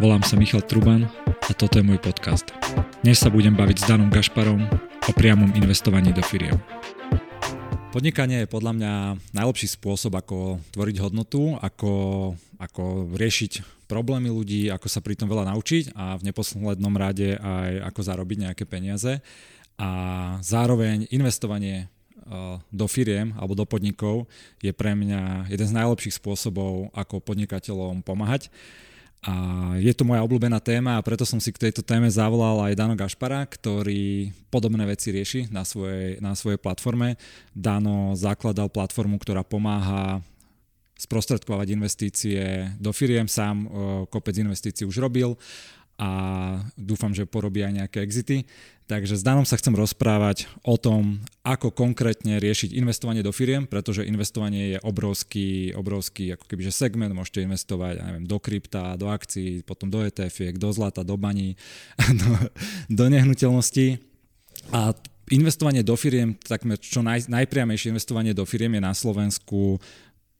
Volám sa Michal Truban a toto je môj podcast. Dnes sa budem baviť s Danom Gašparom o priamom investovaní do firiem. Podnikanie je podľa mňa najlepší spôsob, ako tvoriť hodnotu, ako, ako riešiť problémy ľudí, ako sa pri tom veľa naučiť a v neposlednom rade aj ako zarobiť nejaké peniaze. A zároveň investovanie eh, do firiem alebo do podnikov je pre mňa jeden z najlepších spôsobov, ako podnikateľom pomáhať. A je to moja obľúbená téma a preto som si k tejto téme zavolal aj Dano Gašpara, ktorý podobné veci rieši na svojej, na svojej platforme. Dano zakladal platformu, ktorá pomáha sprostredkovať investície do firiem, sám kopec investícií už robil a dúfam, že porobí aj nejaké exity. Takže s Danom sa chcem rozprávať o tom, ako konkrétne riešiť investovanie do firiem, pretože investovanie je obrovský, obrovský ako kebyže segment, môžete investovať ja neviem, do krypta, do akcií, potom do etf do zlata, do baní, do, do nehnuteľností. A investovanie do firiem, takmer čo naj, najpriamejšie investovanie do firiem je na Slovensku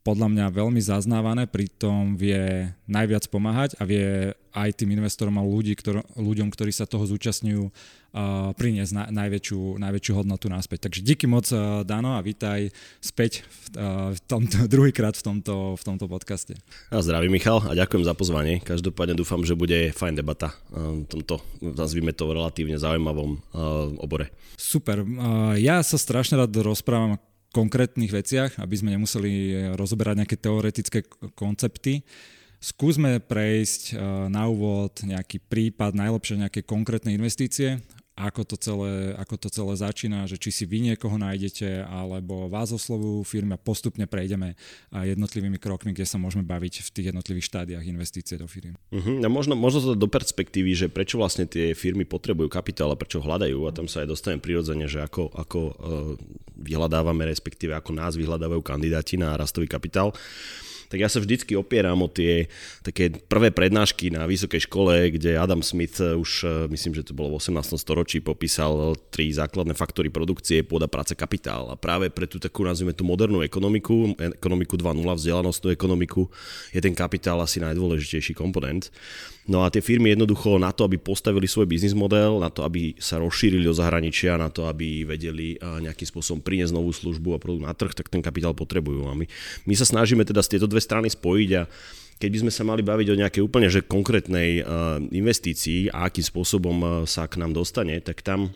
podľa mňa veľmi zaznávané, pritom vie najviac pomáhať a vie aj tým investorom a ľudí, ktor- ľuďom, ktorí sa toho zúčastňujú, uh, priniesť na- najväčšiu, najväčšiu hodnotu naspäť. Takže díky moc, uh, Dano, a vítaj späť v, uh, v tomto, druhýkrát v tomto, v tomto podcaste. A zdravím Michal a ďakujem za pozvanie. Každopádne dúfam, že bude fajn debata v tomto, nazvime to, relatívne zaujímavom uh, obore. Super. Uh, ja sa strašne rád rozprávam konkrétnych veciach, aby sme nemuseli rozoberať nejaké teoretické koncepty. Skúsme prejsť eh, na úvod nejaký prípad, najlepšie nejaké konkrétne investície ako to celé, ako to celé začína, že či si vy niekoho nájdete, alebo vás oslovujú firmy a postupne prejdeme jednotlivými krokmi, kde sa môžeme baviť v tých jednotlivých štádiách investície do firmy. Uh-huh. A možno, možno to do perspektívy, že prečo vlastne tie firmy potrebujú kapitál a prečo hľadajú a tam sa aj dostanem prirodzene, že ako, ako uh, vyhľadávame, respektíve ako nás vyhľadávajú kandidáti na rastový kapitál tak ja sa vždycky opieram o tie také prvé prednášky na vysokej škole, kde Adam Smith eh, už, eh, myslím, že to bolo v 18. storočí, popísal tri základné faktory produkcie, pôda, práce, kapitál. A práve pre tú takú, nazvime tú modernú ekonomiku, ekonomiku 2.0, vzdelanostnú ekonomiku, je ten kapitál asi najdôležitejší komponent. No a tie firmy jednoducho na to, aby postavili svoj biznis model, na to, aby sa rozšírili do zahraničia, na to, aby vedeli nejakým spôsobom priniesť novú službu a produkt na trh, tak ten kapitál potrebujú. A my, my sa snažíme teda z tieto dve strany spojiť a keď by sme sa mali baviť o nejakej úplne že konkrétnej investícii a akým spôsobom sa k nám dostane, tak tam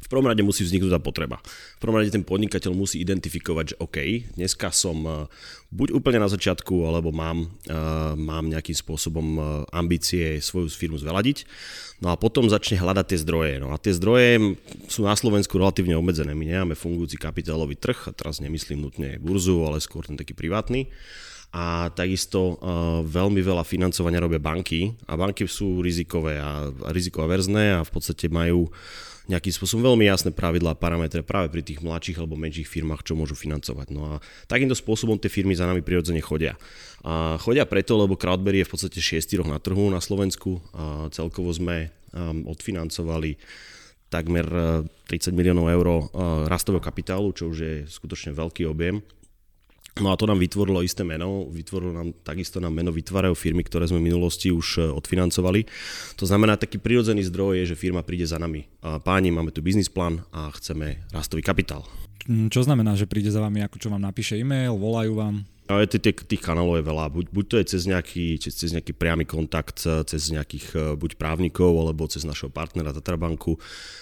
v prvom rade musí vzniknúť tá potreba. V prvom rade ten podnikateľ musí identifikovať, že OK, dneska som eh, buď úplne na začiatku, alebo mám, uh, mám nejakým spôsobom uh, ambície svoju firmu zveladiť. No a potom začne hľadať tie zdroje. No a tie zdroje sú na Slovensku relatívne obmedzené. My nemáme fungujúci kapitálový trh, a teraz nemyslím nutne burzu, ale skôr ten taký privátny a takisto uh, veľmi veľa financovania robia banky a banky sú rizikové a, a rizikoaverzné a v podstate majú nejakým spôsobom veľmi jasné pravidlá a parametre práve pri tých mladších alebo menších firmách, čo môžu financovať. No a takýmto spôsobom tie firmy za nami prirodzene chodia. A chodia preto, lebo Crowdberry je v podstate 6 roh na trhu na Slovensku a celkovo sme um, odfinancovali takmer 30 uh, miliónov eur uh, rastového kapitálu, čo už je skutočne veľký objem No a to nám vytvorilo isté meno, vytvorilo nám takisto nám meno vytvárajú firmy, ktoré sme v minulosti už e, odfinancovali. To znamená, taký prirodzený zdroj je, že firma príde za nami. Páni, máme tu biznis plán a chceme rastový kapitál. Čo znamená, že príde za vami, ako čo vám napíše e-mail, volajú vám? Ale tých, tých kanálov je veľa. Buď, buď to je cez nejaký, cez nejaký priamy kontakt, cez nejakých e, buď právnikov, alebo cez našeho partnera Tatrabanku,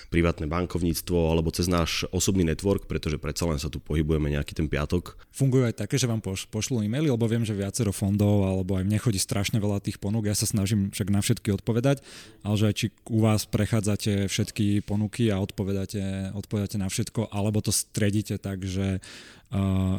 privátne bankovníctvo, alebo cez náš osobný network, pretože predsa len sa tu pohybujeme nejaký ten piatok. Fungujú aj také, že vám poš, pošlú e-maily, lebo viem, že viacero fondov, alebo aj mne chodí strašne veľa tých ponúk. Ja sa snažím však na všetky odpovedať, ale že aj či u vás prechádzate všetky ponuky a odpovedáte, odpovedáte na všetko, alebo to stredíte tak, že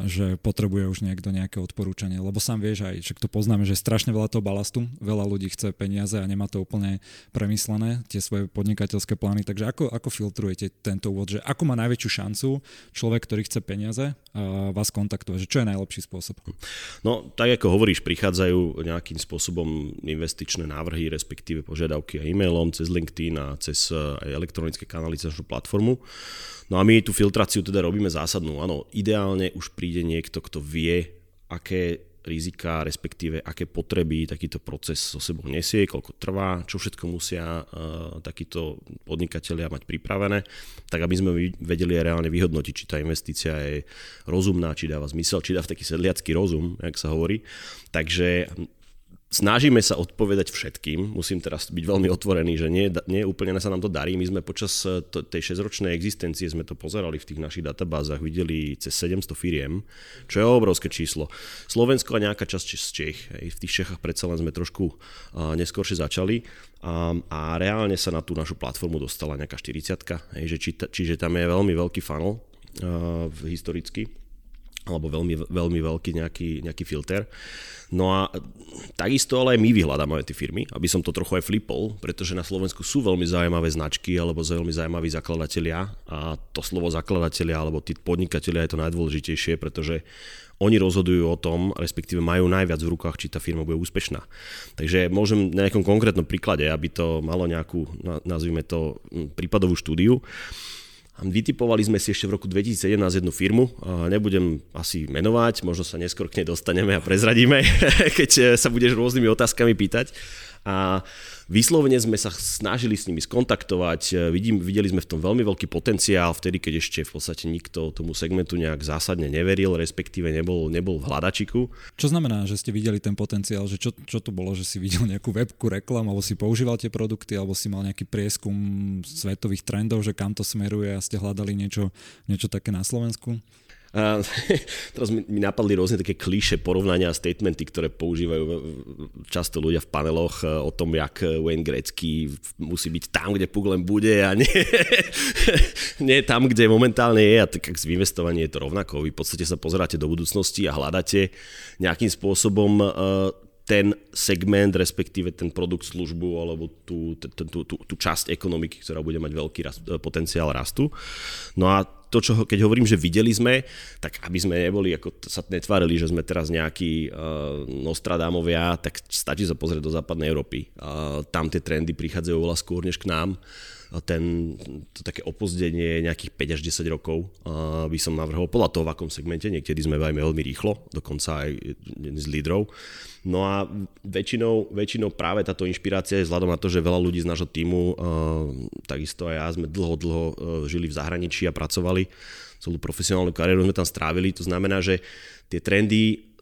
že potrebuje už niekto nejaké odporúčanie. Lebo sám vieš aj, že to poznáme, že strašne veľa toho balastu, veľa ľudí chce peniaze a nemá to úplne premyslené, tie svoje podnikateľské plány. Takže ako, ako filtrujete tento úvod, že ako má najväčšiu šancu človek, ktorý chce peniaze, vás kontaktovať, že čo je najlepší spôsob? No, tak ako hovoríš, prichádzajú nejakým spôsobom investičné návrhy, respektíve požiadavky aj e-mailom, cez LinkedIn a cez aj elektronické kanály, platformu. No a my tú filtráciu teda robíme zásadnú. Áno, ideálne už príde niekto, kto vie, aké rizika, respektíve aké potreby takýto proces so sebou nesie, koľko trvá, čo všetko musia uh, takíto podnikatelia mať pripravené, tak aby sme vedeli reálne vyhodnotiť, či tá investícia je rozumná, či dáva zmysel, či dá v taký sedliacký rozum, jak sa hovorí. Takže Snažíme sa odpovedať všetkým, musím teraz byť veľmi otvorený, že nie, nie úplne sa nám to darí. My sme počas eh, tej 6-ročnej existencie sme to pozerali v tých našich databázach, videli cez 700 firiem, čo je obrovské číslo. Slovensko a nejaká časť z Čech. V tých Čechách predsa len sme trošku uh, neskôršie začali a, a reálne sa na tú našu platformu dostala nejaká 40 hej, že či, čiže tam je veľmi veľký funnel uh, historicky alebo veľmi, veľmi veľký nejaký, nejaký filter. No a takisto ale aj my vyhľadáme tie firmy, aby som to trochu aj flipol, pretože na Slovensku sú veľmi zaujímavé značky alebo veľmi zaujímaví zakladatelia a to slovo zakladatelia alebo tí podnikatelia je to najdôležitejšie, pretože oni rozhodujú o tom, respektíve majú najviac v rukách, či tá firma bude úspešná. Takže môžem na nejakom konkrétnom príklade, aby to malo nejakú, nazvime to, prípadovú štúdiu, Vytipovali sme si ešte v roku 2017 jednu firmu, nebudem asi menovať, možno sa neskôr k nej dostaneme a prezradíme, keď e, sa budeš rôznymi otázkami pýtať. A Vyslovene sme sa snažili s nimi skontaktovať, e, vidím, videli sme v tom veľmi veľký potenciál, vtedy keď ešte v podstate nikto tomu segmentu nejak zásadne neveril, respektíve nebol, nebol v hľadačiku. Čo znamená, že ste videli ten potenciál, že čo, čo to bolo, že si videl nejakú webku, reklam, alebo si používal tie produkty, alebo si mal nejaký prieskum svetových trendov, že kam to smeruje a ste hľadali niečo, niečo také na Slovensku? A, teraz mi, mi napadli rôzne také klíše porovnania a statementy, ktoré používajú často ľudia v paneloch e, o tom, jak Wayne Gretzky musí byť tam, kde puk len bude a nie, nie tam, kde momentálne je a tak z investovanie je to rovnako. Vy v podstate sa pozeráte do budúcnosti a hľadáte nejakým spôsobom e, ten segment, respektíve ten produkt, službu alebo tú, tú, tú, tú časť ekonomiky, ktorá bude mať veľký rast, e, potenciál rastu. No a to, čo, keď hovorím, že videli sme, tak aby sme neboli, ako sa netvárili, že sme teraz nejakí uh, Nostradamovia, tak stačí sa pozrieť do západnej Európy. Uh, tam tie trendy prichádzajú oveľa skôr než k nám. Ten, to také opozdenie nejakých 5 až 10 rokov by som navrhol podľa toho, v akom segmente. Niekedy sme veľmi rýchlo, dokonca aj z lídrov. No a väčšinou, väčšinou práve táto inšpirácia je vzhľadom na to, že veľa ľudí z nášho týmu, takisto aj ja, sme dlho, dlho uh, žili v zahraničí a pracovali, celú profesionálnu kariéru sme tam strávili, to znamená, že tie trendy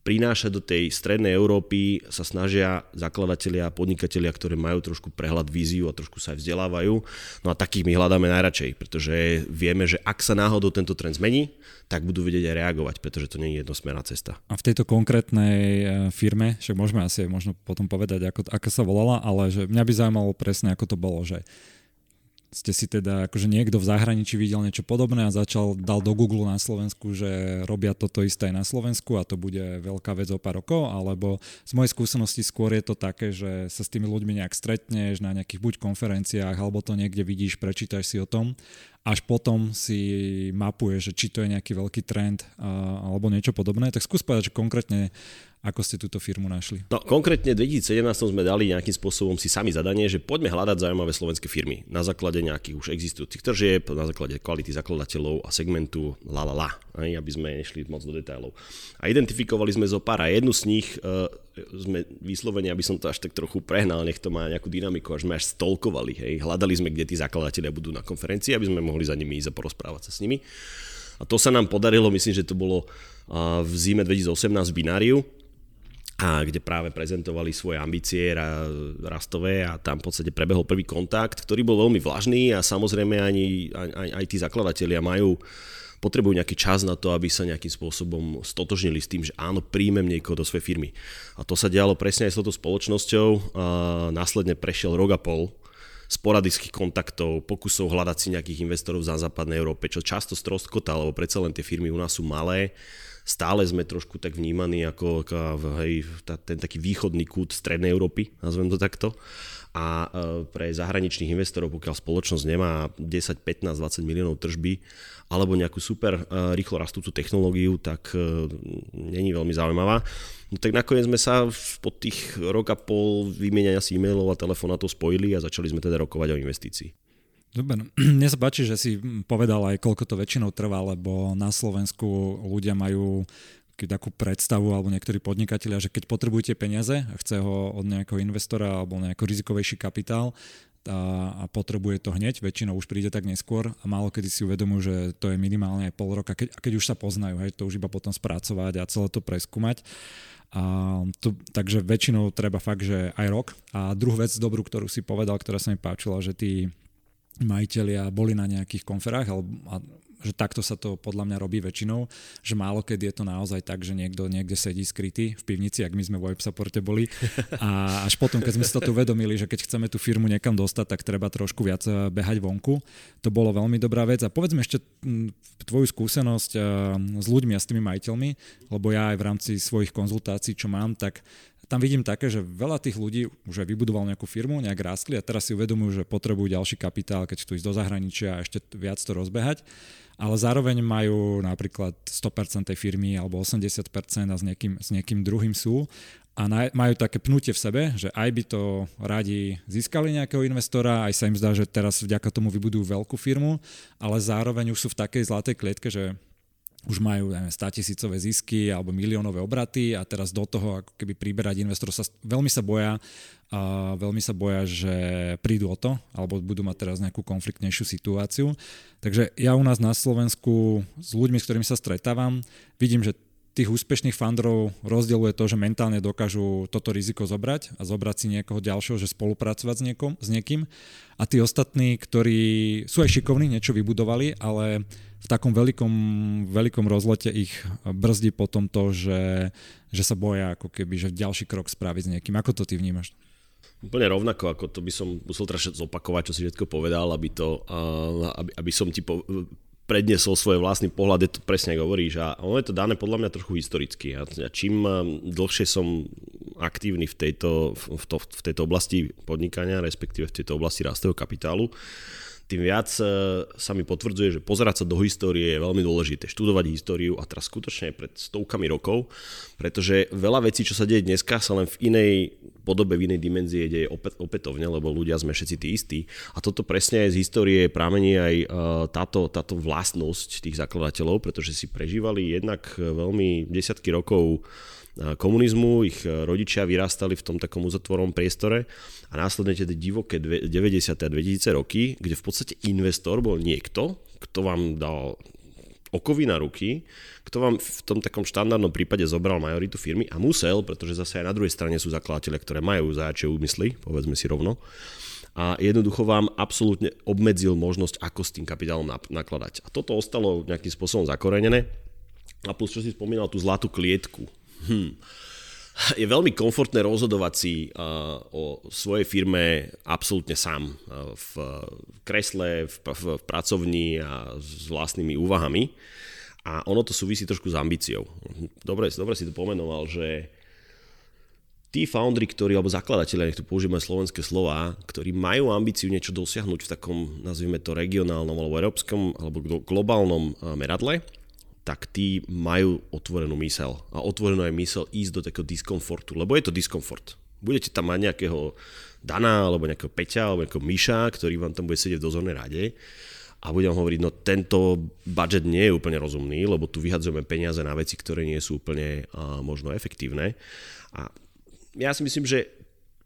prinášať do tej strednej Európy sa snažia zakladatelia a podnikatelia, ktoré majú trošku prehľad, víziu a trošku sa aj vzdelávajú. No a takých my hľadáme najradšej, pretože vieme, že ak sa náhodou tento trend zmení, tak budú vedieť aj reagovať, pretože to nie je jednosmerná cesta. A v tejto konkrétnej e, firme, však môžeme asi možno potom povedať, ako, ako sa volala, ale že mňa by zaujímalo presne, ako to bolo, že ste si teda, akože niekto v zahraničí videl niečo podobné a začal, dal do Google na Slovensku, že robia toto isté aj na Slovensku a to bude veľká vec o pár rokov, alebo z mojej skúsenosti skôr je to také, že sa s tými ľuďmi nejak stretneš na nejakých buď konferenciách, alebo to niekde vidíš, prečítaš si o tom, až potom si mapuješ, že či to je nejaký veľký trend alebo niečo podobné. Tak skús povedať, že konkrétne ako ste túto firmu našli? No, konkrétne v 2017 sme dali nejakým spôsobom si sami zadanie, že poďme hľadať zaujímavé slovenské firmy na základe nejakých už existujúcich tržieb, na základe kvality zakladateľov a segmentu la la la, aj, aby sme nešli moc do detailov. A identifikovali sme zo pár a jednu z nich uh, sme vyslovene, aby som to až tak trochu prehnal, nech to má nejakú dynamiku, až sme až stolkovali, hej. Hľadali sme, kde tí zakladatelia budú na konferencii, aby sme mohli za nimi ísť a porozprávať sa s nimi. A to sa nám podarilo, myslím, že to bolo v zime 2018 v Bináriu, a kde práve prezentovali svoje ambície rastové a tam v podstate prebehol prvý kontakt, ktorý bol veľmi vlažný a samozrejme ani, aj, aj tí zakladatelia majú potrebujú nejaký čas na to, aby sa nejakým spôsobom stotožnili s tým, že áno, príjmem niekoho do svojej firmy. A to sa dialo presne aj s touto spoločnosťou. A následne prešiel rok a pol sporadických kontaktov, pokusov hľadať si nejakých investorov za západnej Európe, čo často stroskota, lebo predsa len tie firmy u nás sú malé stále sme trošku tak vnímaní ako, ako hej, tá, ten taký východný kút strednej Európy, nazvem to takto. A e, pre zahraničných investorov, pokiaľ spoločnosť nemá 10, 15, 20 miliónov tržby alebo nejakú super e, rýchlo rastúcu technológiu, tak e, není veľmi zaujímavá. No tak nakoniec sme sa po tých rok a pol vymieňania si e-mailov a telefonátov spojili a začali sme teda rokovať o investícii. Dobre, no, mne sa páči, že si povedal aj koľko to väčšinou trvá, lebo na Slovensku ľudia majú takú predstavu alebo niektorí podnikatelia, že keď potrebujete peniaze a chce ho od nejakého investora alebo nejaký rizikovejší kapitál, a, a potrebuje to hneď, väčšinou už príde tak neskôr a málo kedy si uvedomujú, že to je minimálne aj pol roka, keď, a keď už sa poznajú, hej, to už iba potom spracovať a celé to preskúmať. A to, takže väčšinou treba fakt, že aj rok. A druhú vec dobrú, ktorú si povedal, ktorá sa mi páčila, že tí majiteľia boli na nejakých konferách alebo, a že takto sa to podľa mňa robí väčšinou, že málo kedy je to naozaj tak, že niekto niekde sedí skrytý v pivnici, ak my sme v web supporte boli a až potom, keď sme si to uvedomili, že keď chceme tú firmu niekam dostať, tak treba trošku viac eh, behať vonku. To bolo veľmi dobrá vec a povedzme ešte hm, tvoju skúsenosť eh, s ľuďmi a s tými majiteľmi, lebo ja aj v rámci svojich konzultácií, čo mám, tak tam vidím také, že veľa tých ľudí už aj vybudoval nejakú firmu, nejak rástli a teraz si uvedomujú, že potrebujú ďalší kapitál, keď chcú ísť do zahraničia a ešte viac to rozbehať. Ale zároveň majú napríklad 100% tej firmy alebo 80% a s niekým, s niekým druhým sú. A majú také pnutie v sebe, že aj by to radi získali nejakého investora, aj sa im zdá, že teraz vďaka tomu vybudujú veľkú firmu, ale zároveň už sú v takej zlatej klietke, že už majú 100 tisícové zisky alebo miliónové obraty a teraz do toho ako keby priberať investorov sa veľmi sa boja a veľmi sa boja, že prídu o to alebo budú mať teraz nejakú konfliktnejšiu situáciu. Takže ja u nás na Slovensku s ľuďmi, s ktorými sa stretávam, vidím, že tých úspešných fundrov rozdieluje to, že mentálne dokážu toto riziko zobrať a zobrať si niekoho ďalšieho, že spolupracovať s, niekom, s niekým. A tí ostatní, ktorí sú aj šikovní, niečo vybudovali, ale v takom veľkom, veľkom rozlete ich brzdí potom to, že, že sa boja ako keby, že ďalší krok spraviť s niekým. Ako to ty vnímaš? Úplne rovnako, ako to by som musel trošku zopakovať, čo si všetko povedal, aby, to, aby, aby som ti po, predniesol svoj vlastný pohľad, je to presne ako hovoríš a ono je to dané podľa mňa trochu historicky. A čím dlhšie som aktívny v tejto, v, to, v tejto oblasti podnikania, respektíve v tejto oblasti rastého kapitálu, tým viac e, sa mi potvrdzuje, že pozerať sa do histórie je veľmi dôležité, študovať históriu a teraz skutočne pred stovkami rokov, pretože veľa vecí, čo sa deje dneska, sa len v inej podobe, v inej dimenzie deje opät, opätovne, lebo ľudia sme všetci tí istí. A toto presne aj z histórie prámení aj e, táto, táto vlastnosť tých zakladateľov, pretože si prežívali jednak veľmi desiatky rokov komunizmu, ich e, rodičia vyrastali v tom takom uzatvorom priestore a následne tie divoké 90. a 2000 roky, kde v podstate investor bol niekto, kto vám dal okovy na ruky, kto vám v tom takom štandardnom prípade zobral majoritu firmy a musel, pretože zase aj na druhej strane sú zakladateľe, ktoré majú zajačie úmysly, povedzme si rovno, a jednoducho vám absolútne obmedzil možnosť, ako s tým kapitálom nakladať. A toto ostalo nejakým spôsobom zakorenené. A plus, čo si spomínal, tú zlatú klietku, Hmm. Je veľmi komfortné rozhodovať si uh, o svojej firme absolútne sám. Uh, v kresle, v, v, v pracovni a s vlastnými úvahami. A ono to súvisí trošku s ambíciou. Dobre, dobre si to pomenoval, že tí foundry, ktorí, alebo zakladatelia, nech tu použijeme slovenské slova, ktorí majú ambíciu niečo dosiahnuť v takom, nazvime to regionálnom alebo európskom alebo globálnom meradle, tak tí majú otvorenú mysel. A otvorenú aj mysel ísť do takého diskomfortu, lebo je to diskomfort. Budete tam mať nejakého Dana, alebo nejakého Peťa, alebo nejakého Miša, ktorý vám tam bude sedieť v dozornej rade a budem hovoriť, no tento budget nie je úplne rozumný, lebo tu vyhadzujeme peniaze na veci, ktoré nie sú úplne uh, možno efektívne. A ja si myslím, že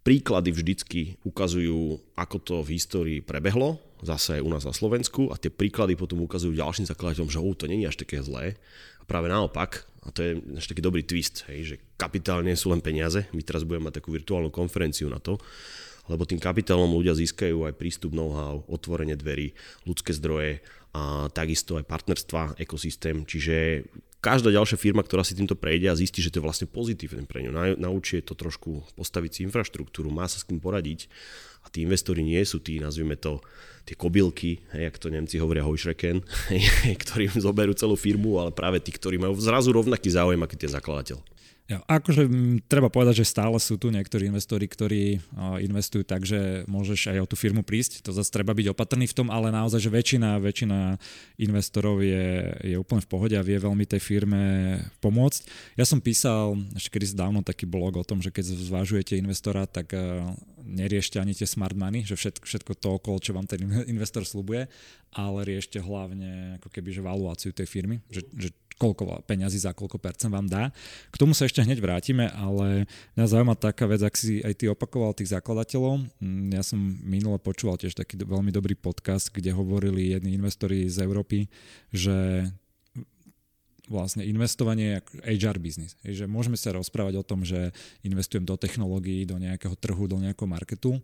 príklady vždycky ukazujú, ako to v histórii prebehlo, zase u nás na Slovensku a tie príklady potom ukazujú ďalším zakladateľom, že oh, to není až také zlé. A práve naopak, a to je až taký dobrý twist, hej, že kapitálne sú len peniaze. My teraz budeme mať takú virtuálnu konferenciu na to, lebo tým kapitálom ľudia získajú aj prístup know-how, otvorenie dverí, ľudské zdroje a takisto aj partnerstva, ekosystém. Čiže každá ďalšia firma, ktorá si týmto prejde a zistí, že to je vlastne pozitívne pre ňu, naučí to trošku postaviť si infraštruktúru, má sa s kým poradiť a tí investori nie sú tí, nazvime to, tie kobylky, hej, jak to Nemci hovoria hojšreken, ktorí zoberú celú firmu, ale práve tí, ktorí majú zrazu rovnaký záujem, aký ten zakladateľ. Ja, akože treba povedať, že stále sú tu niektorí investori, ktorí investujú tak, že môžeš aj o tú firmu prísť. To zase treba byť opatrný v tom, ale naozaj, že väčšina, väčšina investorov je, je úplne v pohode a vie veľmi tej firme pomôcť. Ja som písal ešte kedy dávno taký blog o tom, že keď zvážujete investora, tak uh, neriešte ani tie smart money, že všetko, všetko to okolo, čo vám ten investor slubuje, ale riešte hlavne ako keby že valuáciu tej firmy, že, že koľko peňazí za koľko percent vám dá. K tomu sa ešte hneď vrátime, ale mňa zaujíma taká vec, ak si aj ty opakoval tých zakladateľov. Mm, ja som minule počúval tiež taký veľmi dobrý podcast, kde hovorili jedni investori z Európy, že vlastne investovanie je HR business. Že môžeme sa rozprávať o tom, že investujem do technológií, do nejakého trhu, do nejakého marketu,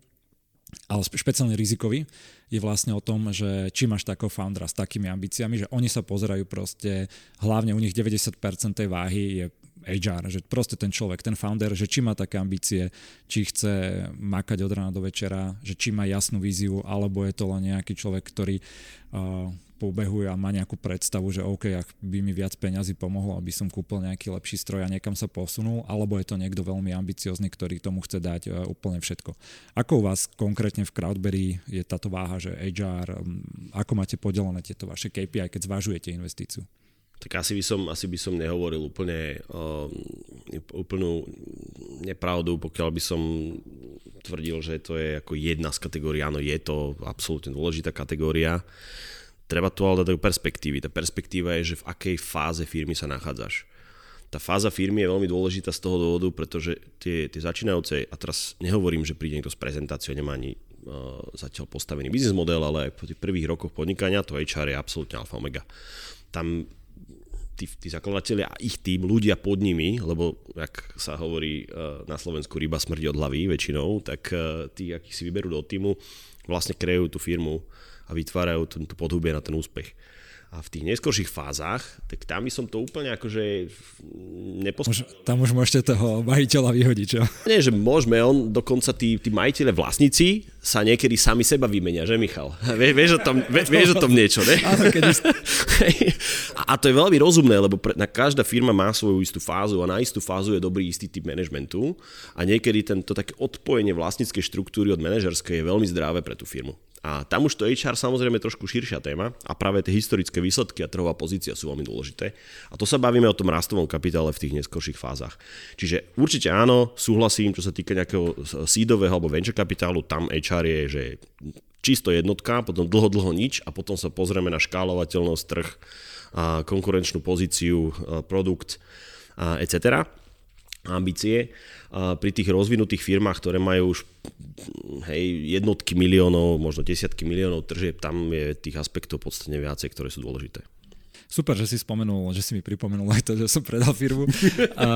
ale špeciálne rizikový je vlastne o tom, že či máš takého foundera s takými ambíciami, že oni sa pozerajú proste, hlavne u nich 90% tej váhy je HR, že proste ten človek, ten founder, že či má také ambície, či chce makať od rána do večera, že či má jasnú víziu, alebo je to len nejaký človek, ktorý uh, pobehuje a má nejakú predstavu, že OK, ak by mi viac peňazí pomohlo, aby som kúpil nejaký lepší stroj a niekam sa posunul, alebo je to niekto veľmi ambiciozný, ktorý tomu chce dať uh, úplne všetko. Ako u vás konkrétne v Crowdberry je táto váha, že HR, ako máte podelené tieto vaše KPI, keď zvažujete investíciu? tak asi by som, asi by som nehovoril úplne um, úplnú nepravdu, pokiaľ by som tvrdil, že to je ako jedna z kategórií. Áno, je to absolútne dôležitá kategória. Treba tu ale dať perspektívy. Tá perspektíva je, že v akej fáze firmy sa nachádzaš. Tá fáza firmy je veľmi dôležitá z toho dôvodu, pretože tie, tie začínajúce, a teraz nehovorím, že príde niekto s prezentáciou, nemá ani uh, zatiaľ postavený biznis model, ale aj po tých prvých rokoch podnikania to HR je absolútne alfa omega. Tam tí, tí zakladatelia a ich tým, ľudia pod nimi, lebo ak sa hovorí uh, na Slovensku ryba smrdí od hlavy väčšinou, tak uh, tí, akí si vyberú do týmu, vlastne kreujú tú firmu a vytvárajú tú, tú podhubie na ten úspech. A v tých neskorších fázach, tak tam by som to úplne akože nepost... Tam už môžete toho majiteľa vyhodiť, čo? Nie, že môžeme, on dokonca tí, tí majiteľe vlastníci sa niekedy sami seba vymenia, že Michal? Vie, vieš, o tom, vie, vieš o tom niečo, ne? a to je veľmi rozumné, lebo pre, na každá firma má svoju istú fázu a na istú fázu je dobrý istý typ manažmentu a niekedy tento také odpojenie vlastníckej štruktúry od manažerskej je veľmi zdravé pre tú firmu. A tam už to HR samozrejme trošku širšia téma a práve tie historické výsledky a trhová pozícia sú veľmi dôležité. A to sa bavíme o tom rastovom kapitále v tých neskorších fázach. Čiže určite áno, súhlasím, čo sa týka nejakého sídového alebo venture kapitálu, tam HR je, že čisto jednotka, potom dlho, dlho nič a potom sa pozrieme na škálovateľnosť, trh, a konkurenčnú pozíciu, produkt, a etc ambície. A pri tých rozvinutých firmách, ktoré majú už hej, jednotky miliónov, možno desiatky miliónov tržieb, tam je tých aspektov podstatne viacej, ktoré sú dôležité. Super, že si spomenul, že si mi pripomenul aj to, že som predal firmu. A,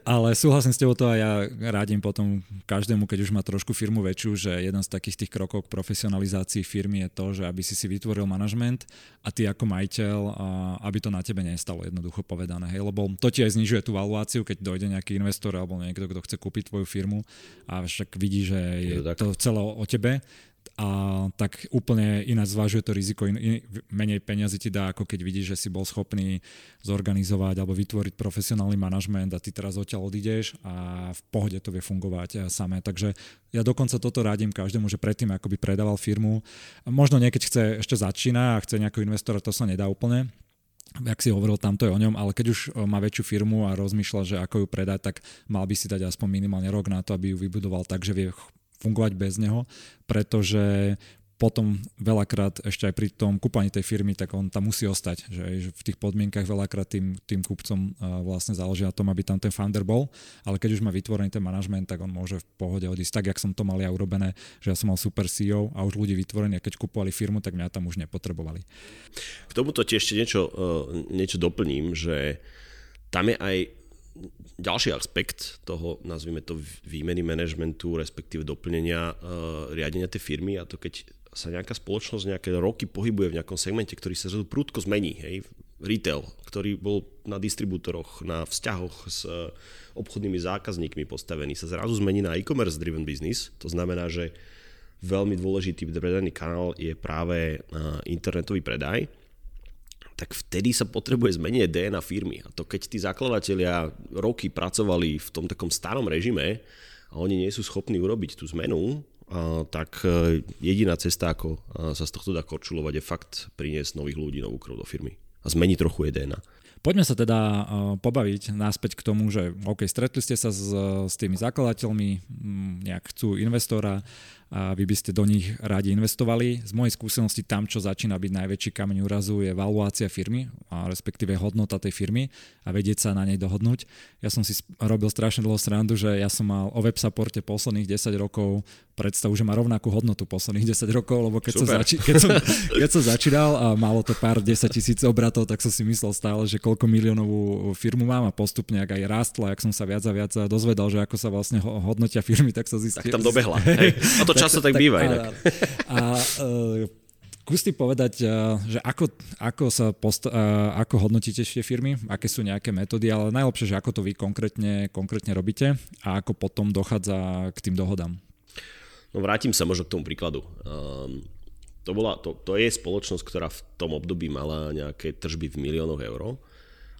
ale súhlasím s tebou to a ja radím potom každému, keď už má trošku firmu väčšiu, že jeden z takých tých krokov k profesionalizácii firmy je to, že aby si si vytvoril manažment a ty ako majiteľ, a, aby to na tebe nestalo jednoducho povedané. Hej? Lebo to ti aj znižuje tú valuáciu, keď dojde nejaký investor alebo niekto, kto chce kúpiť tvoju firmu a však vidí, že je, je to celé o tebe, a tak úplne ináč zvažuje to riziko, in, in, menej peniazy ti dá, ako keď vidíš, že si bol schopný zorganizovať alebo vytvoriť profesionálny manažment a ty teraz odtiaľ odídeš a v pohode to vie fungovať eh, samé. Takže ja dokonca toto radím každému, že predtým ako by predával firmu, možno niekedy chce ešte začína a chce nejakého investora, to sa nedá úplne, jak si hovoril, tamto je o ňom, ale keď už eh, má väčšiu firmu a rozmýšľa, že ako ju predať, tak mal by si dať aspoň minimálne rok na to, aby ju vybudoval tak, že vie fungovať bez neho, pretože potom veľakrát ešte aj pri tom kúpaní tej firmy, tak on tam musí ostať. Že, v tých podmienkach veľakrát tým, tým kúpcom vlastne záleží na tom, aby tam ten founder bol, ale keď už má vytvorený ten manažment, tak on môže v pohode odísť. Tak, jak som to mal ja urobené, že ja som mal super CEO a už ľudí vytvorení a keď kupovali firmu, tak mňa tam už nepotrebovali. K tomuto ti ešte niečo, niečo doplním, že tam je aj ďalší aspekt toho, nazvime to výmeny manažmentu, respektíve doplnenia uh, riadenia tej firmy a to keď sa nejaká spoločnosť nejaké roky pohybuje v nejakom segmente, ktorý sa zrazu prúdko zmení, hej, retail, ktorý bol na distribútoroch, na vzťahoch s uh, obchodnými zákazníkmi postavený, sa zrazu zmení na e-commerce driven business, to znamená, že veľmi dôležitý predajný kanál je práve uh, internetový predaj tak vtedy sa potrebuje zmeniť DNA firmy. A to keď tí zakladatelia roky pracovali v tom takom starom režime a oni nie sú schopní urobiť tú zmenu, tak e, jediná cesta, ako sa z tohto dá korčulovať, je fakt priniesť nových ľudí, novú krv do firmy a zmeniť trochu DNA. Poďme sa teda uh, pobaviť náspäť k tomu, že OK, stretli ste sa s, s tými zakladateľmi, nejak chcú investora, a vy by ste do nich radi investovali. Z mojej skúsenosti tam, čo začína byť najväčší kameň úrazu, je valuácia firmy, a respektíve hodnota tej firmy a vedieť sa na nej dohodnúť. Ja som si robil strašne dlho srandu, že ja som mal o web supporte posledných 10 rokov predstavu, že má rovnakú hodnotu posledných 10 rokov, lebo keď, som, zači- keď, som, keď som začínal a malo to pár 10 tisíc obratov, tak som si myslel stále, že koľko miliónovú firmu mám a postupne, ak aj rástla, ak som sa viac a viac dozvedal, že ako sa vlastne hodnotia firmy, tak sa zistil. Tak tam dobehla. Hej. A to často tak, tak býva inak. A, a, uh, Skús ty povedať, že ako, ako, sa post- ako hodnotíte tie firmy, aké sú nejaké metódy, ale najlepšie, že ako to vy konkrétne, konkrétne robíte a ako potom dochádza k tým dohodám. No vrátim sa možno k tomu príkladu. Um, to, bola, to, to je spoločnosť, ktorá v tom období mala nejaké tržby v miliónoch eur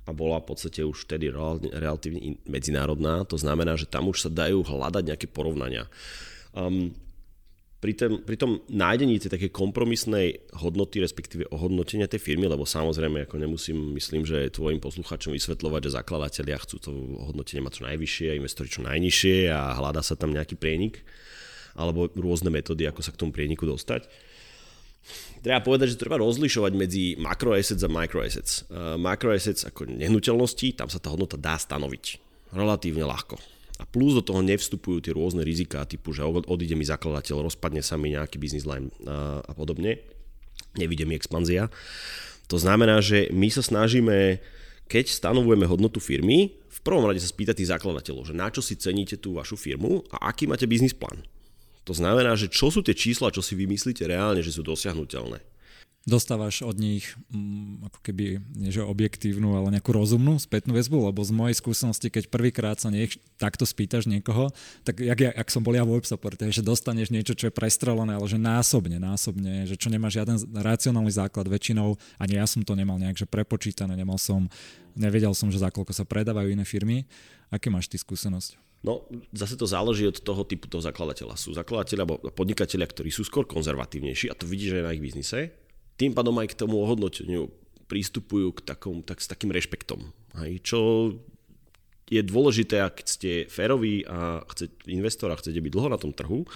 a bola v podstate už vtedy relatívne medzinárodná. To znamená, že tam už sa dajú hľadať nejaké porovnania. Um, pri, tém, pri tom nájdení tej také kompromisnej hodnoty, respektíve ohodnotenia tej firmy, lebo samozrejme ako nemusím, myslím, že tvojim posluchačom vysvetľovať, že zakladatelia chcú to hodnotenie mať čo najvyššie investori čo najnižšie a hľadá sa tam nejaký prienik alebo rôzne metódy, ako sa k tomu prieniku dostať. Treba povedať, že treba rozlišovať medzi macroassets a microassets. Uh, macroassets ako nehnuteľnosti, tam sa tá hodnota dá stanoviť relatívne ľahko a plus do toho nevstupujú tie rôzne riziká typu, že odíde mi zakladateľ, rozpadne sa mi nejaký business line a, a podobne. Nevidie mi expanzia. To znamená, že my sa snažíme, keď stanovujeme hodnotu firmy, v prvom rade sa spýtať tých zakladateľov, že na čo si ceníte tú vašu firmu a aký máte biznis plán. To znamená, že čo sú tie čísla, čo si vymyslíte reálne, že sú dosiahnutelné dostávaš od nich mm, ako keby, nie že objektívnu, ale nejakú rozumnú spätnú väzbu, lebo z mojej skúsenosti, keď prvýkrát sa niek- takto spýtaš niekoho, tak jak, jak, jak som bol ja v web že dostaneš niečo, čo je prestrelené, ale že násobne, násobne, že čo nemá žiaden racionálny základ väčšinou, ani ja som to nemal nejak že prepočítané, nemal som, nevedel som, že za koľko sa predávajú iné firmy. Aké máš ty skúsenosť? No, zase to záleží od toho typu toho zakladateľa. Sú zakladateľia alebo podnikatelia, ktorí sú skôr konzervatívnejší a to vidíš aj na ich biznise tým pádom aj k tomu ohodnoteniu prístupujú k takom, tak, s takým rešpektom. Hej, čo je dôležité, ak ste féroví a chce, investor a chcete byť dlho na tom trhu,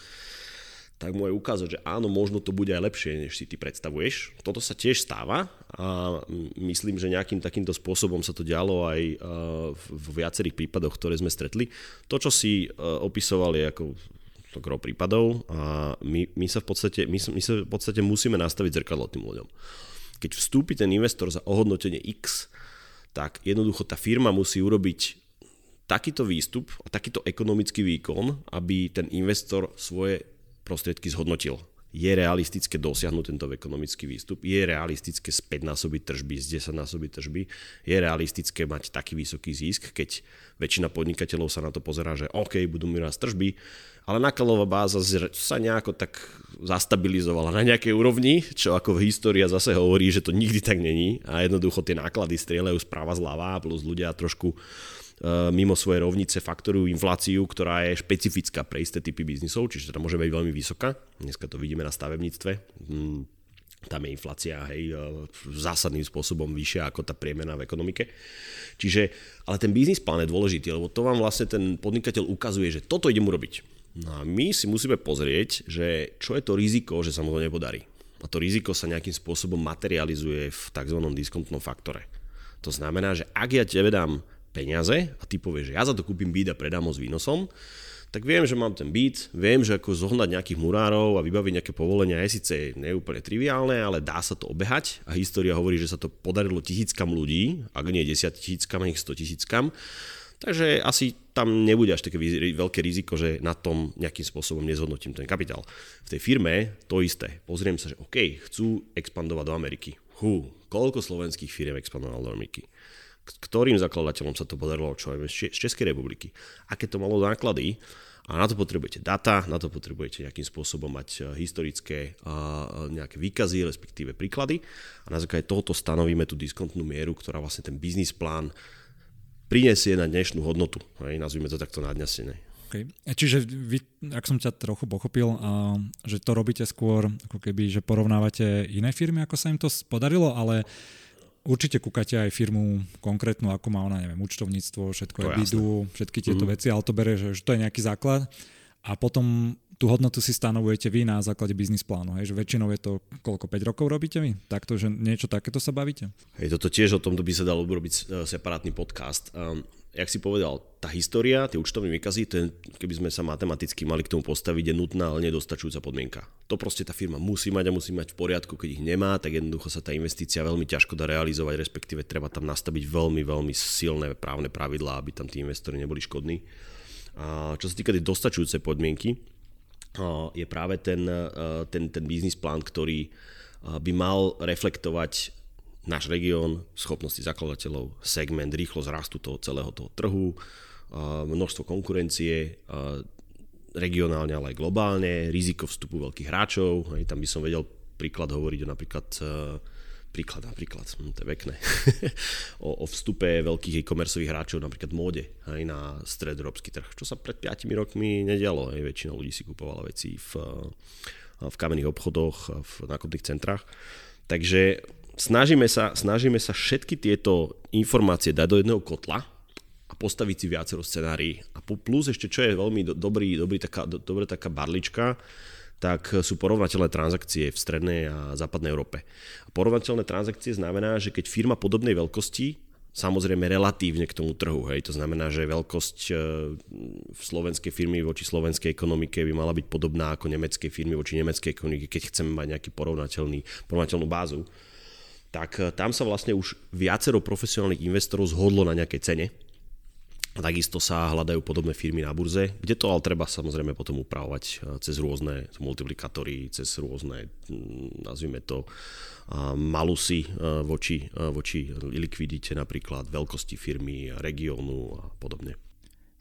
tak môže ukázať, že áno, možno to bude aj lepšie, než si ty predstavuješ. Toto sa tiež stáva a myslím, že nejakým takýmto spôsobom sa to dialo aj v viacerých prípadoch, ktoré sme stretli. To, čo si opisovali ako to gro prípadov a my, my, sa v podstate, my, my sa v podstate musíme nastaviť zrkadlo tým ľuďom. Keď vstúpi ten investor za ohodnotenie X, tak jednoducho tá firma musí urobiť takýto výstup a takýto ekonomický výkon, aby ten investor svoje prostriedky zhodnotil je realistické dosiahnuť tento ekonomický výstup, je realistické späť násobiť tržby, z 10 násobiť tržby, je realistické mať taký vysoký zisk, keď väčšina podnikateľov sa na to pozerá, že OK, budú mi raz tržby, ale nákladová báza sa nejako tak zastabilizovala na nejakej úrovni, čo ako v história zase hovorí, že to nikdy tak není a jednoducho tie náklady strieľajú správa zľava plus ľudia trošku mimo svoje rovnice faktorujú infláciu, ktorá je špecifická pre isté typy biznisov, čiže teda môže byť veľmi vysoká. Dneska to vidíme na stavebníctve. Mm, tam je inflácia hej, eh, zásadným spôsobom vyššia ako tá priemerná v ekonomike. Čiže, ale ten biznis plán je dôležitý, lebo to vám vlastne ten podnikateľ ukazuje, že toto idem urobiť. No a my si musíme pozrieť, že čo je to riziko, že sa mu to nepodarí. A to riziko sa nejakým spôsobom materializuje v tzv. diskontnom faktore. To znamená, že ak ja tebe dám peniaze a ty povieš, že ja za to kúpim byt a predám ho s výnosom, tak viem, že mám ten byt, viem, že ako zohnať nejakých murárov a vybaviť nejaké povolenia je síce neúplne triviálne, ale dá sa to obehať a história hovorí, že sa to podarilo tisíckam ľudí, ak nie 10 tisíckam, nech 100 tisíckam. Takže asi tam nebude až také veľké riziko, že na tom nejakým spôsobom nezhodnotím ten kapitál. V tej firme to isté. Pozriem sa, že OK, chcú expandovať do Ameriky. Hú, koľko slovenských firiem expandovalo do Ameriky? Ktorým zakladateľom sa to podarilo, čo aj z Českej republiky, aké to malo náklady a na to potrebujete data, na to potrebujete nejakým spôsobom mať e, historické nejaké výkazy, respektíve príklady a na základe tohoto stanovíme tú diskontnú mieru, ktorá vlastne ten biznis plán prinesie na dnešnú hodnotu. Hej, nazvime to takto nadnesenie. Okay. Čiže vy, ak som ťa trochu pochopil, že to robíte skôr, ako keby, že porovnávate iné firmy, ako sa im to podarilo, ale Určite kúkate aj firmu konkrétnu, ako má ona, neviem, účtovníctvo, všetko je bidu, všetky tieto mm. veci, ale to bere, že, že to je nejaký základ. A potom tú hodnotu si stanovujete vy na základe biznis plánu, hej, že väčšinou je to, koľko, 5 rokov robíte vy? Takto, že niečo takéto sa bavíte? Hej, toto tiež o tomto by sa dalo urobiť e, separátny podcast. Um, jak si povedal, tá história, tie účtovné výkazy, to je, keby sme sa matematicky mali k tomu postaviť, je nutná, ale nedostačujúca podmienka. To proste tá firma musí mať a musí mať v poriadku, keď ich nemá, tak jednoducho sa tá investícia veľmi ťažko dá realizovať, respektíve treba tam nastaviť veľmi, veľmi silné právne pravidlá, aby tam tí investori neboli škodní. A čo sa týka tej dostačujúcej podmienky, je práve ten, ten, ten biznis plán, ktorý by mal reflektovať náš región, schopnosti zakladateľov, segment, rýchlosť rastu toho celého toho trhu, množstvo konkurencie, regionálne, ale aj globálne, riziko vstupu veľkých hráčov. Tam by som vedel príklad hovoriť o napríklad príklad, napríklad, hm, to je pekné, o, o vstupe veľkých e-commerceových hráčov napríklad móde aj na stredoeurópsky trh, čo sa pred 5 rokmi nedialo. Aj väčšina ľudí si kupovala veci v, v kamenných obchodoch, v nákupných centrách. Takže snažíme sa, snažíme sa všetky tieto informácie dať do jedného kotla a postaviť si viacero scenárií. A plus ešte, čo je veľmi do, dobrý, dobrý taká, do, dobrá taká barlička, tak sú porovnateľné transakcie v strednej a západnej Európe. Porovnateľné transakcie znamená, že keď firma podobnej veľkosti samozrejme relatívne k tomu trhu. Hej. To znamená, že veľkosť e, slovenskej firmy voči slovenskej ekonomike by mala byť podobná ako nemeckej firmy voči nemeckej ekonomike, keď chceme mať nejaký porovnateľný, porovnateľnú bázu tak eh, tam sa vlastne už viacero profesionálnych investorov zhodlo na nejakej cene. A takisto sa hľadajú podobné firmy na burze, kde to ale treba samozrejme potom upravovať eh, cez rôzne multiplikátory, cez rôzne, hm, nazvime to, malusy eh, voči, voči likvidite napríklad, veľkosti firmy, regiónu a podobne.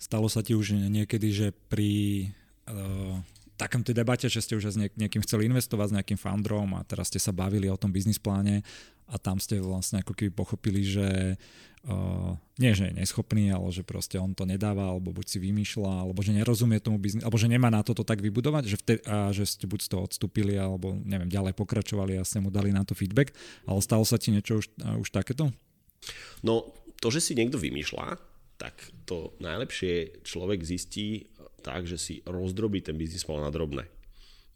Stalo sa ti už niekedy, že pri takom tej debate, že ste už s niekým chceli investovať s nejakým founderom a teraz ste sa bavili o tom biznis pláne a tam ste vlastne ako keby pochopili, že uh, nie, že je neschopný, ale že proste on to nedáva, alebo buď si vymýšľa, alebo že nerozumie tomu biznis, alebo že nemá na toto tak vybudovať, že, vtedy, a že ste buď z toho odstúpili, alebo neviem, ďalej pokračovali a ste mu dali na to feedback, ale stalo sa ti niečo už, uh, už takéto? No, to, že si niekto vymýšľa, tak to najlepšie človek zistí tak, že si rozdrobí ten biznis plán na drobné.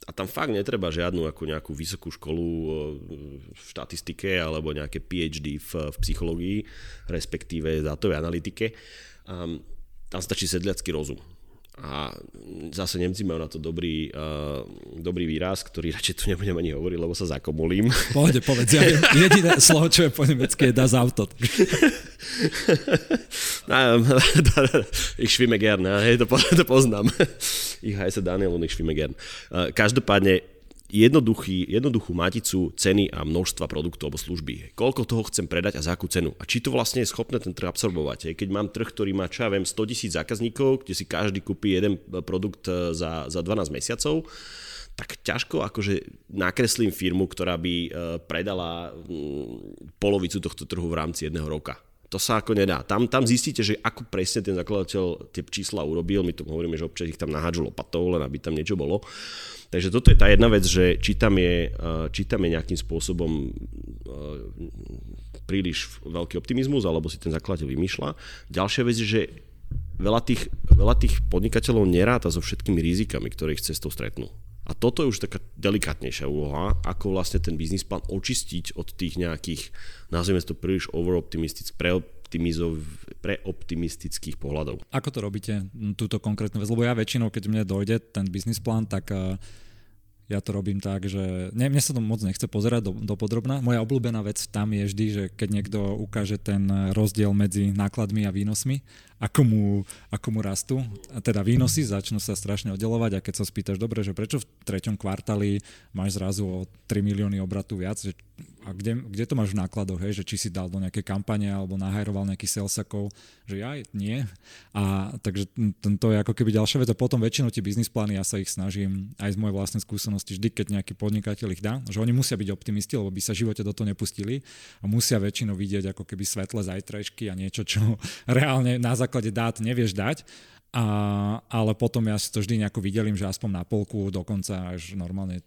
A tam fakt netreba žiadnu ako nejakú vysokú školu e, v štatistike alebo nejaké PhD v, v psychológii, respektíve dátovej analytike. Um, tam stačí sedliacký rozum. A zase Nemci majú na to dobrý, uh, dobrý výraz, ktorý radšej tu nebudem ani hovoriť, lebo sa zakomolím. Pohode, povedz. Ja, jediné slovo, čo je po nemecky, je das Auto. ich schwimme gerne, hej, to, to poznám. ich heiße Daniel und ich schwimme gerne. Uh, každopádne jednoduchý, jednoduchú maticu ceny a množstva produktov alebo služby. Koľko toho chcem predať a za akú cenu. A či to vlastne je schopné ten trh absorbovať. Keď mám trh, ktorý má, čo ja viem, 100 tisíc zákazníkov, kde si každý kúpi jeden produkt e, za, za 12 mesiacov, tak ťažko akože nakreslím firmu, ktorá by e, predala mm, polovicu tohto trhu v rámci jedného roka. To sa ako nedá. Tam, tam zistíte, že ako presne ten zakladateľ tie čísla urobil. My tu hovoríme, že občas ich tam nahádžu lopatou, len aby tam niečo bolo. Takže toto je tá jedna vec, že či tam je, eh, či tam je nejakým spôsobom eh, príliš veľký optimizmus, alebo si ten zakladateľ vymýšľa. Ďalšia vec je, že veľa tých, veľa tých podnikateľov neráta so všetkými rizikami, ktoré ich cestou stretnú. A toto je už taká delikátnejšia úloha, ako vlastne ten biznis plán očistiť od tých nejakých, nazvime to príliš overoptimistických, preoptimistických pohľadov. Ako to robíte, túto konkrétnu vec? Lebo ja väčšinou, keď mne dojde ten biznis plán, tak uh ja to robím tak, že ne, mne sa to moc nechce pozerať do, do podrobná. Moja obľúbená vec tam je vždy, že keď niekto ukáže ten rozdiel medzi nákladmi a výnosmi, ako mu, ako mu rastú, a teda výnosy začnú sa strašne oddelovať a keď sa spýtaš, dobre, že prečo v treťom kvartáli máš zrazu o 3 milióny obratu viac, že a kde, kde to máš v nákladoch, hej? že či si dal do nejakej kampane alebo nahajroval nejaký salesakov, že ja nie. A takže to je ako keby ďalšia vec a potom väčšinou tie biznis plány, ja sa ich snažím aj z mojej vlastnej skúsenosti, vždy keď nejaký podnikateľ ich dá, že oni musia byť optimisti, lebo by sa v živote do toho nepustili a musia väčšinou vidieť ako keby svetle zajtrajšky a niečo, čo reálne na základe dát nevieš dať. A, ale potom ja si to vždy nejako vydelím, že aspoň na polku, dokonca až normálne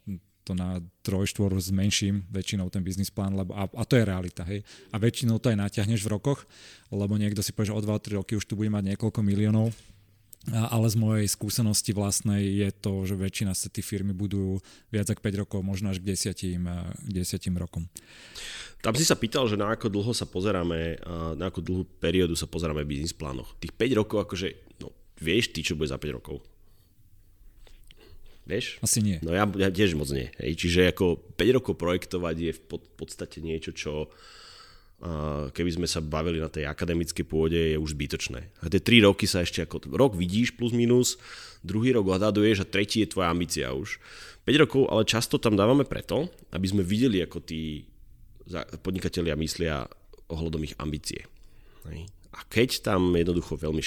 to na troj, štvor s menším väčšinou ten biznis plán, lebo, a, a to je realita, hej. A väčšinou to aj natiahneš v rokoch, lebo niekto si povie, že o 2-3 roky už tu bude mať niekoľko miliónov ale z mojej skúsenosti vlastnej je to, že väčšina sa tí firmy budú viac ako 5 rokov, možno až k 10, k 10 rokom. Tam si sa pýtal, že na ako dlho sa pozeráme, na ako dlhú periódu sa pozeráme v biznis plánoch. Tých 5 rokov, akože, no, vieš ty, čo bude za 5 rokov? Vieš? Asi nie. No ja, ja tiež moc nie. Hej. Čiže ako 5 rokov projektovať je v pod, podstate niečo, čo keby sme sa bavili na tej akademickej pôde, je už zbytočné. A tie 3 roky sa ešte ako rok vidíš plus minus, druhý rok odhaduješ a tretí je tvoja ambícia už. 5 rokov, ale často tam dávame preto, aby sme videli, ako tí podnikatelia myslia ohľadom ich ambície. Hej. A keď tam jednoducho veľmi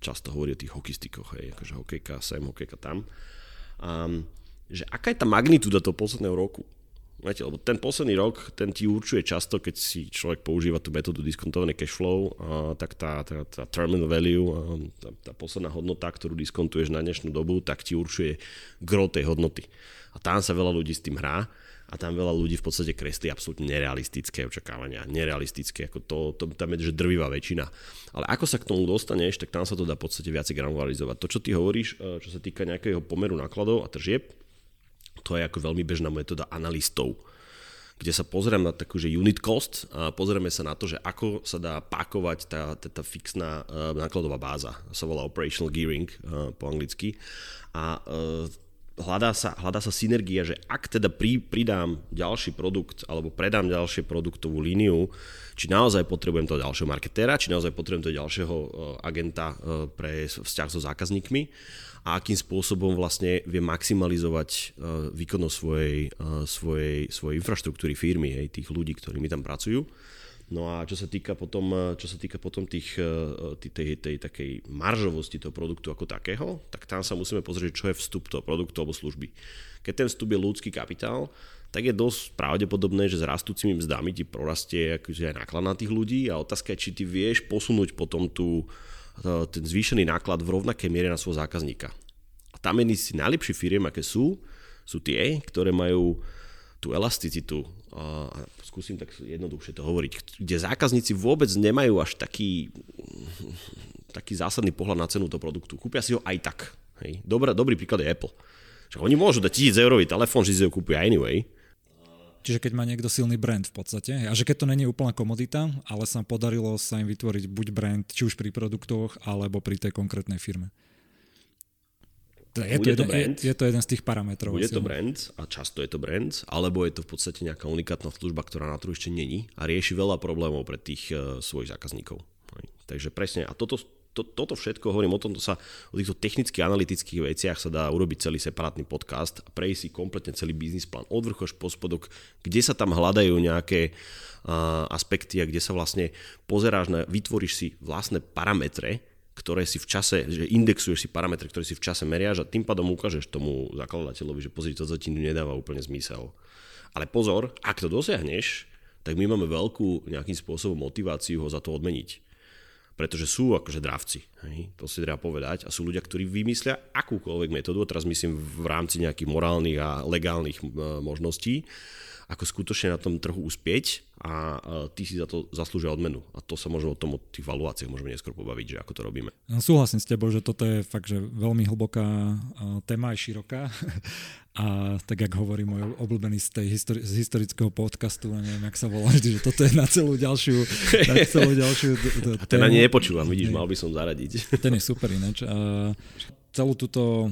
často hovorí o tých hokistikoch, hej, akože hokejka sem, hokejka tam, um, že aká je tá magnitúda toho posledného roku. Viete, lebo ten posledný rok, ten ti určuje často, keď si človek používa tú metódu diskontovaný cash flow, uh, tak tá, tá, tá terminal value, uh, tá, tá posledná hodnota, ktorú diskontuješ na dnešnú dobu, tak ti určuje gro tej hodnoty. A tam sa veľa ľudí s tým hrá a tam veľa ľudí v podstate kreslí absolútne nerealistické očakávania. Nerealistické, ako to, to tam je že drvivá väčšina. Ale ako sa k tomu dostaneš, tak tam sa to dá v podstate viac granularizovať. To, čo ty hovoríš, čo sa týka nejakého pomeru nákladov a tržieb, to je ako veľmi bežná metóda analistov kde sa pozriem na takú, že unit cost a pozrieme sa na to, že ako sa dá pakovať tá, tá, tá fixná uh, nákladová báza. Sa volá operational gearing uh, po anglicky. A uh, hľadá sa, hľadá sa synergia, že ak teda pri, pridám ďalší produkt alebo predám ďalšie produktovú líniu, či naozaj potrebujem toho ďalšieho marketéra, či naozaj potrebujem toho ďalšieho agenta pre vzťah so zákazníkmi a akým spôsobom vlastne vie maximalizovať uh, výkonnosť svojej, svojej, svojej infraštruktúry firmy, hej, tých ľudí, ktorí mi tam pracujú. No a čo sa týka potom, čo sa týka potom tých, tej, tej, tej takej maržovosti toho produktu ako takého, tak tam sa musíme pozrieť, čo je vstup toho produktu alebo služby. Keď ten vstup je ľudský kapitál, tak je dosť pravdepodobné, že s rastúcimi mzdami ti prorastie akože aj náklad na tých ľudí a otázka je, či ty vieš posunúť potom tú, ten zvýšený náklad v rovnakej miere na svojho zákazníka. A tam jedni si najlepší firiem, aké sú, sú tie, ktoré majú tú elasticitu, a skúsim tak jednoduchšie to hovoriť, kde zákazníci vôbec nemajú až taký, taký zásadný pohľad na cenu toho produktu. Kúpia si ho aj tak. Hej. Dobrý, dobrý príklad je Apple. Že oni môžu dať 1000 eurový telefón, že si ho kúpia anyway, Čiže keď má niekto silný brand v podstate, a že keď to není úplná komodita, ale sa podarilo sa im vytvoriť buď brand, či už pri produktoch, alebo pri tej konkrétnej firme. Je to, jeden, to brand, je, je to jeden z tých parametrov. Bude to brand a často je to brand, alebo je to v podstate nejaká unikátna služba, ktorá na trhu ešte není a rieši veľa problémov pre tých uh, svojich zákazníkov. Takže presne, a toto, to, toto všetko, hovorím o tomto sa, o týchto technických analytických veciach sa dá urobiť celý separátny podcast a prejsť si kompletne celý biznis plán od vrchu až po spodok, kde sa tam hľadajú nejaké uh, aspekty a kde sa vlastne pozeráš na, vytvoríš si vlastné parametre, ktoré si v čase, že indexuješ si parametre, ktoré si v čase meriaš a tým pádom ukážeš tomu zakladateľovi, že pozri, to ti nedáva úplne zmysel. Ale pozor, ak to dosiahneš, tak my máme veľkú nejakým spôsobom motiváciu ho za to odmeniť pretože sú akože dravci, to si treba povedať, a sú ľudia, ktorí vymyslia akúkoľvek metódu, teraz myslím v rámci nejakých morálnych a legálnych možností, ako skutočne na tom trhu uspieť a ty si za to zaslúžia odmenu. A to sa možno o tom, o tých valuáciách môžeme neskôr pobaviť, že ako to robíme. No, súhlasím s tebou, že toto je fakt, že veľmi hlboká téma aj široká. A tak, jak hovorí môj obľúbený z, tej histori- z historického podcastu, neviem, jak sa volá že toto je na celú ďalšiu, na celú ďalšiu A ten ani nepočúvam, vidíš, mal by som zaradiť. Ten je super ináč. A celú túto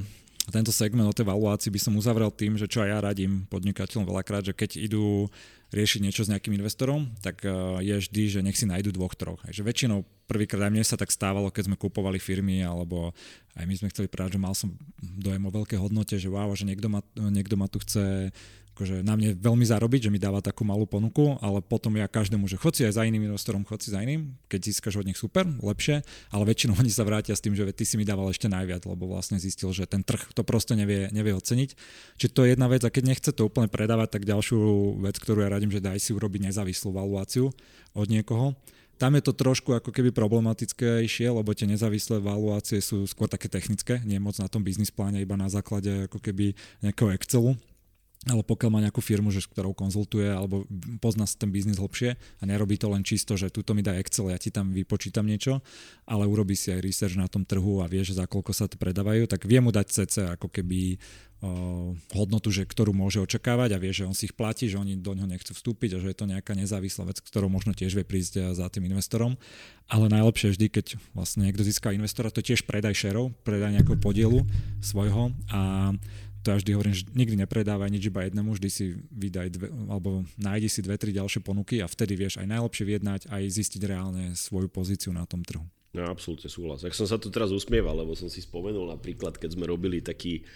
tento segment o tej valuácii by som uzavrel tým, že čo aj ja radím podnikateľom veľakrát, že keď idú riešiť niečo s nejakým investorom, tak eh, je vždy, že nech si nájdu dvoch, troch. Takže väčšinou prvýkrát aj mne sa tak stávalo, keď sme kupovali firmy, alebo aj my sme chceli práve, že mal som dojem o veľké hodnote, že wow, že niekto ma, niekto ma tu chce akože na mne veľmi zarobiť, že mi dáva takú malú ponuku, ale potom ja každému, že chod aj za iným investorom, chod si za iným, keď získaš od nich super, lepšie, ale väčšinou oni sa vrátia s tým, že ty si mi dával ešte najviac, lebo vlastne zistil, že ten trh to proste nevie, nevie oceniť. Čiže to je jedna vec a keď nechce to úplne predávať, tak ďalšiu vec, ktorú ja radím, že daj si urobiť nezávislú valuáciu od niekoho, tam je to trošku ako keby problematickejšie, lebo tie nezávislé valuácie sú skôr také technické, nie moc na tom biznis pláne, iba na základe ako keby nejakého Excelu ale pokiaľ má nejakú firmu, že ktorou konzultuje alebo pozná ten biznis hlbšie a nerobí to len čisto, že túto mi dá Excel, ja ti tam vypočítam niečo, ale urobí si aj research na tom trhu a vie, že za koľko sa to predávajú, tak vie mu dať CC ako keby o, hodnotu, že ktorú môže očakávať a vie, že on si ich platí, že oni do ňoho nechcú vstúpiť a že je to nejaká nezávislá vec, ktorou možno tiež vie prísť za tým investorom. Ale najlepšie vždy, keď vlastne niekto získa investora, to tiež predaj šerov, predaj nejakého podielu svojho a to ja vždy hovorím, že nikdy nepredávaj nič iba jednému, vždy si vydaj dve, alebo nájdi si dve, tri ďalšie ponuky a vtedy vieš aj najlepšie vyjednať, aj zistiť reálne svoju pozíciu na tom trhu. No, absolútne súhlas. Ak som sa tu teraz usmieval, lebo som si spomenul napríklad, keď sme robili taký,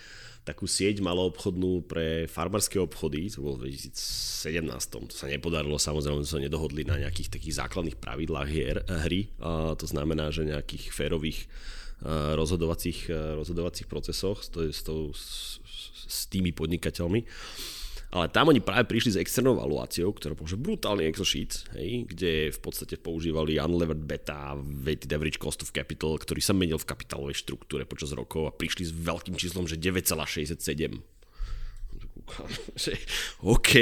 takú sieť maloobchodnú pre farmárske obchody, to bolo v 2017, to sa nepodarilo, samozrejme sa nedohodli na nejakých takých základných pravidlách hier, hry, a to znamená, že nejakých férových rozhodovacích, rozhodovacích procesoch s, s, s, s tými podnikateľmi. Ale tam oni práve prišli s externou valuáciou, ktorá bol brutálny Excel sheet, hej, kde v podstate používali unlevered beta, weighted average cost of capital, ktorý sa menil v kapitálovej štruktúre počas rokov a prišli s veľkým číslom, že 9,67 že OK,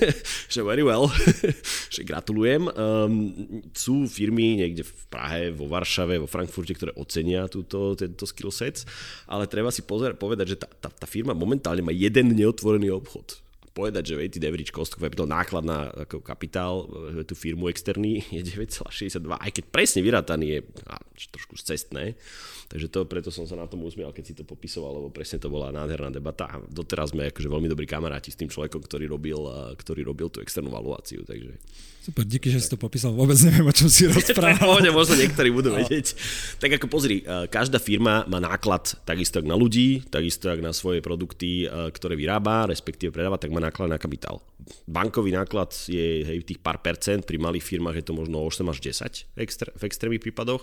že very well, že gratulujem. Um, sú firmy niekde v Prahe, vo Varšave, vo Frankfurte, ktoré ocenia túto, tento skillset, ale treba si pozer, povedať, že tá, tá, tá firma momentálne má jeden neotvorený obchod povedať, že weighted average cost of capital, náklad na ako kapitál, tú firmu externý je 9,62, aj keď presne vyrátaný je á, trošku cestné, takže to, preto som sa na tom usmial, keď si to popisoval, lebo presne to bola nádherná debata a doteraz sme akože veľmi dobrí kamaráti s tým človekom, ktorý robil, ktorý robil tú externú valuáciu, takže Super, díky, že si to popísal. Vôbec neviem, o čom si rozprával. Pohode, možno niektorí budú no. vedieť. Tak ako pozri, každá firma má náklad takisto na ľudí, takisto na svoje produkty, ktoré vyrába, respektíve predáva, tak má náklad na kapitál. Bankový náklad je hej, tých pár percent, pri malých firmách je to možno 8 až 10 v extrémnych prípadoch.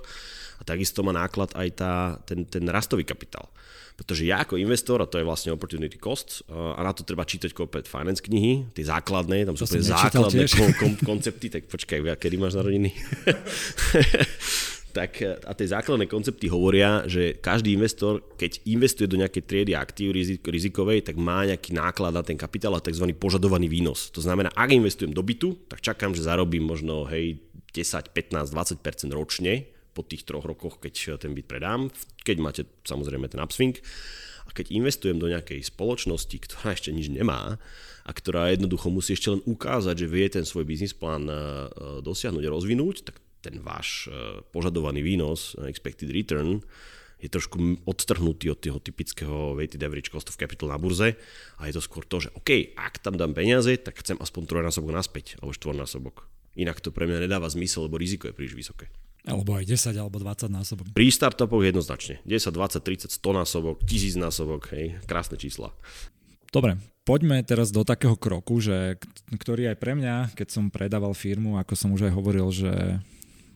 A takisto má náklad aj tá, ten, ten rastový kapitál. Pretože ja ako investor, a to je vlastne opportunity cost, a na to treba čítať corporate finance knihy, tie základné, tam sú úplne základné kon, kon, koncepty, tak počkaj, kedy máš narodeniny? tak a tie základné koncepty hovoria, že každý investor, keď investuje do nejakej triedy aktív rizikovej, tak má nejaký náklad na ten kapitál a tzv. požadovaný výnos. To znamená, ak investujem do bytu, tak čakám, že zarobím možno hej, 10, 15, 20% ročne po tých troch rokoch, keď ten byt predám, keď máte samozrejme ten upswing. A keď investujem do nejakej spoločnosti, ktorá ešte nič nemá a ktorá jednoducho musí ešte len ukázať, že vie ten svoj biznis plán e, dosiahnuť a rozvinúť, tak ten váš požadovaný výnos, expected return, je trošku odtrhnutý od toho typického weighted average cost of capital na burze a je to skôr to, že OK, ak tam dám peniaze, tak chcem aspoň trojnásobok naspäť alebo štvornásobok. Inak to pre mňa nedáva zmysel, lebo riziko je príliš vysoké. Alebo aj 10 alebo 20 násobok. Pri startupoch jednoznačne. 10, 20, 30, 100 násobok, 1000 násobok, hej, krásne čísla. Dobre, poďme teraz do takého kroku, že, ktorý aj pre mňa, keď som predával firmu, ako som už aj hovoril, že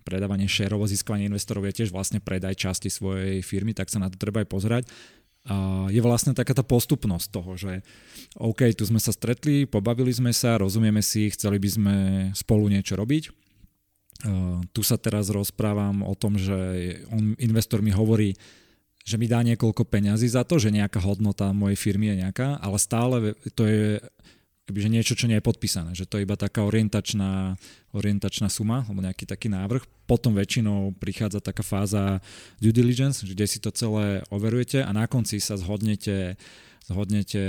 predávanie šerov, získavanie investorov je tiež vlastne predaj časti svojej firmy, tak sa na to treba aj pozerať. A je vlastne taká tá postupnosť toho, že OK, tu sme sa stretli, pobavili sme sa, rozumieme si, chceli by sme spolu niečo robiť. Uh, tu sa teraz rozprávam o tom, že on, investor mi hovorí, že mi dá niekoľko peňazí za to, že nejaká hodnota mojej firmy je nejaká, ale stále to je kebyže niečo, čo nie je podpísané, že to je iba taká orientačná, orientačná suma, alebo nejaký taký návrh. Potom väčšinou prichádza taká fáza due diligence, kde si to celé overujete a na konci sa zhodnete zhodnete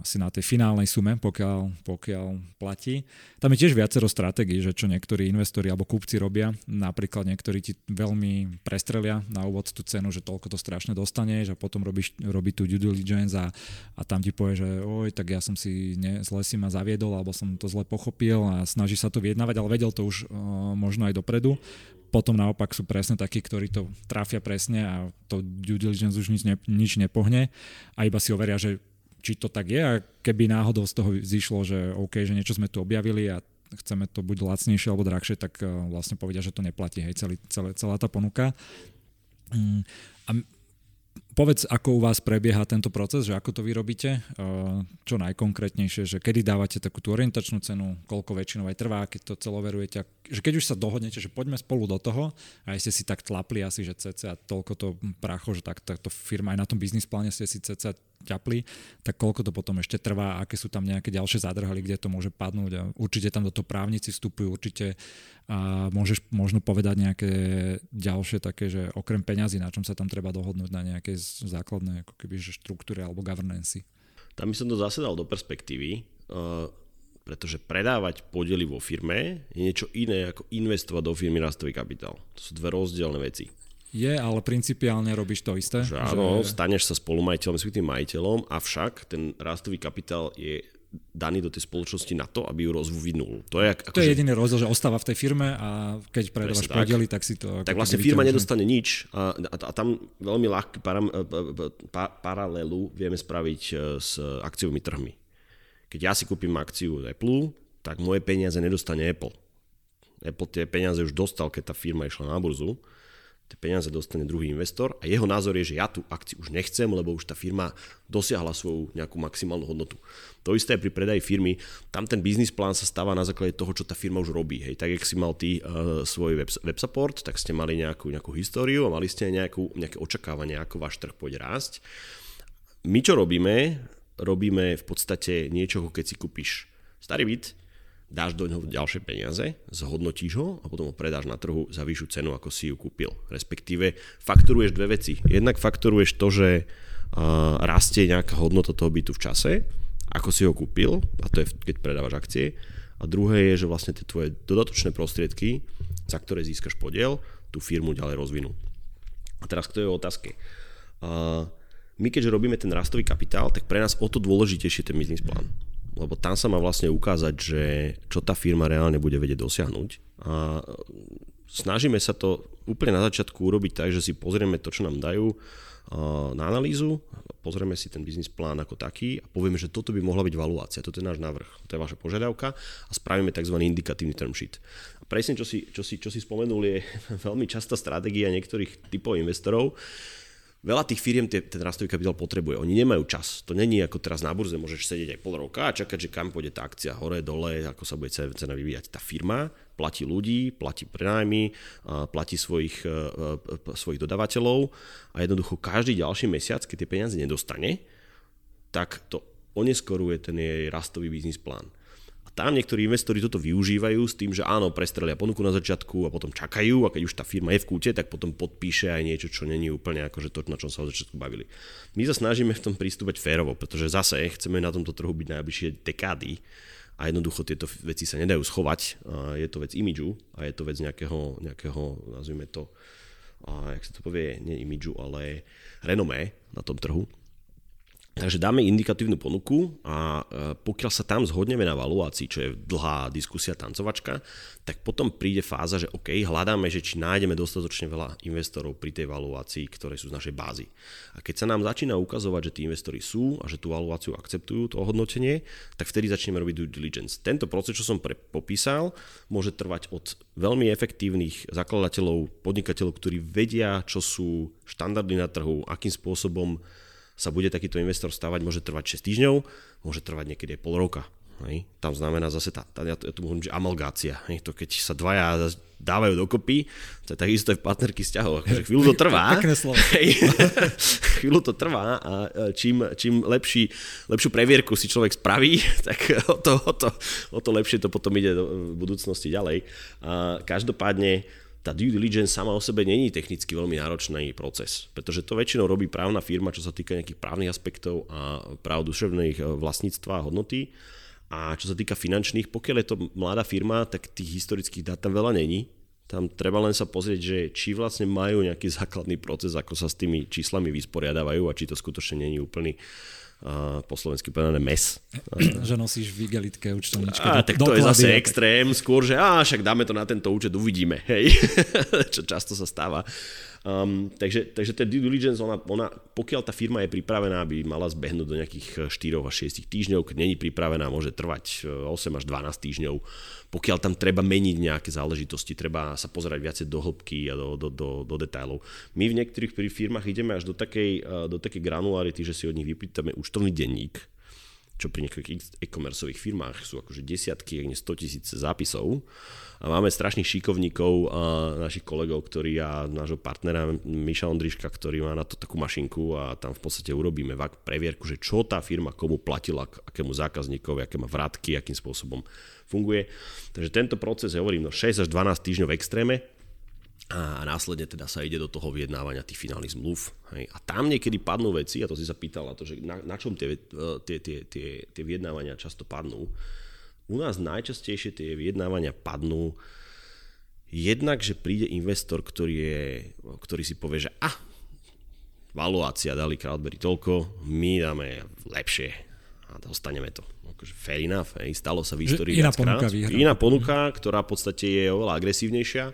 asi na tej finálnej sume, pokiaľ, pokiaľ platí. Tam je tiež viacero stratégií, že čo niektorí investori alebo kúpci robia. Napríklad niektorí ti veľmi prestrelia na úvod tú cenu, že toľko to strašne dostaneš a potom robíš, robí tú due diligence a, a tam ti povie, že oj, tak ja som si ne, zle si ma zaviedol alebo som to zle pochopil a snaží sa to vyjednávať, ale vedel to už uh, možno aj dopredu potom naopak sú presne takí, ktorí to trafia presne a to due diligence už nič, ne, nič nepohne a iba si overia, že či to tak je a keby náhodou z toho zišlo, že OK, že niečo sme tu objavili a chceme to buď lacnejšie alebo drahšie, tak eh, vlastne povedia, že to neplatí, hej, celý, celé, celá tá ponuka. Mm, a Povedz, ako u vás prebieha tento proces, že ako to vyrobíte, čo najkonkrétnejšie, že kedy dávate takú tú orientačnú cenu, koľko väčšinou aj trvá, keď to celoverujete, že keď už sa dohodnete, že poďme spolu do toho a ste si tak tlapli asi, že cca toľko to pracho, že tak, táto firma aj na tom biznis pláne ste si cca ťapli, tak koľko to potom ešte trvá, aké sú tam nejaké ďalšie zadrhaly, kde to môže padnúť? A určite tam do toho právnici vstupujú, určite a môžeš možno povedať nejaké ďalšie také, že okrem peňazí, na čom sa tam treba dohodnúť na základné ako keby, že štruktúre alebo governance. Tam by som to zase dal do perspektívy, uh, pretože predávať podiely vo firme je niečo iné ako investovať do firmy rastový kapitál. To sú dve rozdielne veci. Je, ale principiálne robíš to isté? Že áno, že... staneš sa spolumajiteľom, tým majiteľom, avšak ten rastový kapitál je daný do tej spoločnosti na to, aby ju rozvinul. To je, ako, to je že... jediný rozdiel, že ostáva v tej firme a keď predávaš podiely, tak si to... Tak vlastne firma že... nedostane nič a, a, a tam veľmi ľahký param, pa, paralelu vieme spraviť e, s akciovými trhmi. Keď ja si kúpim akciu Apple, tak moje peniaze nedostane Apple. Apple tie peniaze už dostal, keď tá firma išla na burzu tie peniaze dostane druhý investor a jeho názor je, že ja tú akciu už nechcem, lebo už tá firma dosiahla svoju nejakú maximálnu hodnotu. To isté pri predaji firmy, tam ten biznis plán sa stáva na základe toho, čo tá firma už robí. Hej. Tak, jak si mal ty uh, svoj web, web support, tak ste mali nejakú, nejakú históriu a mali ste nejakú, nejaké očakávanie, ako váš trh pôjde rásť. My čo robíme? Robíme v podstate niečo, keď si kúpiš starý byt, dáš do neho ďalšie peniaze, zhodnotíš ho a potom ho predáš na trhu za vyššiu cenu, ako si ju kúpil. Respektíve fakturuješ dve veci. Jednak fakturuješ to, že uh, rastie nejaká hodnota toho bytu v čase, ako si ho kúpil, a to je keď predávaš akcie. A druhé je, že vlastne tie tvoje dodatočné prostriedky, za ktoré získaš podiel, tú firmu ďalej rozvinú. A teraz k tej otázke. Uh, my keďže robíme ten rastový kapitál, tak pre nás o to dôležitejšie ten biznis plán lebo tam sa má vlastne ukázať, že čo tá firma reálne bude vedieť dosiahnuť. A snažíme sa to úplne na začiatku urobiť tak, že si pozrieme to, čo nám dajú na analýzu, pozrieme si ten biznis plán ako taký a povieme, že toto by mohla byť valuácia, toto je náš návrh, to je vaša požiadavka a spravíme tzv. indikatívny term sheet. A presne, čo si, čo, si, čo si spomenul, je veľmi častá stratégia niektorých typov investorov, veľa tých firiem tie, ten rastový kapitál potrebuje. Oni nemajú čas. To není ako teraz na burze, môžeš sedieť aj pol roka a čakať, že kam pôjde tá akcia hore, dole, ako sa bude cena vyvíjať. Tá firma platí ľudí, platí prenájmy, platí svojich, e, e, svojich dodávateľov a jednoducho každý ďalší mesiac, keď tie peniaze nedostane, tak to oneskoruje ten jej rastový biznis plán tam niektorí investori toto využívajú s tým, že áno, prestrelia ponuku na začiatku a potom čakajú a keď už tá firma je v kúte, tak potom podpíše aj niečo, čo není úplne akože to, na čom sa od začiatku bavili. My sa snažíme v tom pristúpať férovo, pretože zase chceme na tomto trhu byť najbližšie dekády a jednoducho tieto veci sa nedajú schovať. Je to vec imidžu a je to vec nejakého, nejakého nazvime to, a jak sa to povie, nie imidžu, ale renomé na tom trhu. Takže dáme indikatívnu ponuku a e, pokiaľ sa tam zhodneme na valuácii, čo je dlhá diskusia tancovačka, tak potom príde fáza, že OK, hľadáme, že či nájdeme dostatočne veľa investorov pri tej valuácii, ktoré sú z našej bázy. A keď sa nám začína ukazovať, že tí investori sú a že tú valuáciu akceptujú, to ohodnotenie, tak vtedy začneme robiť due diligence. Tento proces, čo som pre, popísal, môže trvať od veľmi efektívnych zakladateľov, podnikateľov, ktorí vedia, čo sú štandardy na trhu, akým spôsobom sa bude takýto investor stavať, môže trvať 6 týždňov, môže trvať niekedy aj pol roka. Hej. Tam znamená zase tá, tá ja, to, ja to môžem, že amalgácia. Hej. To keď sa dvaja dávajú dokopy, to je takisto aj v partnerky vzťahov. Akože chvíľu to trvá. Pekné slovo. Hej. chvíľu to trvá a čím, čím lepší, lepšiu previerku si človek spraví, tak o to, o, to, o to lepšie to potom ide do budúcnosti ďalej. A každopádne tá due diligence sama o sebe není technicky veľmi náročný proces, pretože to väčšinou robí právna firma, čo sa týka nejakých právnych aspektov a práv duševných eh, vlastníctva a hodnoty. A čo sa týka finančných, pokiaľ je to mladá firma, tak tých historických dát tam veľa není. Tam treba len sa pozrieť, že či vlastne majú nejaký základný proces, ako sa s tými číslami vysporiadávajú a či to skutočne není úplný po slovensky povedané mes. Že nosíš v igelitke účtovničke. A, tak to je zase extrém, skôr, že á, však dáme to na tento účet, uvidíme, hej. Čo často sa stáva. Um, takže, takže ten due diligence, ona, ona, pokiaľ tá firma je pripravená, by mala zbehnúť do nejakých 4 až 6 týždňov, keď není pripravená, môže trvať 8 až 12 týždňov. Pokiaľ tam treba meniť nejaké záležitosti, treba sa pozerať viacej do hĺbky a do, do, do, do detailov. My v niektorých firmách ideme až do takej, do takej granularity, že si od nich vypýtame účtovný denník, čo pri niektorých e-commerceových firmách sú akože desiatky, ak nie 100 tisíce zápisov. A máme strašných šikovníkov našich kolegov, ktorí a nášho partnera Miša Ondriška, ktorý má na to takú mašinku a tam v podstate urobíme previerku, že čo tá firma komu platila, akému zákazníkovi, aké má vratky, akým spôsobom funguje. Takže tento proces, ja hovorím, no 6 až 12 týždňov v extréme, a následne teda sa ide do toho vyjednávania tých finálnych zmluv. Hej. A tam niekedy padnú veci, a to si sa pýtal na to, že na, na čom tie, tie, tie, tie, tie vyjednávania často padnú. U nás najčastejšie tie vyjednávania padnú jednak, že príde investor, ktorý, je, ktorý si povie, že a, ah, valuácia dali Crowdberry toľko, my dáme lepšie a dostaneme to. Akože fair enough, hej. stalo sa v histórii Iná ponuka, Iná ponuka, ktorá v podstate je oveľa agresívnejšia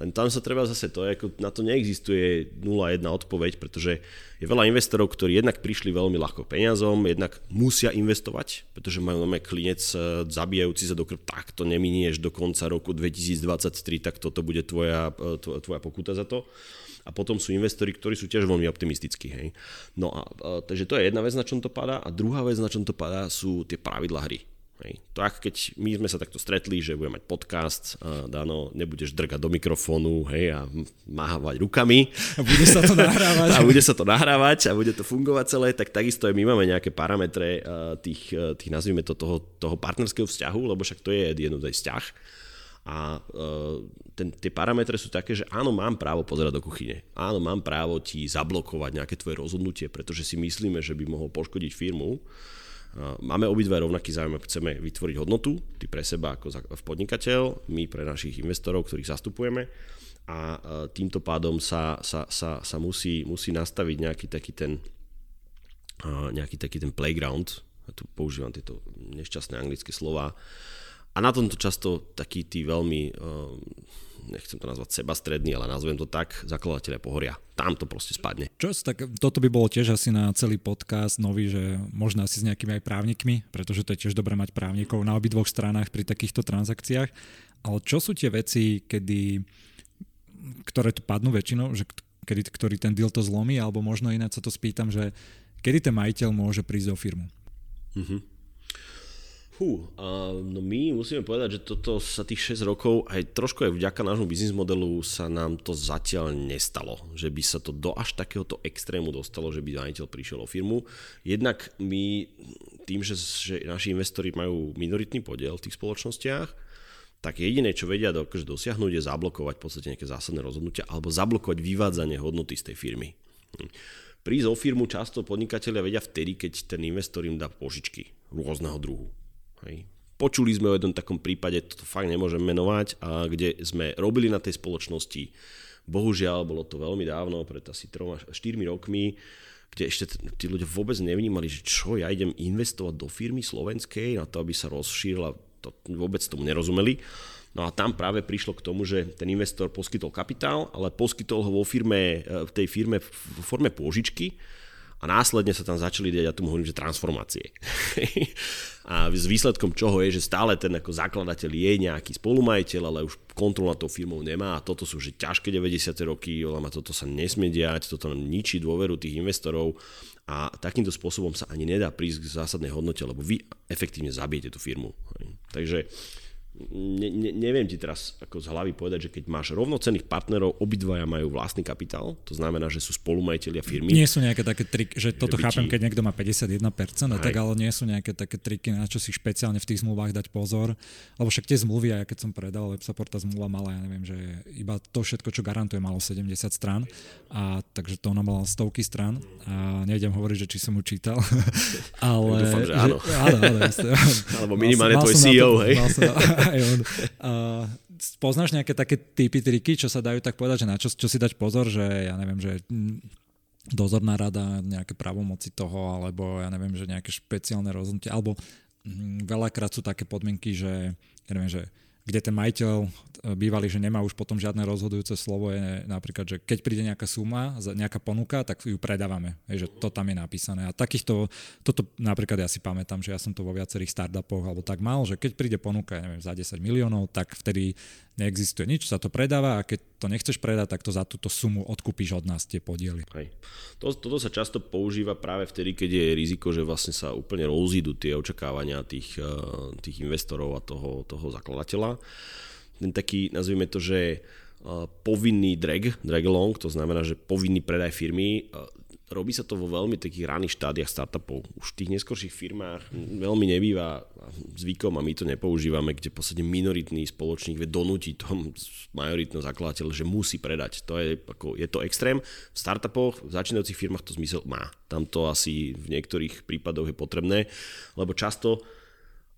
len tam sa treba zase to, ako na to neexistuje 0-1 odpoveď, pretože je veľa investorov, ktorí jednak prišli veľmi ľahko peniazom, jednak musia investovať, pretože majú nové klinec e, zabijajúci sa do krv, tak to neminieš do konca roku 2023, tak toto bude tvoja, e, tvoja pokuta za to. A potom sú investori, ktorí sú tiež veľmi optimistickí. Hej. No a, a takže to je jedna vec, na čom to padá. A druhá vec, na čom to padá, sú tie pravidla hry. Hej. Tak keď my sme sa takto stretli, že budeme mať podcast, a Dano, nebudeš drgať do mikrofónu hej, a máhavať rukami. A bude sa to nahrávať. a bude sa to nahrávať a bude to fungovať celé, tak takisto aj my máme nejaké parametre tých, tých nazvime to, toho, toho partnerského vzťahu, lebo však to je jednoduchý vzťah. A ten, tie parametre sú také, že áno, mám právo pozerať do kuchyne. Áno, mám právo ti zablokovať nejaké tvoje rozhodnutie, pretože si myslíme, že by mohol poškodiť firmu Máme obidva rovnaký záujem, chceme vytvoriť hodnotu, ty pre seba ako podnikateľ, my pre našich investorov, ktorých zastupujeme. A týmto pádom sa, sa, sa, sa musí, musí nastaviť nejaký taký ten, nejaký taký ten playground, ja tu používam tieto nešťastné anglické slova, a na tomto často takí tí veľmi nechcem to nazvať sebastredný, ale nazvem to tak, zakladateľe pohoria. Tam to proste spadne. Čo, tak toto by bolo tiež asi na celý podcast nový, že možno asi s nejakými aj právnikmi, pretože to je tiež dobré mať právnikov na obidvoch stranách pri takýchto transakciách. Ale čo sú tie veci, kedy, ktoré tu padnú väčšinou, že kedy, ktorý ten deal to zlomí, alebo možno iné sa to spýtam, že kedy ten majiteľ môže prísť o firmu? Uh-huh. Fú, a, no my musíme povedať, že toto sa tých 6 rokov, aj trošku aj vďaka nášmu biznis modelu sa nám to zatiaľ nestalo, že by sa to do až takéhoto extrému dostalo, že by majiteľ prišiel o firmu. Jednak my tým, že, že naši investori majú minoritný podiel v tých spoločnostiach, tak jediné, čo vedia dokáže dosiahnuť, je zablokovať v podstate nejaké zásadné rozhodnutia alebo zablokovať vyvádzanie hodnoty z tej firmy. Hm. Prísť o firmu často podnikatelia vedia vtedy, keď ten investor im dá požičky rôzneho druhu Hej. Počuli sme o jednom takom prípade, toto fakt nemôžem menovať, a kde sme robili na tej spoločnosti, bohužiaľ, bolo to veľmi dávno, pred asi 3, 4 rokmi, kde ešte tí ľudia vôbec nevnímali, že čo ja idem investovať do firmy slovenskej na to, aby sa rozšírila, to vôbec tomu nerozumeli. No a tam práve prišlo k tomu, že ten investor poskytol kapitál, ale poskytol ho vo firme, v tej firme v forme pôžičky, a následne sa tam začali diať, ja tomu hovorím, že transformácie. a s výsledkom čoho je, že stále ten ako zakladateľ je nejaký spolumajiteľ, ale už kontrol nad tou firmou nemá a toto sú že ťažké 90. roky, ma toto sa nesmie diať, toto ničí dôveru tých investorov a takýmto spôsobom sa ani nedá prísť k zásadnej hodnote, lebo vy efektívne zabijete tú firmu. Takže ne, ne, neviem ti teraz ako z hlavy povedať, že keď máš rovnocenných partnerov, obidvaja majú vlastný kapitál, to znamená, že sú spolumajiteľia firmy. Nie sú nejaké také triky, že toto že chápem, keď niekto má 51%, a tak, ale nie sú nejaké také triky, na čo si špeciálne v tých zmluvách dať pozor, lebo však tie zmluvy, aj keď som predal Websupport, tá zmluva mala, ja neviem, že iba to všetko, čo garantuje, malo 70 strán, a takže to ona mala stovky strán a nejdem hovoriť, že či som ju čítal, ale... Dúfam, že áno. Že, áno, áno Alebo minimálne tvoj CEO, hej. Aj on. Uh, poznáš nejaké také typy, triky, čo sa dajú tak povedať, že na čo, čo si dať pozor, že ja neviem, že dozorná rada, nejaké pravomoci toho, alebo ja neviem, že nejaké špeciálne rozhodnutie, alebo mm, veľakrát sú také podmienky, že ja neviem, že kde ten majiteľ e, bývalý, že nemá už potom žiadne rozhodujúce slovo, je napríklad, že keď príde nejaká suma, nejaká ponuka, tak ju predávame. Hej, že to tam je napísané. A takýchto, toto napríklad ja si pamätám, že ja som to vo viacerých startupoch alebo tak mal, že keď príde ponuka, ja neviem, za 10 miliónov, tak vtedy neexistuje nič, sa to predáva a keď to nechceš predať, tak to za túto sumu odkúpiš od nás tie podiely. Hej. To, toto sa často používa práve vtedy, keď je riziko, že vlastne sa úplne rozídu tie očakávania tých, eh, tých investorov a toho, toho zakladateľa. Ten taký, nazvime to, že eh, povinný drag, drag along, to znamená, že povinný predaj firmy, eh, robí sa to vo veľmi takých raných štádiach startupov. Už v tých neskorších firmách veľmi nebýva zvykom a my to nepoužívame, kde v podstate minoritný spoločník vie donútiť tom majoritného zakladateľa, že musí predať. To je, ako, je to extrém. V startupoch, v začínajúcich firmách to zmysel má. Tam to asi v niektorých prípadoch je potrebné, lebo často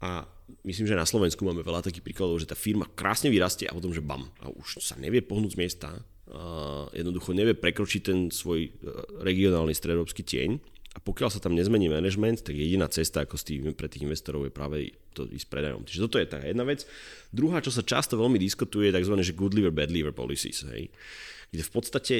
a myslím, že na Slovensku máme veľa takých príkladov, že tá firma krásne vyrastie a potom, že bam, a už sa nevie pohnúť z miesta, jednoducho nevie prekročiť ten svoj e, regionálny stredovský tieň a pokiaľ sa tam nezmení management, tak jediná cesta ako s tým, pre tých investorov je práve to ísť predajom. Čiže toto je tá jedna vec. Druhá, čo sa často veľmi diskutuje, je tzv. Že good liver, bad liver policies, hej, kde v podstate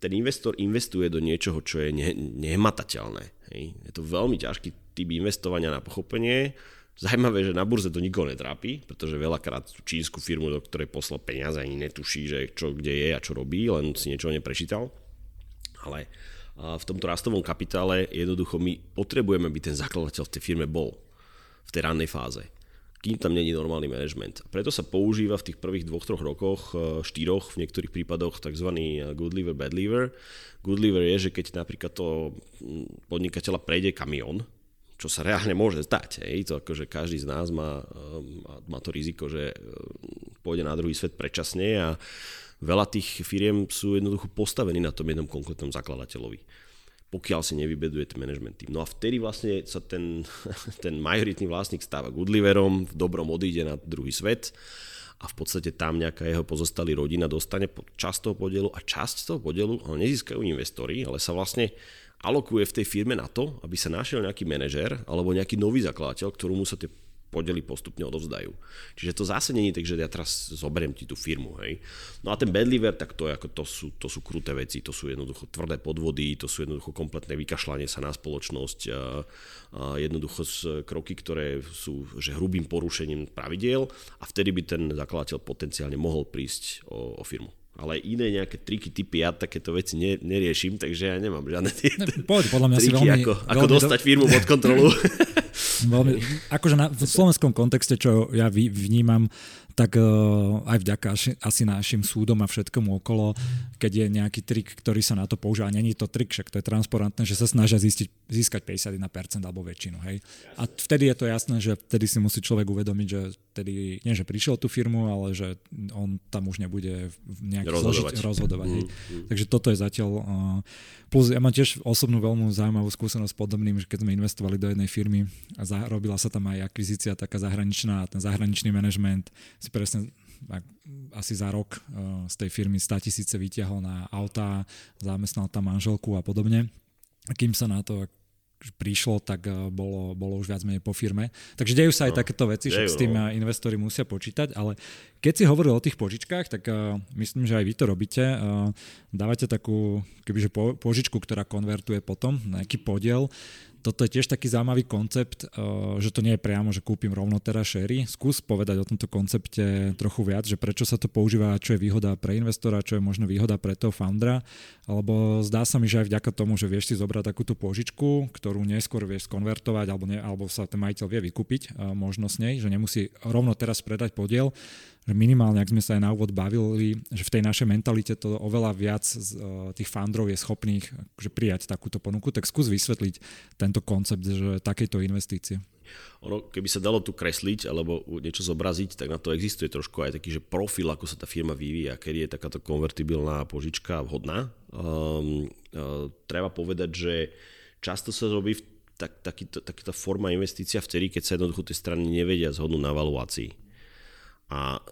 ten investor investuje do niečoho, čo je ne, nehmatateľné. Hej. Je to veľmi ťažký typ investovania na pochopenie, Zajímavé, že na burze to nikoho netrápi, pretože veľakrát tú čínsku firmu, do ktorej poslal peniaze, ani netuší, že čo kde je a čo robí, len si niečo neprečítal. Ale v tomto rastovom kapitále jednoducho my potrebujeme, aby ten zakladateľ v tej firme bol v tej rannej fáze kým tam není normálny management. Preto sa používa v tých prvých dvoch, troch rokoch, e, štyroch, v niektorých prípadoch tzv. good liver, bad liver. Good liver je, že keď napríklad to podnikateľa prejde kamión, čo sa reálne môže stať. Hej. To akože každý z nás má, um, má to riziko, že um, pôjde na druhý svet predčasne a veľa tých firiem sú jednoducho postavení na tom jednom konkrétnom zakladateľovi pokiaľ si nevybeduje ten management tým. No a vtedy vlastne sa ten, ten majoritný vlastník stáva goodliverom, v dobrom odíde na druhý svet a v podstate tam nejaká jeho pozostalý rodina dostane časť toho podielu a časť toho podielu ho nezískajú investori, ale sa vlastne alokuje v tej firme na to, aby sa našiel nejaký manažer alebo nejaký nový zakladateľ, ktorému sa tie podely postupne odovzdajú. Čiže to zase není tak, že ja teraz zoberiem ti tú firmu. Hej. No a ten bedliver, tak to, ako to, sú, to sú kruté veci, to sú jednoducho tvrdé podvody, to sú jednoducho kompletné vykašľanie sa na spoločnosť, a, a jednoducho kroky, ktoré sú že hrubým porušením pravidiel a vtedy by ten zakladateľ potenciálne mohol prísť o, o firmu ale iné nejaké triky, typy, ja takéto veci ne, neriešim, takže ja nemám žiadne tie ne, poď, podľa mňa triky, si veľmi, ako, ako veľmi dostať do... firmu pod kontrolu. veľmi, akože na, v slovenskom kontexte, čo ja vnímam, tak uh, aj vďaka asi, asi našim súdom a všetkomu okolo, keď je nejaký trik, ktorý sa na to používa, není to trik, však to je transparentné, že sa snažia zistiť, získať 51% alebo väčšinu. Hej? A vtedy je to jasné, že vtedy si musí človek uvedomiť, že vtedy nie, že prišiel tú firmu, ale že on tam už nebude nejak rozhodovať. Zložiť, rozhodovať mm, mm. Takže toto je zatiaľ... Uh, plus ja mám tiež osobnú veľmi zaujímavú skúsenosť podobným, že keď sme investovali do jednej firmy a za, robila sa tam aj akvizícia taká zahraničná a ten zahraničný manažment si presne asi za rok eh, z tej firmy 100 tisíce vyťahol na auta, zamestnal tam manželku a podobne. A kým sa na to prišlo, tak eh, bolo, bolo už viac menej po firme. Takže dejú sa aj no, takéto veci, že s tým no. investori musia počítať, ale keď si hovoril o tých požičkách, tak uh, myslím, že aj vy to robíte. Uh, dávate takú kebyže po, požičku, ktorá konvertuje potom na nejaký podiel toto je tiež taký zaujímavý koncept, eh, že to nie je priamo, že kúpim rovno teraz sherry. Skús povedať o tomto koncepte trochu viac, že prečo sa to používa, čo je výhoda pre investora, čo je možno výhoda pre toho foundera, alebo zdá sa mi, že aj vďaka tomu, že vieš si zobrať takúto požičku, ktorú neskôr vieš skonvertovať, alebo, ne, alebo sa ten majiteľ vie vykúpiť eh, možno s nej, že nemusí rovno teraz predať podiel, že minimálne, ak sme sa aj na úvod bavili, že v tej našej mentalite to oveľa viac z uh, tých fandrov je schopných že prijať takúto ponuku, tak skús vysvetliť tento koncept, že takejto investície. Ono, keby sa dalo tu kresliť alebo niečo zobraziť, tak na to existuje trošku aj taký, že profil, ako sa tá firma vyvíja, kedy je takáto konvertibilná požička vhodná. Um, uh, treba povedať, že často sa robí tak, takýto, takýto forma investícia vtedy, keď sa jednoducho tie strany nevedia zhodnúť na valuácii. A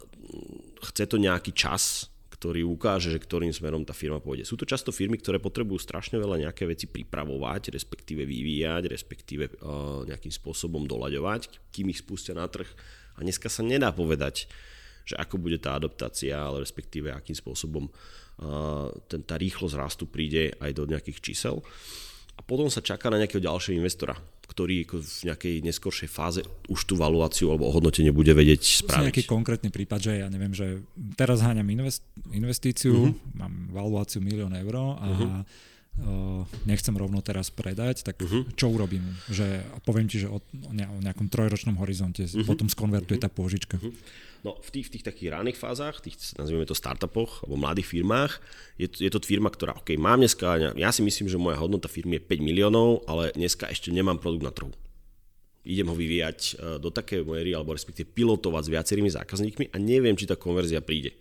chce to nejaký čas, ktorý ukáže, že ktorým smerom tá firma pôjde. Sú to často firmy, ktoré potrebujú strašne veľa nejaké veci pripravovať, respektíve vyvíjať, respektíve uh, nejakým spôsobom doľaďovať, kým ich spustia na trh. A dneska sa nedá povedať, že ako bude tá adaptácia, ale respektíve akým spôsobom ten, tá rýchlosť rastu príde aj do nejakých čísel. A potom sa čaká na nejakého ďalšieho investora, ktorý v nejakej neskoršej fáze už tú valuáciu alebo ohodnotenie bude vedieť spraviť. nejaký konkrétny prípad, že ja neviem, že teraz háňam invest, investíciu, uh-huh. mám valuáciu milión eur a uh-huh nechcem rovno teraz predať, tak uh-huh. čo urobím? Že, poviem ti, že o, o nejakom trojročnom horizonte uh-huh. potom skonvertuje uh-huh. tá pôžička. Uh-huh. No v tých, v tých takých raných fázach, tých nazvime to startupoch alebo mladých firmách, je to, je to firma, ktorá, OK, mám dneska, ja si myslím, že moja hodnota firmy je 5 miliónov, ale dneska ešte nemám produkt na trhu. Idem ho vyvíjať e, do takej miery, alebo respektíve pilotovať s viacerými zákazníkmi a neviem, či tá konverzia príde.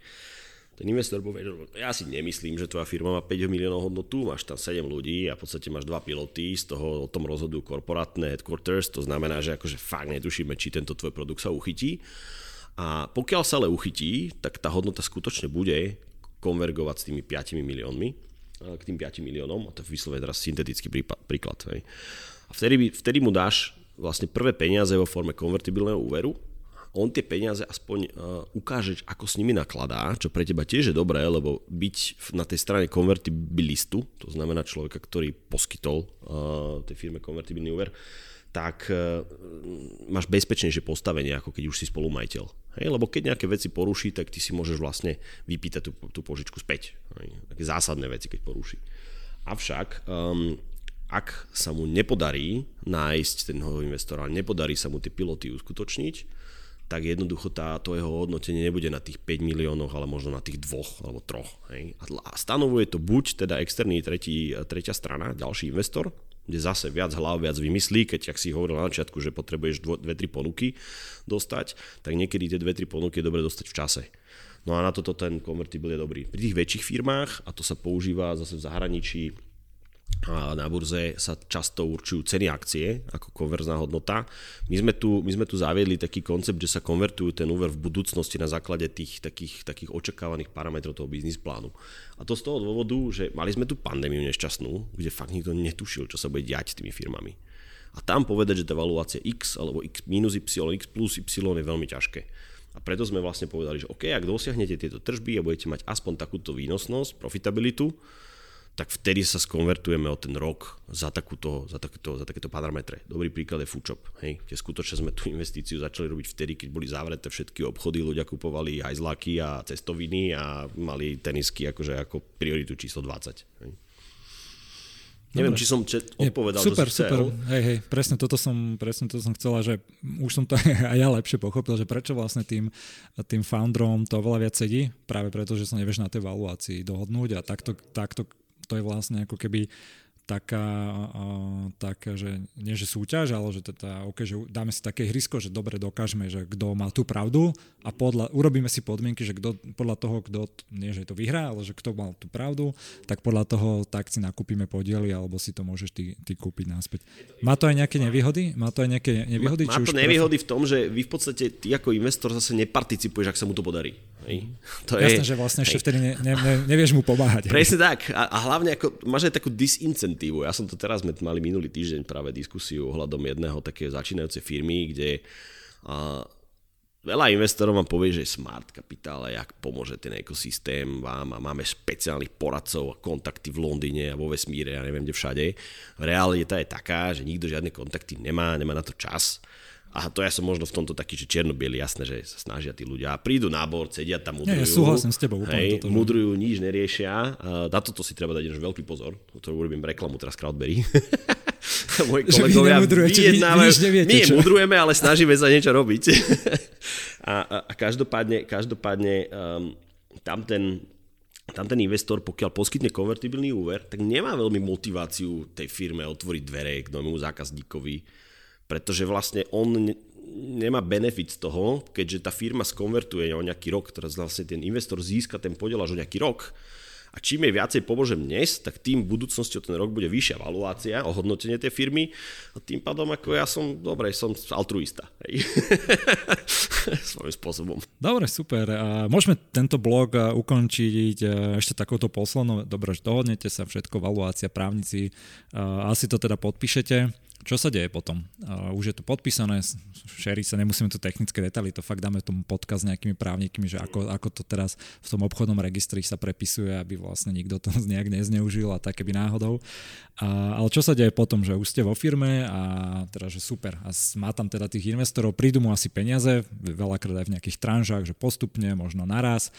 Ten investor povie, že ja si nemyslím, že tvoja firma má 5 miliónov hodnotu, máš tam 7 ľudí a v podstate máš dva piloty, z toho o tom rozhodujú korporátne headquarters, to znamená, že akože fakt netušíme, či tento tvoj produkt sa uchytí. A pokiaľ sa ale uchytí, tak tá hodnota skutočne bude konvergovať s tými 5 miliónmi, k tým 5 miliónom, a to je vyslovene teraz syntetický príklad. Hej. A vtedy, vtedy mu dáš vlastne prvé peniaze vo forme konvertibilného úveru, on tie peniaze aspoň uh, ukáže, ako s nimi nakladá, čo pre teba tiež je dobré, lebo byť na tej strane konvertibilistu, to znamená človeka, ktorý poskytol uh, tej firme konvertibilný úver, tak uh, máš bezpečnejšie postavenie, ako keď už si spolumajiteľ. Hej? Lebo keď nejaké veci poruší, tak ty si môžeš vlastne vypýtať tú, tú požičku späť. Hej? Také zásadné veci, keď poruší. Avšak um, ak sa mu nepodarí nájsť ten investora, nepodarí sa mu tie piloty uskutočniť, tak jednoducho tá, to jeho hodnotenie nebude na tých 5 miliónoch, ale možno na tých dvoch alebo troch. Hej. A stanovuje to buď teda externý tretí, tretia strana, ďalší investor, kde zase viac hlav, viac vymyslí, keď, ak si hovoril na začiatku, že potrebuješ dvo, dve, tri ponuky dostať, tak niekedy tie dve, tri ponuky je dobre dostať v čase. No a na toto ten konvertibil je dobrý. Pri tých väčších firmách, a to sa používa zase v zahraničí, a na burze sa často určujú ceny akcie ako konverzná hodnota. My sme, tu, my sme tu zaviedli taký koncept, že sa konvertujú ten úver v budúcnosti na základe tých takých, takých očakávaných parametrov toho biznis plánu. A to z toho dôvodu, že mali sme tu pandémiu nešťastnú, kde fakt nikto netušil, čo sa bude diať s tými firmami. A tam povedať, že tá valuácia X alebo X minus Y, X plus Y je veľmi ťažké. A preto sme vlastne povedali, že OK, ak dosiahnete tieto tržby a budete mať aspoň takúto výnosnosť, profitabilitu, tak vtedy sa skonvertujeme o ten rok za, takúto, za, takéto, za takéto parametre. Dobrý príklad je Foodshop. Hej, kde skutočne sme tú investíciu začali robiť vtedy, keď boli zavreté všetky obchody, ľudia kupovali hajzláky a cestoviny a mali tenisky akože ako prioritu číslo 20. Hej. Neviem, či som čet, odpovedal, super, super. Hej, hej, presne toto som, presne toto som chcela, že už som to aj ja lepšie pochopil, že prečo vlastne tým, tým founderom to veľa viac sedí, práve preto, že sa nevieš na tej valuácii dohodnúť a takto, takto to je vlastne ako keby taká, uh, taká, že nie že súťaž, ale že teda, okay, že dáme si také hrysko, že dobre dokážeme, že kto má tú pravdu a podľa, urobíme si podmienky, že kdo, podľa toho, kto, nie že to vyhrá, ale že kto mal tú pravdu, tak podľa toho tak si nakúpime podiely, alebo si to môžeš ty, ty kúpiť náspäť. Má to aj nejaké nevýhody? Má to aj nejaké nevýhody? Má, má to nevýhody v tom, že vy v podstate, ty ako investor zase neparticipuješ, ak sa mu to podarí. Hej. To Jasné, je, že vlastne ešte vtedy ne, ne, ne, nevieš mu pomáhať. Presne tak. A, a hlavne ako, máš aj takú disincentívu. Ja som to teraz, sme mali minulý týždeň práve diskusiu ohľadom jedného takého začínajúcej firmy, kde a, veľa investorov vám povie, že smart kapitál a jak pomôže ten ekosystém vám a máme špeciálnych poradcov a kontakty v Londýne a vo vesmíre a neviem kde všade. Realita je taká, že nikto žiadne kontakty nemá, nemá na to čas a to ja som možno v tomto taký, že čierno jasné, že sa snažia tí ľudia. Prídu na bord, sedia tam, mudrujú. Nie, ja súhlasím s tebou. Hej, toto, mudrujú, nič neriešia. Na toto si treba dať veľký pozor. To urobím reklamu teraz Crowdberry. Moji kolegovia vyjednávajú. Vy, my čo? mudrujeme, ale snažíme sa niečo robiť. a, a, a každopádne, každopádne um, tam ten, tam ten investor, pokiaľ poskytne konvertibilný úver, tak nemá veľmi motiváciu tej firme otvoriť dvere k novému zákazníkovi pretože vlastne on nemá benefit z toho, keďže tá firma skonvertuje o nejaký rok, teraz vlastne ten investor získa ten podiel až o nejaký rok. A čím je viacej pomôžem dnes, tak tým v budúcnosti o ten rok bude vyššia valuácia, ohodnotenie tej firmy a tým pádom ako ja som, dobre, som altruista. Hej. Svojím spôsobom. Dobre, super. A môžeme tento blog ukončiť ešte takouto poslednou. Dobre, dohodnete sa, všetko, valuácia, právnici. Asi to teda podpíšete Čo sa deje potom? Už je to podpísané, šerí sa, nemusíme tu technické detaily, to fakt dáme tomu podkaz s nejakými právnikmi, že ako, ako to teraz v tom obchodnom registri sa prepisuje, aby vlastne nikto to nejak nezneužil a tak keby náhodou. Uh, ale čo sa deje potom, že už ste vo firme a teda, že super. A má tam teda tých investorov, prídu mu asi peniaze, veľakrát aj v nejakých tranžách, že postupne, možno naraz.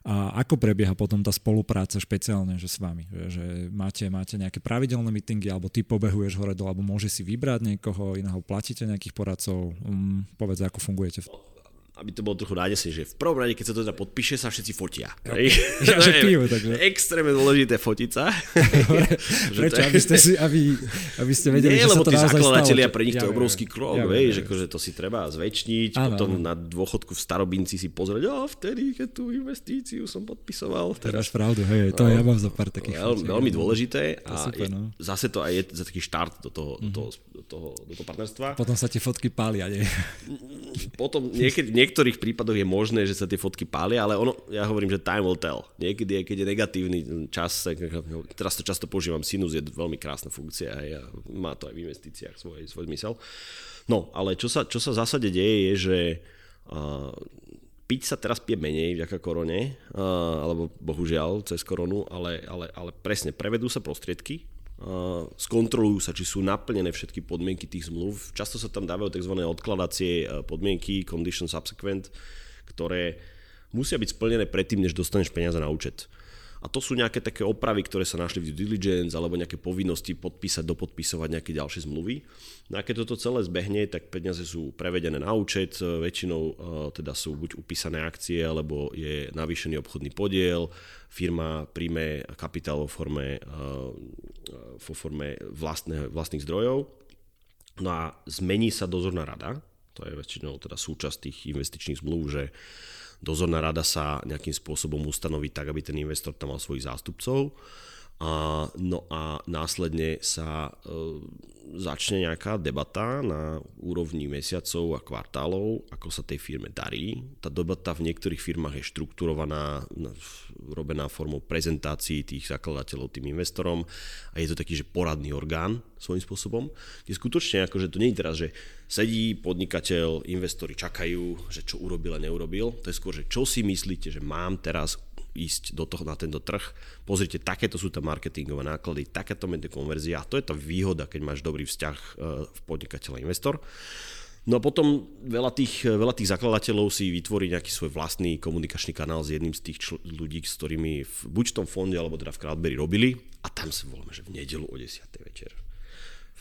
A ako prebieha potom tá spolupráca špeciálne že s vami? Že, že máte, máte nejaké pravidelné meetingy, alebo ty pobehuješ hore dole, alebo môže si vybrať niekoho iného, platíte nejakých poradcov? Um, povedz, ako fungujete aby to bolo trochu nádesne, že v prvom rade, keď sa to teda podpíše, sa všetci fotia. Ja, ja že pijú, takže. Extrémne dôležité fotiť sa. Prečo? Aby ste, si, aby, aby ste vedeli, Nie, že lebo sa to tí zakladatelia, pre nich ja, to je obrovský krok, ja, vieš, ja, akože to si treba zväčšniť, áno, potom áno. na dôchodku v starobinci si pozrieť, a vtedy, keď tú investíciu som podpisoval. Teraz pravdu, hej, to no, ja mám za pár takých veľmi, veľmi dôležité a super, no. zase to aj je za taký štart do toho, mm-hmm. do, toho, do, toho, do toho partnerstva. Potom sa tie fotky pália, nie? Potom niekedy, niektorých prípadoch je možné, že sa tie fotky pália, ale ono, ja hovorím, že time will tell. Niekedy, keď je negatívny čas, teraz to často používam, sinus je veľmi krásna funkcia a má to aj v investíciách svoj, svoj zmysel. No, ale čo sa, čo sa v zásade deje, je, že uh, piť sa teraz pije menej vďaka korone, uh, alebo bohužiaľ cez koronu, ale, ale, ale presne prevedú sa prostriedky, skontrolujú sa, či sú naplnené všetky podmienky tých zmluv. Často sa tam dávajú tzv. odkladacie e, podmienky, condition subsequent, ktoré musia byť splnené predtým, než dostaneš peniaze na účet. A to sú nejaké také opravy, ktoré sa našli v due diligence alebo nejaké povinnosti podpísať, dopodpisovať nejaké ďalšie zmluvy. No a keď toto celé zbehne, tak peniaze sú prevedené na účet, väčšinou uh, teda sú buď upísané akcie, alebo je navýšený obchodný podiel, firma príjme kapitál vo forme, uh, vo forme vlastné, vlastných zdrojov. No a zmení sa dozorná rada, to je väčšinou teda súčasť tých investičných zmluv, že dozorná rada sa nejakým spôsobom ustanoví tak, aby ten investor tam mal svojich zástupcov. A, no a následne sa e, začne nejaká debata na úrovni mesiacov a kvartálov, ako sa tej firme darí. Tá debata v niektorých firmách je štrukturovaná, robená formou prezentácií tých zakladateľov tým investorom a je to taký, že poradný orgán svojím spôsobom. Je skutočne ako, že to nie je teraz, že sedí podnikateľ, investori čakajú, že čo urobil a neurobil. To je skôr, že čo si myslíte, že mám teraz ísť do toho, na tento trh. Pozrite, takéto sú tam marketingové náklady, takéto je konverzia a to je tá výhoda, keď máš dobrý vzťah e, v podnikateľ a investor. No a potom veľa tých, veľa tých zakladateľov si vytvorí nejaký svoj vlastný komunikačný kanál s jedným z tých čl- ľudí, s ktorými v, buď v tom fonde, alebo teda v Crowdberry robili a tam sa voláme, že v nedelu o 10. večer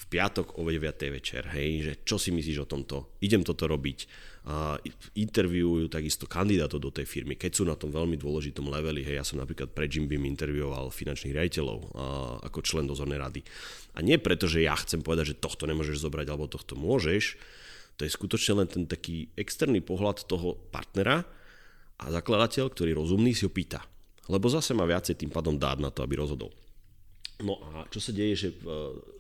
piatok o 9. večer, hej, že čo si myslíš o tomto, idem toto robiť, a interviujú takisto kandidátov do tej firmy, keď sú na tom veľmi dôležitom leveli, hej, ja som napríklad pre Jim Beam intervjuoval finančných riaditeľov a, ako člen dozornej rady. A nie preto, že ja chcem povedať, že tohto nemôžeš zobrať alebo tohto môžeš, to je skutočne len ten taký externý pohľad toho partnera a zakladateľ, ktorý rozumný, si ho pýta. Lebo zase má viacej tým pádom dát na to, aby rozhodol. No a čo sa deje, že e,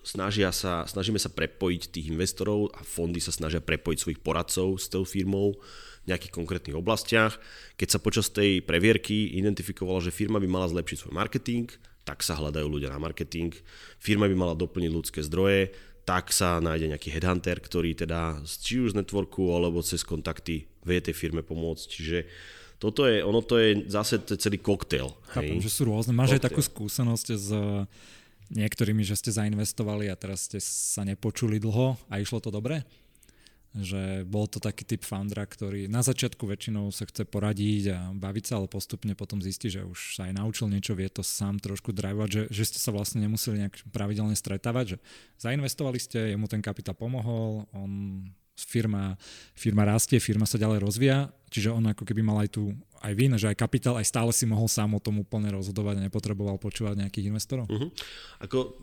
snažia sa, snažíme sa prepojiť tých investorov a fondy sa snažia prepojiť svojich poradcov s tou firmou v nejakých konkrétnych oblastiach. Keď sa počas tej previerky identifikovalo, že firma by mala zlepšiť svoj marketing, tak sa hľadajú ľudia na marketing. Firma by mala doplniť ľudské zdroje, tak sa nájde nejaký headhunter, ktorý teda či už z networku alebo cez kontakty vie tej firme pomôcť. Čiže toto je, ono to je zase celý koktail. Chápem, že sú rôzne. Máš aj takú skúsenosť s niektorými, že ste zainvestovali a teraz ste sa nepočuli dlho a išlo to dobre? Že bol to taký typ foundera, ktorý na začiatku väčšinou sa chce poradiť a baviť sa, ale postupne potom zistí, že už sa aj naučil niečo, vie to sám trošku drivovať, že, že ste sa vlastne nemuseli nejak pravidelne stretávať, že zainvestovali ste, jemu ten kapitál pomohol, on firma, firma rastie, firma sa ďalej rozvíja, čiže on ako keby mal aj tu aj vy, že aj kapitál, aj stále si mohol sám o tom úplne rozhodovať a nepotreboval počúvať nejakých investorov? Uh-huh. Ako,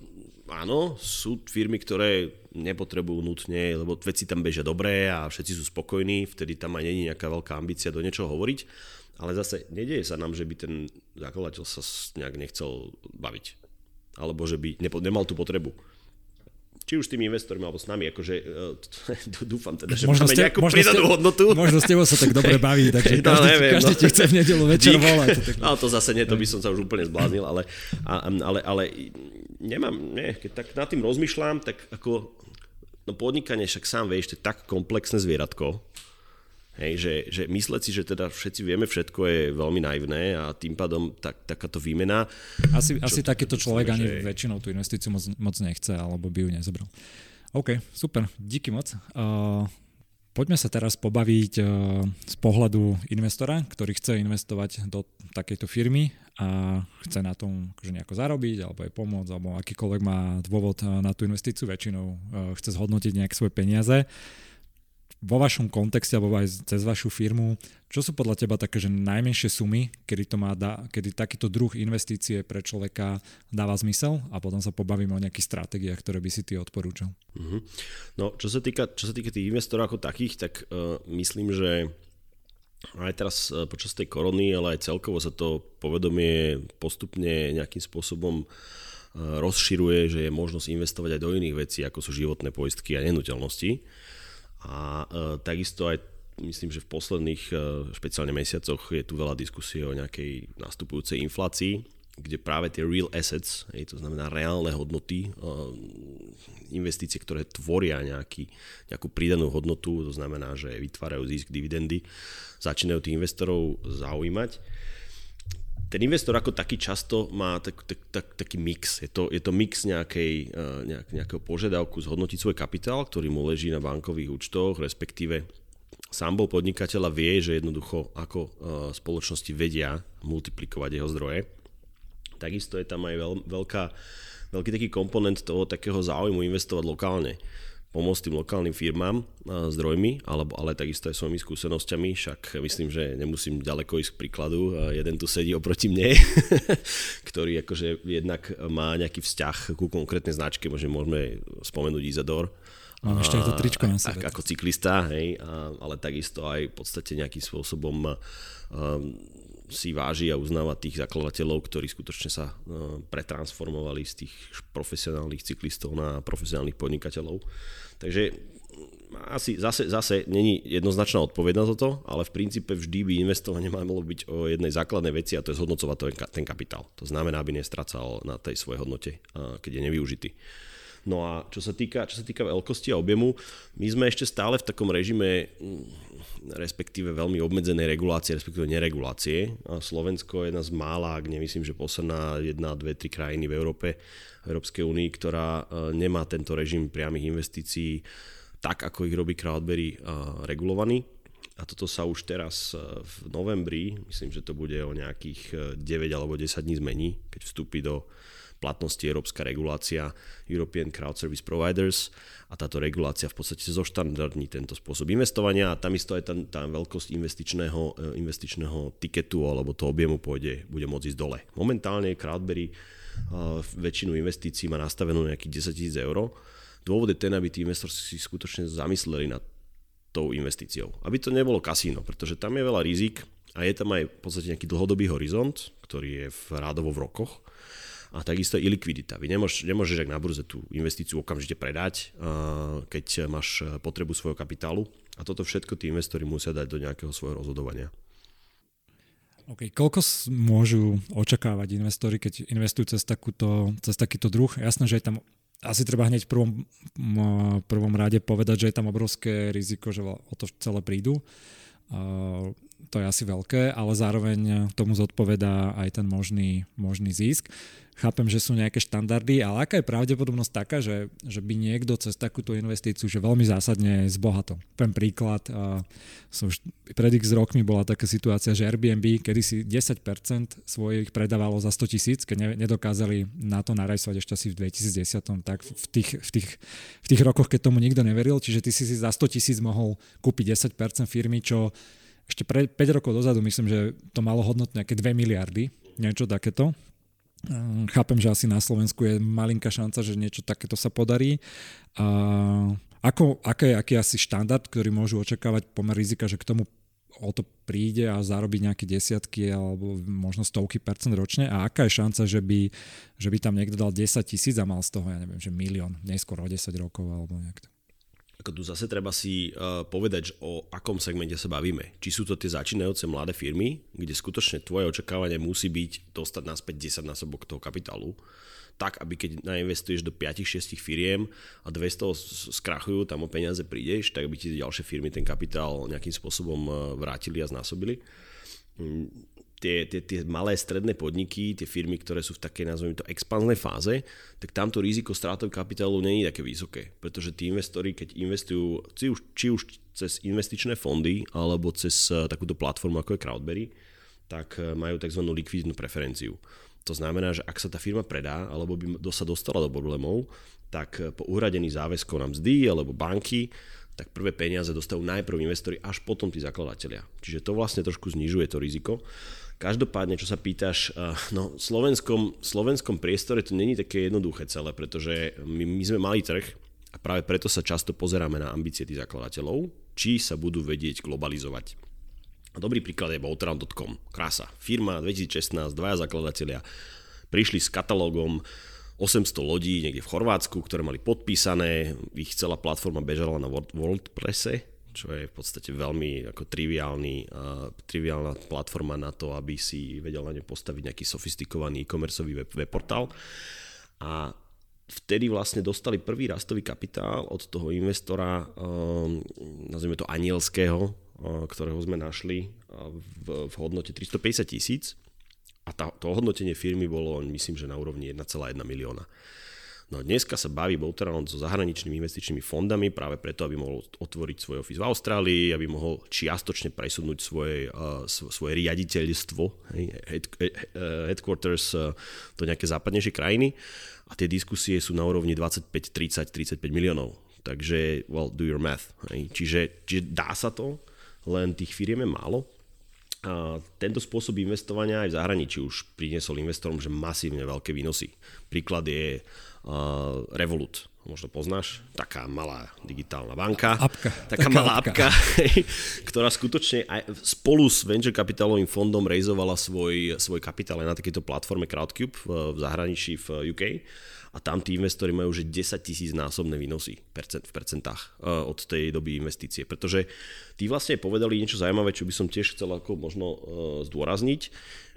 áno, sú firmy, ktoré nepotrebujú nutne, lebo veci tam bežia dobre a všetci sú spokojní, vtedy tam aj není nejaká veľká ambícia do niečoho hovoriť, ale zase nedieje sa nám, že by ten zakladateľ sa nejak nechcel baviť, alebo že by nemal tú potrebu či už s tými investormi alebo s nami, akože uh, dúfam teda, že možno máme ste, nejakú možno pridanú ste, hodnotu. Možno s tebou sa tak dobre baví, takže no, každý, neviem, každý no. ti chce v nedelu večer Dík. volať. No to zase nie, to by som sa už úplne zbláznil, ale, ale, ale nemám, nie, keď tak nad tým rozmýšľam, tak ako no podnikanie však sám vieš, to je tak komplexné zvieratko, Hej, že, že mysleť si, že teda všetci vieme všetko je veľmi naivné a tým pádom tak, takáto výmena... Asi, asi takýto človek ani že... väčšinou tú investíciu moc, moc nechce alebo by ju nezobral. OK, super, díky moc. Uh, poďme sa teraz pobaviť uh, z pohľadu investora, ktorý chce investovať do takejto firmy a chce na tom akože nejako zarobiť alebo aj pomôcť, alebo akýkoľvek má dôvod na tú investíciu, väčšinou uh, chce zhodnotiť nejaké svoje peniaze. Uh, vo vašom kontexte alebo aj cez vašu firmu, čo sú podľa teba také, že najmenšie sumy, kedy, to má da, kedy takýto druh investície pre človeka dáva zmysel a potom sa pobavíme o nejakých stratégiách, ktoré by si ty odporúčal. Mm-hmm. No, čo sa, týka, čo sa týka tých investorov ako takých, tak uh, myslím, že aj teraz uh, počas tej korony, ale aj celkovo sa to povedomie postupne nejakým spôsobom uh, rozširuje, že je možnosť investovať aj do iných vecí, ako sú životné poistky a nenúteľnosti. A e, takisto aj myslím, že v posledných e, špeciálne mesiacoch je tu veľa diskusie o nejakej nastupujúcej inflácii, kde práve tie real assets, to znamená reálne hodnoty, e, investície, ktoré tvoria nejaký, nejakú pridanú hodnotu, to znamená, že vytvárajú zisk, dividendy, začínajú tých investorov zaujímať ten investor ako taký často má tak, tak, tak, taký mix. Je to, je to mix nejakej, eh, nejak, nejakého požiadavku zhodnotiť svoj kapitál, ktorý mu leží na bankových účtoch, respektíve sám bol podnikateľ a vie, že jednoducho ako eh, spoločnosti vedia multiplikovať jeho zdroje. Takisto je tam aj veľ, veľká, veľký taký komponent toho takého záujmu investovať lokálne pomôcť tým lokálnym firmám zdrojmi, alebo, ale takisto aj svojimi skúsenosťami, však myslím, že nemusím ďaleko ísť k príkladu. Jeden tu sedí oproti mne, ktorý akože jednak má nejaký vzťah ku konkrétnej značke, môžeme, môžeme spomenúť Izador. Mám ešte aj to tričko na sebe. Ako cyklista, hej, ale takisto aj v podstate nejakým spôsobom um, si váži a uznáva tých zakladateľov, ktorí skutočne sa pretransformovali z tých profesionálnych cyklistov na profesionálnych podnikateľov. Takže asi zase, zase není jednoznačná odpoveď na toto, ale v princípe vždy by investovanie malo byť o jednej základnej veci a to je zhodnocovať ten kapitál. To znamená, aby nestracal na tej svojej hodnote, keď je nevyužitý. No a čo sa týka, čo sa týka veľkosti a objemu, my sme ešte stále v takom režime respektíve veľmi obmedzenej regulácie, respektíve neregulácie. Slovensko je jedna z mála, ak nemyslím, že posledná jedna, dve, tri krajiny v Európe, Európskej únii, ktorá e, nemá tento režim priamých investícií tak, ako ich robí Crowdberry e, regulovaný. A toto sa už teraz e, v novembri, myslím, že to bude o nejakých 9 alebo 10 dní zmení, keď vstúpi do platnosti európska regulácia European Crowd Service Providers a táto regulácia v podstate zoštandardní tento spôsob investovania a takisto aj tá, tá veľkosť investičného, e, investičného tiketu alebo toho objemu pôjde, bude môcť ísť dole. Momentálne Crowdberry uh, väčšinu investícií má nastavenú nejakých 10 000 eur. Dôvod je ten, aby tí investori si skutočne zamysleli nad tou investíciou. Aby to nebolo kasíno, pretože tam je veľa rizik a je tam aj v podstate nejaký dlhodobý horizont, ktorý je v rádovo v rokoch a takisto i likvidita. Vy nemôž, nemôžeš na burze tú investíciu okamžite predať, keď máš potrebu svojho kapitálu a toto všetko tí investori musia dať do nejakého svojho rozhodovania. OK, koľko môžu očakávať investori, keď investujú cez, takúto, cez takýto druh? Jasné, že je tam asi treba hneď v prvom, prvom rade povedať, že je tam obrovské riziko, že o to celé prídu to je asi veľké, ale zároveň tomu zodpovedá aj ten možný, možný zisk. Chápem, že sú nejaké štandardy, ale aká je pravdepodobnosť taká, že, že by niekto cez takúto investíciu že veľmi zásadne zbohato. Ten príklad, uh, som už pred x rokmi bola taká situácia, že Airbnb kedysi 10% svojich predávalo za 100 tisíc, keď ne, nedokázali na to narajsovať ešte asi v 2010, tak v tých, v, tých, v tých rokoch, keď tomu nikto neveril, čiže ty si si za 100 tisíc mohol kúpiť 10% firmy, čo ešte pre 5 rokov dozadu myslím, že to malo hodnotu nejaké 2 miliardy, niečo takéto. Ehm, chápem, že asi na Slovensku je malinká šanca, že niečo takéto sa podarí. A ako, aký, aký je asi štandard, ktorý môžu očakávať pomer rizika, že k tomu o to príde a zarobiť nejaké desiatky alebo možno stovky percent ročne a aká je šanca, že by, že by tam niekto dal 10 tisíc a mal z toho, ja neviem, že milión, neskôr o 10 rokov alebo nejak to. Ako tu zase treba si uh, povedať, o akom segmente sa bavíme. Či sú to tie začínajúce mladé firmy, kde skutočne tvoje očakávanie musí byť dostať naspäť 10 násobok toho kapitálu, tak, aby keď nainvestuješ do 5-6 firiem a 200 skrachujú, tam o peniaze prídeš, tak aby ti ďalšie firmy ten kapitál nejakým spôsobom e, vrátili a znásobili. Tie, tie, tie malé stredné podniky, tie firmy, ktoré sú v takej, nazvime to, expanznej fáze, tak tamto riziko strátového kapitálu není také vysoké, pretože tí investori, keď investujú, či už, či už cez investičné fondy, alebo cez e, takúto platformu, ako je Crowdberry, tak e, majú tzv. likvidnú preferenciu. To znamená, že ak sa tá firma predá, alebo by sa dostala do problémov, tak po uhradení záväzkov na mzdy alebo banky, tak prvé peniaze dostajú najprv investori, až potom tí zakladatelia. Čiže to vlastne trošku znižuje to riziko. Každopádne, čo sa pýtaš, eh, no v slovenskom, slovenskom priestore to není také jednoduché celé, pretože my, my sme mali trh a práve preto sa často pozeráme na ambície tých zakladateľov, či sa budú vedieť globalizovať. A dobrý príklad je Boutran.com. Krása. Firma 2016, dvaja zakladatelia prišli s katalógom 800 lodí niekde v Chorvátsku, ktoré mali podpísané, ich celá platforma bežala na WordPresse, čo je v podstate veľmi ako triviálny, uh, triviálna platforma na to, aby si vedel na ňu postaviť nejaký sofistikovaný e-commerceový web, web portál. A vtedy vlastne dostali prvý rastový kapitál od toho investora, um, nazvime to anielského, ktorého sme našli v, v hodnote 350 tisíc a tá, to hodnotenie firmy bolo, myslím, že na úrovni 1,1 milióna. No dneska sa baví Boutron so zahraničnými investičnými fondami práve preto, aby mohol otvoriť svoj office v Austrálii, aby mohol čiastočne presunúť svoje, uh, svoje riaditeľstvo, head, headquarters uh, do nejaké západnejšie krajiny a tie diskusie sú na úrovni 25, 30, 35 miliónov. Takže, well, do your math. Čiže, čiže dá sa to, len tých firiem je málo. A tento spôsob investovania aj v zahraničí už priniesol investorom že masívne veľké výnosy. Príklad je Revolut. Možno poznáš, taká malá digitálna banka. Apka. Taká, taká malá apka, apka ktorá skutočne aj spolu s venture kapitálovým fondom rejzovala svoj, svoj kapitál aj na takejto platforme Crowdcube v, v zahraničí v UK a tam tí investori majú už 10 tisíc násobné výnosy v percentách eh, od tej doby investície. Pretože tí vlastne povedali niečo zaujímavé, čo by som tiež chcel ako možno eh, zdôrazniť,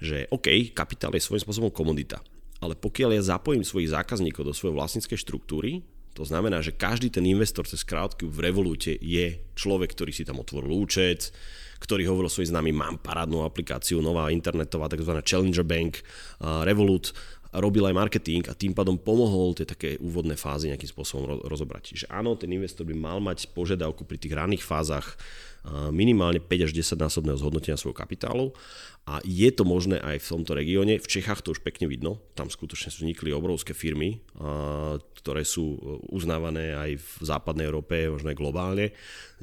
že OK, kapitál je svojím spôsobom komodita, ale pokiaľ ja zapojím svojich zákazníkov do svojej vlastníckej štruktúry, to znamená, že každý ten investor cez Crowdcube v Revolute je človek, ktorý si tam otvoril účet, ktorý hovoril svojim známym, mám parádnu aplikáciu, nová internetová, tzv. Challenger Bank, uh, Revolut, robil aj marketing a tým pádom pomohol tie také úvodné fázy nejakým spôsobom rozobrať. Čiže áno, ten investor by mal mať požiadavku pri tých ranných fázach minimálne 5 až 10 násobného zhodnotenia svojho kapitálu a je to možné aj v tomto regióne. V Čechách to už pekne vidno, tam skutočne vznikli obrovské firmy, ktoré sú e, uznávané aj v západnej Európe, možno aj globálne.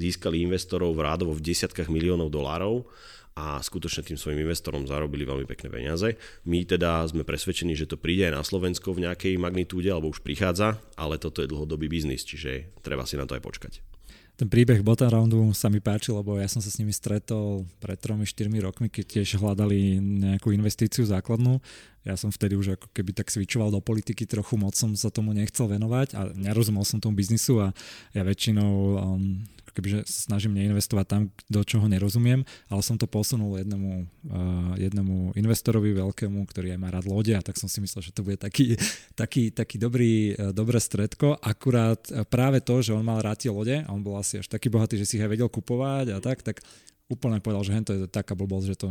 Získali investorov v rádovo v desiatkách miliónov dolárov a skutočne tým svojim investorom zarobili veľmi pekné peniaze. My teda sme presvedčení, že to príde aj na Slovensko v nejakej magnitúde, alebo už prichádza, ale toto je dlhodobý biznis, čiže treba si na to aj počkať. Ten príbeh Bottom Roundu sa mi páči, lebo ja som sa s nimi stretol pred 3-4 rokmi, keď tiež hľadali nejakú investíciu základnú. Ja som vtedy už ako keby tak svičoval do politiky, trochu moc som sa tomu nechcel venovať a nerozumel som tomu biznisu a ja väčšinou um, kebyže snažím neinvestovať tam, do čoho nerozumiem, ale som to posunul jednému, uh, jednému investorovi veľkému, ktorý aj má rád lode a tak som si myslel, že to bude taký, taký, taký dobrý, uh, dobré stredko. Akurát uh, práve to, že on mal rád tie lode a on bol asi až taký bohatý, že si ich aj vedel kupovať a tak, tak úplne povedal, že to je taká blbosť, že to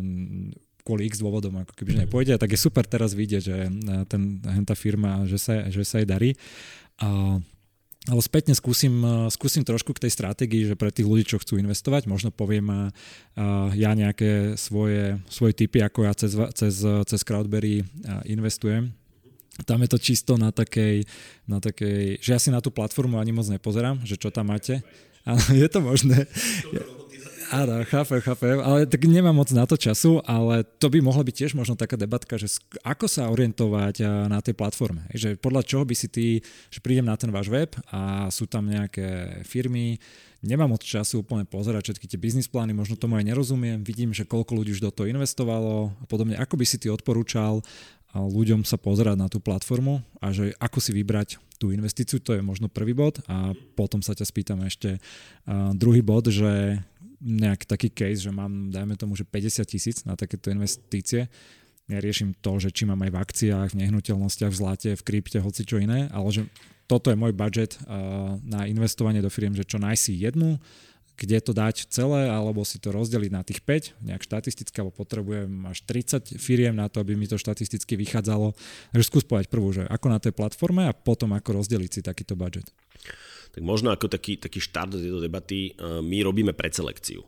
kvôli x dôvodom ako keby nepôjde, tak je super teraz vidieť, že ten, tá firma, že sa, že sa jej darí. A ale spätne skúsim, eh, skúsim trošku k tej stratégii, že pre tých ľudí, čo chcú investovať, možno poviem uh, ja nejaké svoje, svoje typy, ako ja cez, cez, cez Crowdberry investujem. Tam je to čisto na takej, na takej, že ja si na tú platformu ani moc nepozerám, že čo tam máte. Áno, je to možné. Áno, chápem, chápem, ale tak nemám moc na to času, ale to by mohla byť tiež možno taká debatka, že ako sa orientovať na tej platforme. Že podľa čoho by si ty, že prídem na ten váš web a sú tam nejaké firmy, nemám moc času úplne pozerať všetky tie biznis plány, možno tomu aj nerozumiem, vidím, že koľko ľudí už do toho investovalo a podobne. Ako by si ty odporúčal ľuďom sa pozerať na tú platformu a že ako si vybrať tú investíciu, to je možno prvý bod a potom sa ťa spýtam ešte druhý bod, že nejak taký case, že mám, dajme tomu, že 50 tisíc na takéto investície, ja riešim to, že či mám aj v akciách, v nehnuteľnostiach, v zlate, v krypte, hoci čo iné, ale že toto je môj budget na investovanie do firiem, že čo najsi jednu, kde to dať celé, alebo si to rozdeliť na tých 5, nejak štatisticky, alebo potrebujem až 30 firiem na to, aby mi to štatisticky vychádzalo. Takže skús povedať prvú, že ako na tej platforme a potom ako rozdeliť si takýto budget. Tak možno ako taký, taký štart do tejto debaty, e, my robíme predselekciu.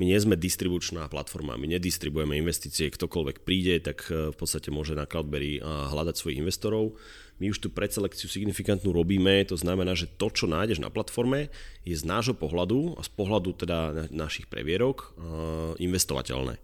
My nie sme distribučná platforma, my nedistribujeme investície, ktokoľvek príde, tak e, v podstate môže na Cloudberry e, hľadať svojich investorov my už tú predselekciu signifikantnú robíme, to znamená, že to, čo nájdeš na platforme, je z nášho pohľadu a z pohľadu teda našich previerok investovateľné.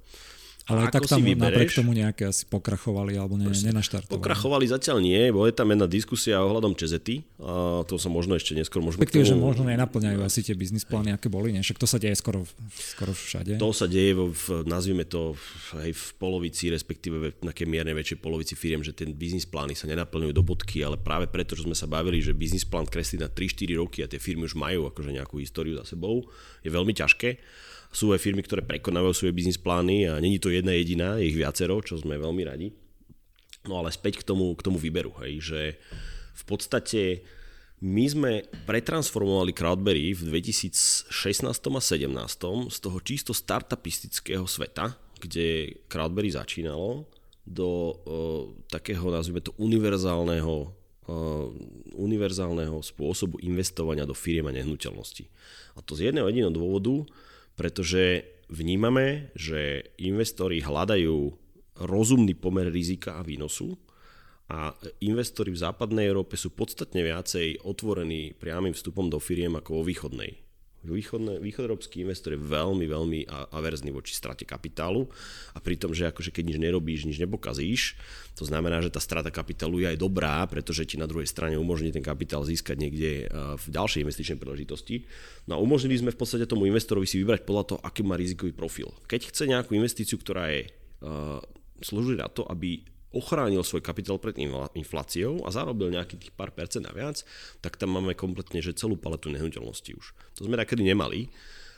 Ale tak tam napriek tomu nejaké asi pokrachovali alebo ne, nenaštartovali. Pokrachovali zatiaľ nie, bo je tam jedna diskusia ohľadom Čezety a to sa možno ešte neskôr môžeme... Respektíve, tomu... že možno nenaplňajú asi tie biznis plány, aké boli, nie? Však to sa deje skoro, skoro všade. To sa deje, v, nazvime to aj v polovici, respektíve v nejakej mierne väčšej polovici firiem, že ten biznis plány sa nenaplňujú do bodky, ale práve preto, že sme sa bavili, že biznis plán kreslí na 3-4 roky a tie firmy už majú akože nejakú históriu za sebou, je veľmi ťažké sú aj firmy, ktoré prekonávajú svoje biznis plány a není to jedna jediná, je ich viacero, čo sme veľmi radi. No ale späť k tomu, k tomu výberu, hej, že v podstate my sme pretransformovali Crowdberry v 2016 a 2017 z toho čisto startupistického sveta, kde Crowdberry začínalo, do uh, takého, nazvime to, univerzálneho, uh, univerzálneho spôsobu investovania do firiem a nehnuteľností. A to z jedného jediného dôvodu, pretože vnímame, že investori hľadajú rozumný pomer rizika a výnosu a investori v západnej Európe sú podstatne viacej otvorení priamým vstupom do firiem ako vo východnej. Východné, východoeurópsky investor je veľmi, veľmi averzný voči strate kapitálu a pri tom, že akože keď nič nerobíš, nič nepokazíš, to znamená, že tá strata kapitálu je aj dobrá, pretože ti na druhej strane umožní ten kapitál získať niekde v ďalšej investičnej príležitosti. No a umožnili sme v podstate tomu investorovi si vybrať podľa toho, aký má rizikový profil. Keď chce nejakú investíciu, ktorá je uh, slúži na to, aby ochránil svoj kapitál pred infláciou a zarobil nejaký tých pár percent a viac, tak tam máme kompletne že celú paletu nehnuteľností už. To sme takedy nemali.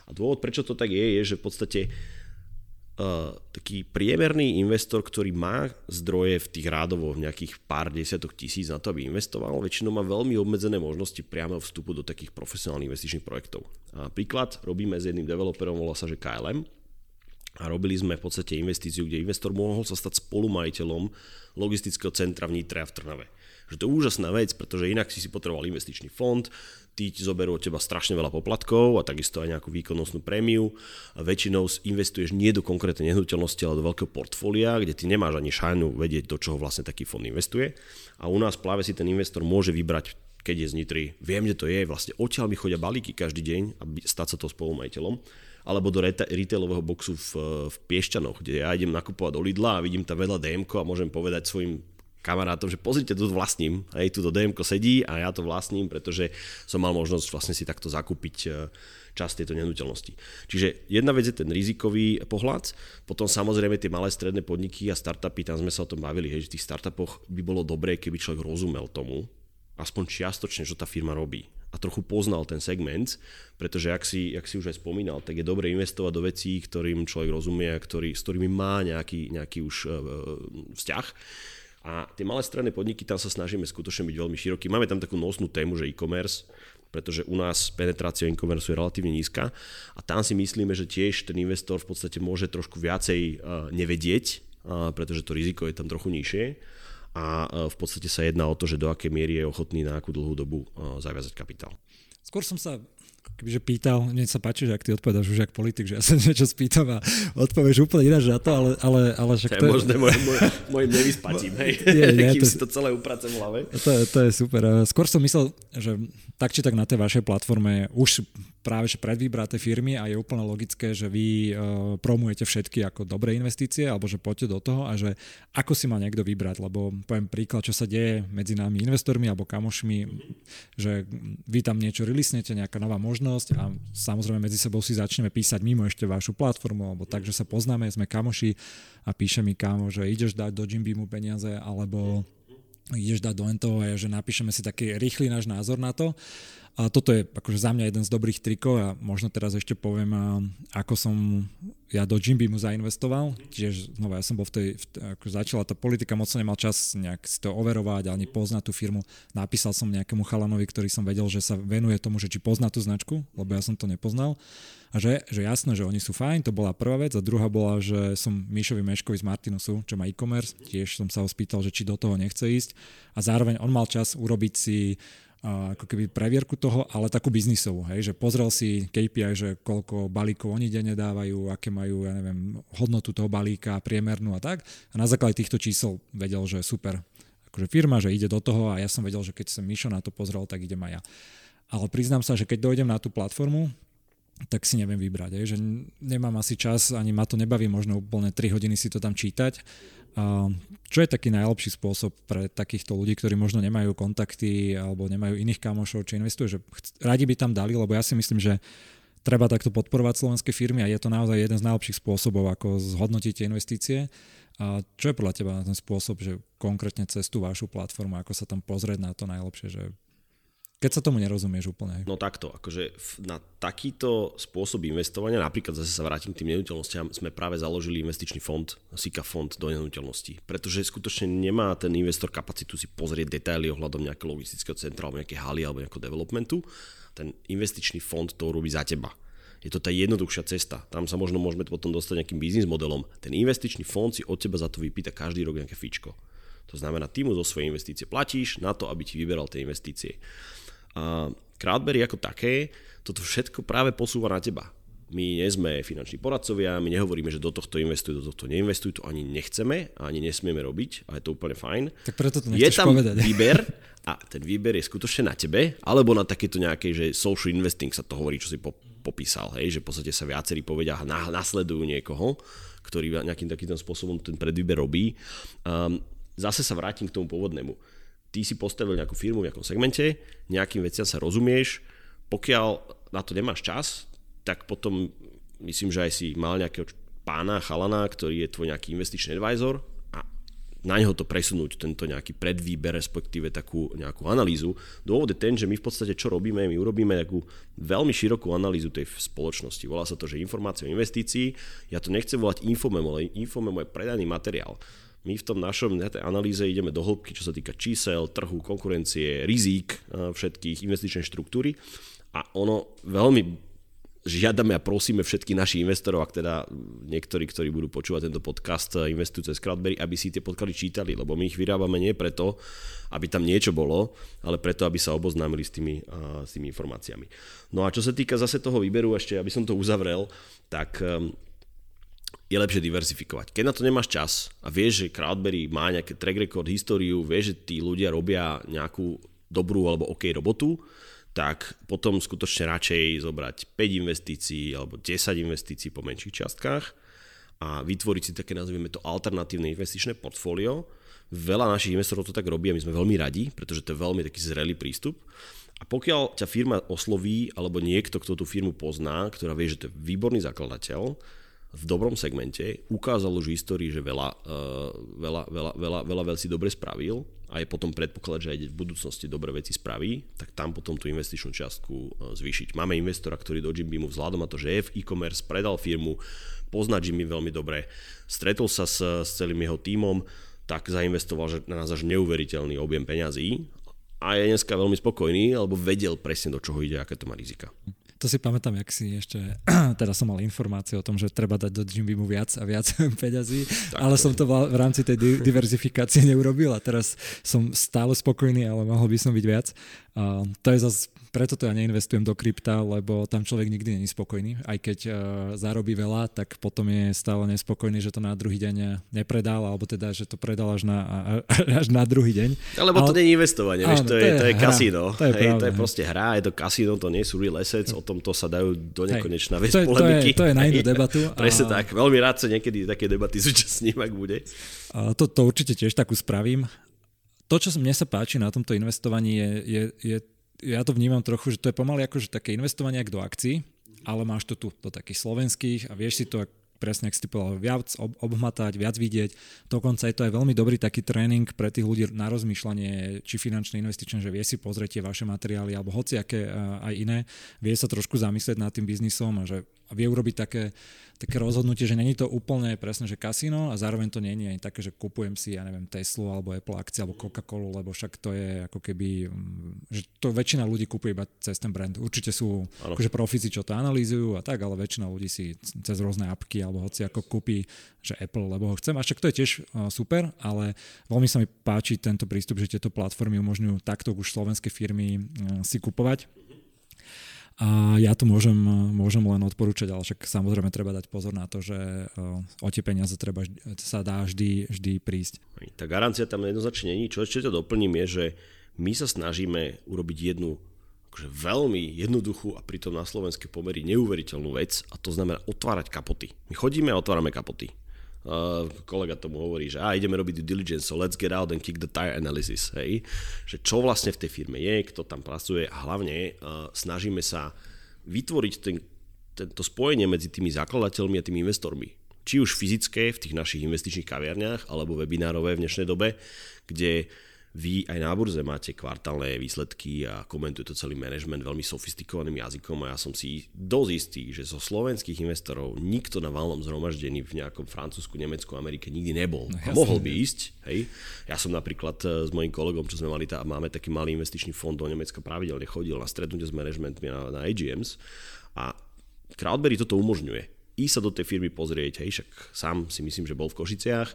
A dôvod, prečo to tak je, je, že v podstate uh, taký priemerný investor, ktorý má zdroje v tých rádovo v nejakých pár desiatok tisíc na to, aby investoval, väčšinou má veľmi obmedzené možnosti priamo vstupu do takých profesionálnych investičných projektov. A príklad robíme s jedným developerom, volá sa že KLM, a robili sme v podstate investíciu, kde investor mohol sa stať spolumajiteľom logistického centra v Nitre a v Trnave. Že to je úžasná vec, pretože inak si si potreboval investičný fond, tí ti zoberú od teba strašne veľa poplatkov a takisto aj nejakú výkonnostnú prémiu. A väčšinou investuješ nie do konkrétnej nehnuteľnosti, ale do veľkého portfólia, kde ty nemáš ani šajnu vedieť, do čoho vlastne taký fond investuje. A u nás práve si ten investor môže vybrať keď je z Nitry, viem, kde to je, vlastne odtiaľ mi chodia balíky každý deň, aby stať sa to spolumajiteľom alebo do retailového boxu v, v Piešťanoch, kde ja idem nakupovať do Lidla a vidím tam vedľa dm a môžem povedať svojim kamarátom, že pozrite, tu vlastním, hej, tu do dm sedí a ja to vlastním, pretože som mal možnosť vlastne si takto zakúpiť e, časť tejto nehnuteľnosti. Čiže jedna vec je ten rizikový pohľad, potom samozrejme tie malé stredné podniky a startupy, tam sme sa o tom bavili, že v tých startupoch by bolo dobré, keby človek rozumel tomu, aspoň čiastočne, čo tá firma robí a trochu poznal ten segment, pretože ak si, ak si už aj spomínal, tak je dobre investovať do vecí, ktorým človek rozumie a ktorý, s ktorými má nejaký, nejaký už uh, vzťah. A tie malé stredné podniky, tam sa snažíme skutočne byť veľmi širokí. Máme tam takú nosnú tému, že e-commerce, pretože u nás penetrácia e-commerce je relatívne nízka a tam si myslíme, že tiež ten investor v podstate môže trošku viacej uh, nevedieť, pretože to riziko je tam trochu nižšie a e, v podstate sa jedná o to, že do akej miery je ochotný na akú dlhú dobu e, zaviazať kapitál. Skôr som sa kebyže pýtal, mne sa páči, že ak ty odpovedáš už ako politik, že ja sa niečo spýtam a odpovieš úplne ináč na to, ale, ale, ale že to je... možné môj, môj, môjim nevyspatím, hej, nie, nie, kým to, si to celé upracem v hlave. To je, to je super. Skôr som myslel, že tak či tak na tej vašej platforme už práve že predvybraté firmy a je úplne logické, že vy uh, promujete všetky ako dobré investície alebo že poďte do toho a že ako si má niekto vybrať, lebo poviem príklad, čo sa deje medzi nami investormi alebo kamošmi, že vy tam niečo rilisnete, nejaká nová možnosť a samozrejme medzi sebou si začneme písať mimo ešte vašu platformu, alebo tak, že sa poznáme, sme kamoši a píše mi kámo, že ideš dať do Jimbeamu peniaze, alebo ideš dať do toho, že napíšeme si taký rýchly náš názor na to. A toto je akože za mňa jeden z dobrých trikov a možno teraz ešte poviem, ako som ja do Jimbeamu zainvestoval. Tiež znova, ja som bol v tej, v, ako začala tá politika, moc som nemal čas nejak si to overovať, ani poznať tú firmu. Napísal som nejakému chalanovi, ktorý som vedel, že sa venuje tomu, že či pozná tú značku, lebo ja som to nepoznal. A že, že jasné, že oni sú fajn, to bola prvá vec. A druhá bola, že som Mišovi Meškovi z Martinusu, čo má e-commerce, tiež som sa ho spýtal, že či do toho nechce ísť. A zároveň on mal čas urobiť si ako keby previerku toho, ale takú biznisovú, hej, že pozrel si KPI, že koľko balíkov oni denne dávajú, aké majú, ja neviem, hodnotu toho balíka, priemernú a tak. A na základe týchto čísel vedel, že super, akože firma, že ide do toho a ja som vedel, že keď som Mišo na to pozrel, tak idem aj ja. Ale priznám sa, že keď dojdem na tú platformu, tak si neviem vybrať. Je, že nemám asi čas, ani ma to nebaví možno úplne 3 hodiny si to tam čítať. A čo je taký najlepší spôsob pre takýchto ľudí, ktorí možno nemajú kontakty alebo nemajú iných kamošov, či investujú, že radi by tam dali, lebo ja si myslím, že treba takto podporovať slovenské firmy a je to naozaj jeden z najlepších spôsobov, ako zhodnotiť tie investície. A čo je podľa teba ten spôsob, že konkrétne cez tú vašu platformu, ako sa tam pozrieť na to najlepšie, že keď sa tomu nerozumieš úplne. No takto, akože na takýto spôsob investovania, napríklad zase sa vrátim k tým nehnuteľnostiam, sme práve založili investičný fond, SIKA fond do nehnuteľností, pretože skutočne nemá ten investor kapacitu si pozrieť detaily ohľadom nejakého logistického centra alebo nejaké haly alebo nejakého developmentu. Ten investičný fond to urobí za teba. Je to tá jednoduchšia cesta. Tam sa možno môžeme potom dostať nejakým biznis modelom. Ten investičný fond si od teba za to vypýta každý rok nejaké fičko. To znamená, ty mu zo svojej investície platíš na to, aby ti vyberal tie investície. A Crowdberry ako také toto všetko práve posúva na teba. My nie sme finanční poradcovia, my nehovoríme, že do tohto investuj, do tohto neinvestuj, to ani nechceme ani nesmieme robiť a je to úplne fajn. Tak preto to je tam povedať. výber a ten výber je skutočne na tebe, alebo na takéto nejakej, že social investing sa to hovorí, čo si popísal, hej, že v podstate sa viacerí povedia a nasledujú niekoho, ktorý nejakým takýmto spôsobom ten predvýber robí. Um, zase sa vrátim k tomu pôvodnému ty si postavil nejakú firmu v nejakom segmente, nejakým veciam sa rozumieš, pokiaľ na to nemáš čas, tak potom myslím, že aj si mal nejakého pána, chalana, ktorý je tvoj nejaký investičný advisor a na neho to presunúť, tento nejaký predvýber, respektíve takú nejakú analýzu. Dôvod je ten, že my v podstate čo robíme, my urobíme takú veľmi širokú analýzu tej spoločnosti. Volá sa to, že informácia o investícii. Ja to nechcem volať infomemo, ale infomemo je predaný materiál my v tom našom tej analýze ideme do hĺbky, čo sa týka čísel, trhu, konkurencie, rizík všetkých investičnej štruktúry a ono veľmi žiadame a prosíme všetkých našich investorov, ak teda niektorí, ktorí budú počúvať tento podcast, investujú cez Crowdberry, aby si tie podklady čítali, lebo my ich vyrábame nie preto, aby tam niečo bolo, ale preto, aby sa oboznámili s tými, s tými informáciami. No a čo sa týka zase toho výberu, ešte aby som to uzavrel, tak je lepšie diversifikovať. Keď na to nemáš čas a vieš, že Crowdberry má nejaký track record, históriu, vieš, že tí ľudia robia nejakú dobrú alebo OK robotu, tak potom skutočne radšej zobrať 5 investícií alebo 10 investícií po menších čiastkách a vytvoriť si také, nazvieme to, alternatívne investičné portfólio. Veľa našich investorov to tak robí a my sme veľmi radi, pretože to je veľmi taký zrelý prístup. A pokiaľ ťa firma osloví, alebo niekto, kto tú firmu pozná, ktorá vie, že to je výborný zakladateľ, v dobrom segmente, ukázal už histórii, že veľa, uh, veľa, veľa, veľa, veľa vecí dobre spravil a je potom predpoklad, že aj v budúcnosti dobre veci spraví, tak tam potom tú investičnú čiastku uh, zvýšiť. Máme investora, ktorý do Jimbeamu vzhľadom na to, že je v e-commerce, predal firmu, pozná Jimmy veľmi dobre, stretol sa s, s celým jeho tímom, tak zainvestoval že na nás až neuveriteľný objem peňazí a je dneska veľmi spokojný, alebo vedel presne do čoho ide, aké to má rizika. To si pamätám, jak si ešte, teda som mal informácie o tom, že treba dať do Jimbymu viac a viac peňazí, tak ale to som to v rámci tej diverzifikácie neurobil a teraz som stále spokojný, ale mohol by som byť viac. A to je zase preto to ja neinvestujem do krypta, lebo tam človek nikdy není spokojný. Aj keď uh, zarobí veľa, tak potom je stále nespokojný, že to na druhý deň nepredal, alebo teda, že to predal až na, až na druhý deň. Lebo Ale, to nie je investovanie, áno, vieš, to, to je, to je kasíno. To je, Hej, to je proste hra, je to kasíno, to nie sú real assets, o tomto sa dajú do nekonečna vec polemiky. To je, to je na inú debatu. Presne tak, veľmi rád sa niekedy také debaty zúčastním, ak bude. A to, to určite tiež takú spravím. To, čo mne sa páči na tomto investovaní je, je, je ja to vnímam trochu, že to je pomaly ako že také investovanie do akcií, ale máš to tu do takých slovenských a vieš si to presne, ak si povedal, viac ob- obhmatať, viac vidieť. Dokonca je to aj veľmi dobrý taký tréning pre tých ľudí na rozmýšľanie, či finančné investičné, že vie si pozrieť tie vaše materiály alebo hociaké aj iné, vie sa trošku zamyslieť nad tým biznisom a že vie urobiť také také rozhodnutie, že není to úplne presne, že kasíno a zároveň to není ani také, že kupujem si, ja neviem, Teslu alebo Apple akcie alebo Coca-Colu, lebo však to je ako keby, mm, že to väčšina ľudí kupuje iba cez ten brand. Určite sú akože profici, čo to analýzujú a tak, ale väčšina ľudí si cez rôzne apky alebo hoci ako kúpi, že Apple, lebo ho chcem. A však to je tiež super, ale veľmi sa mi páči tento prístup, že tieto platformy umožňujú takto už slovenské firmy si kupovať a ja to môžem, môžem len odporúčať, ale však samozrejme treba dať pozor na to, že o tie peniaze treba, sa dá vždy, vždy prísť. Tá garancia tam jednoznačne není. Čo ešte to doplním je, že my sa snažíme urobiť jednu akože veľmi jednoduchú a pritom na slovenské pomery neuveriteľnú vec a to znamená otvárať kapoty. My chodíme a otvárame kapoty. Uh, kolega tomu hovorí, že a ideme robiť due diligence, so let's get out and kick the tire analysis, hej. Že čo vlastne v tej firme je, kto tam pracuje a hlavne uh, snažíme sa vytvoriť ten, tento spojenie medzi tými zakladateľmi a tými investormi. Či už fyzické v tých našich investičných kaviarniach, alebo webinárové v dnešnej dobe, kde vy aj na burze máte kvartálne výsledky a komentuje to celý management veľmi sofistikovaným jazykom a ja som si dosť istý, že zo slovenských investorov nikto na valnom zhromaždení v nejakom Francúzsku, Nemecku, Amerike nikdy nebol. No, a mohol by ísť. Hej. Ja som napríklad e, s mojím kolegom, čo sme mali, tá, máme taký malý investičný fond do Nemecka, pravidelne chodil na stretnutie s managementmi na, na AGMs a Crowdberry toto umožňuje. I sa do tej firmy pozrieť, hej, však sám si myslím, že bol v Košiciach,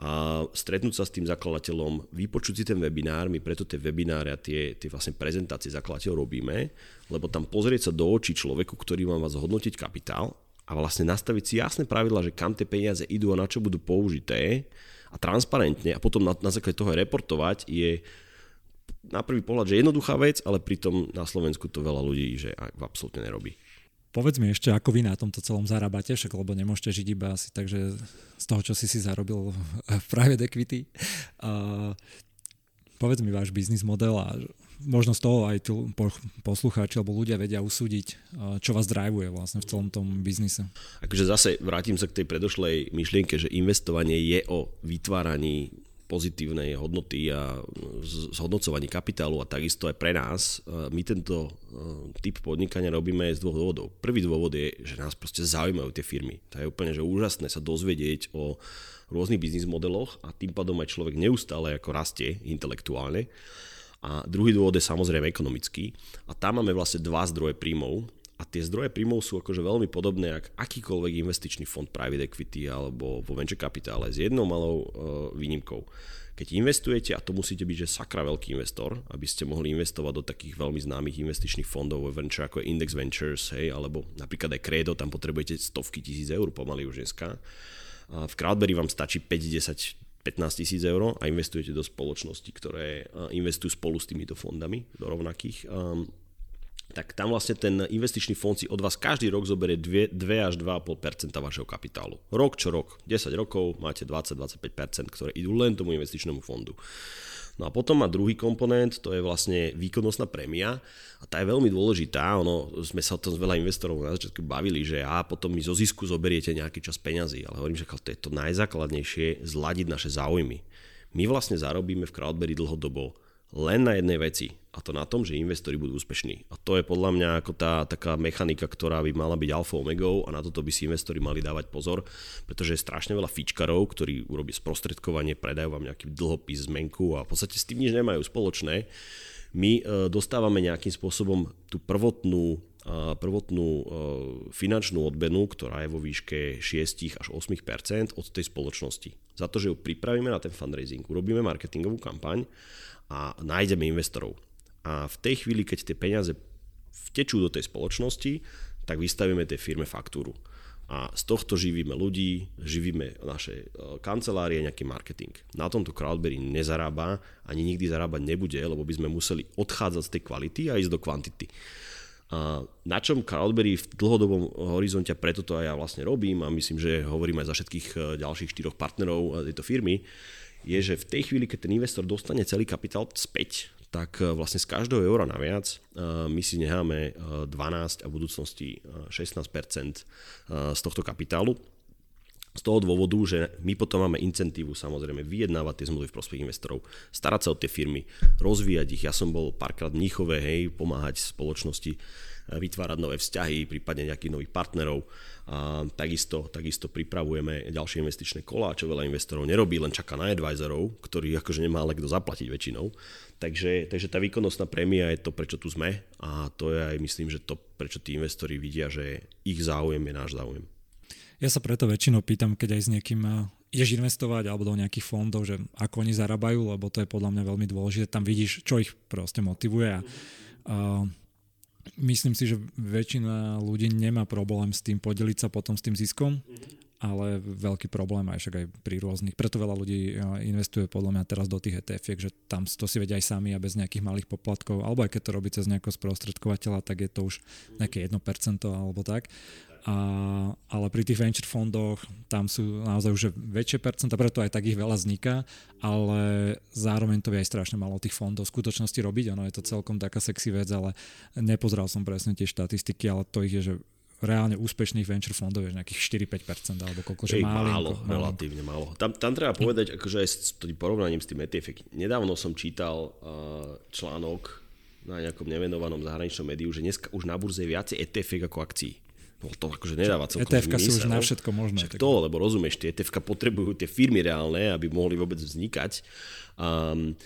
a stretnúť sa s tým zakladateľom, vypočuť si ten webinár, my preto tie webináre a tie, tie vlastne prezentácie zakladateľov robíme, lebo tam pozrieť sa do očí človeku, ktorý má vás hodnotiť kapitál a vlastne nastaviť si jasné pravidla, že kam tie peniaze idú a na čo budú použité a transparentne a potom na, na základe toho reportovať je na prvý pohľad, že jednoduchá vec, ale pritom na Slovensku to veľa ľudí, že absolútne nerobí. Povedz mi ešte, ako vy na tomto celom zarábate, však lebo nemôžete žiť iba asi takže z toho, čo si si zarobil v private equity. Uh, povedz mi váš biznis model a možno z toho aj tu poslucháči alebo ľudia vedia usúdiť, čo vás drivuje vlastne v celom tom biznise. Akože zase vrátim sa k tej predošlej myšlienke, že investovanie je o vytváraní pozitívnej hodnoty a zhodnocovaní kapitálu a takisto aj pre nás. My tento typ podnikania robíme z dvoch dôvodov. Prvý dôvod je, že nás proste zaujímajú tie firmy. To je úplne že úžasné sa dozvedieť o rôznych biznis modeloch a tým pádom aj človek neustále ako rastie intelektuálne. A druhý dôvod je samozrejme ekonomický. A tam máme vlastne dva zdroje príjmov a tie zdroje príjmov sú akože veľmi podobné ako akýkoľvek investičný fond private equity alebo vo venture kapitále s jednou malou uh, výnimkou. Keď investujete, a to musíte byť, že sakra veľký investor, aby ste mohli investovať do takých veľmi známych investičných fondov venture ako je Index Ventures, hej, alebo napríklad aj Credo, tam potrebujete stovky tisíc eur pomaly už dneska. A v Crowdberry vám stačí 5, 10, 15 tisíc eur a investujete do spoločností, ktoré investujú spolu s týmito fondami do rovnakých. Um, tak tam vlastne ten investičný fond si od vás každý rok zoberie 2, 2 až 2,5% vašeho kapitálu. Rok čo rok, 10 rokov máte 20-25%, ktoré idú len tomu investičnému fondu. No a potom má druhý komponent, to je vlastne výkonnostná prémia a tá je veľmi dôležitá. Ono, sme sa o tom s veľa investorov na začiatku bavili, že a potom mi zo zisku zoberiete nejaký čas peňazí, ale hovorím, že to je to najzákladnejšie zladiť naše záujmy. My vlastne zarobíme v Crowdberry dlhodobo len na jednej veci a to na tom, že investori budú úspešní. A to je podľa mňa ako tá taká mechanika, ktorá by mala byť alfa omegou a na toto by si investori mali dávať pozor, pretože je strašne veľa fičkarov, ktorí urobia sprostredkovanie, predajú vám nejaký dlhopis zmenku a v podstate s tým nič nemajú spoločné. My e, dostávame nejakým spôsobom tú prvotnú e, prvotnú e, finančnú odbenu, ktorá je vo výške 6 až 8% od tej spoločnosti. Za to, že ju pripravíme na ten fundraising, urobíme marketingovú kampaň a nájdeme investorov. A v tej chvíli, keď tie peniaze vtečú do tej spoločnosti, tak vystavíme tej firme faktúru. A z tohto živíme ľudí, živíme naše e, kancelárie, nejaký marketing. Na tomto Crowdberry nezarába, ani nikdy zarábať nebude, lebo by sme museli odchádzať z tej kvality a ísť do kvantity. A na čom Crowdberry v dlhodobom horizonte, preto to aj ja vlastne robím a myslím, že hovorím aj za všetkých e, ďalších štyroch partnerov e, tejto firmy, je, že v tej chvíli, keď ten investor dostane celý kapitál späť, tak vlastne z každého eura naviac my si necháme 12 a v budúcnosti 16% z tohto kapitálu z toho dôvodu, že my potom máme incentívu samozrejme vyjednávať tie zmluvy v prospech investorov, starať sa o tie firmy, rozvíjať ich. Ja som bol párkrát v hej, pomáhať spoločnosti vytvárať nové vzťahy, prípadne nejakých nových partnerov. A takisto, takisto pripravujeme ďalšie investičné kola, čo veľa investorov nerobí, len čaká na advisorov, ktorý akože nemá ale kto zaplatiť väčšinou. Takže, takže tá výkonnostná prémia je to, prečo tu sme a to je aj myslím, že to, prečo tí investori vidia, že ich záujem je náš záujem. Ja sa preto väčšinou pýtam, keď aj s niekým eh, ideš investovať alebo do nejakých fondov, že ako oni zarábajú, lebo to je podľa mňa veľmi dôležité. Tam vidíš, čo ich proste motivuje a, a myslím si, že väčšina ľudí nemá problém s tým podeliť sa potom s tým ziskom, ale veľký problém aj však aj pri rôznych. Preto veľa ľudí eh, investuje podľa mňa teraz do tých etf že tam to si vedia aj sami a bez nejakých malých poplatkov, alebo aj keď to robí cez nejakého sprostredkovateľa, tak je to už nejaké 1% alebo tak. A, ale pri tých venture fondoch tam sú naozaj už väčšie percenta, preto aj tak ich veľa vzniká, ale zároveň to vie aj strašne malo tých fondov v skutočnosti robiť, ono je to celkom taká sexy vec, ale nepozeral som presne tie štatistiky, ale to ich je, že reálne úspešných venture fondov je nejakých 4-5% alebo koľko, že málo, málo, relatívne málo. Tam, tam treba povedať, akože aj s tým porovnaním s tým ETF, nedávno som čítal uh, článok na nejakom nevenovanom zahraničnom médiu, že dneska už na burze je viacej ETF ako akcií. To akože nedáva celkom etf sú už na všetko možné. Však to, lebo rozumieš, tie etf potrebujú tie firmy reálne, aby mohli vôbec vznikať. Um,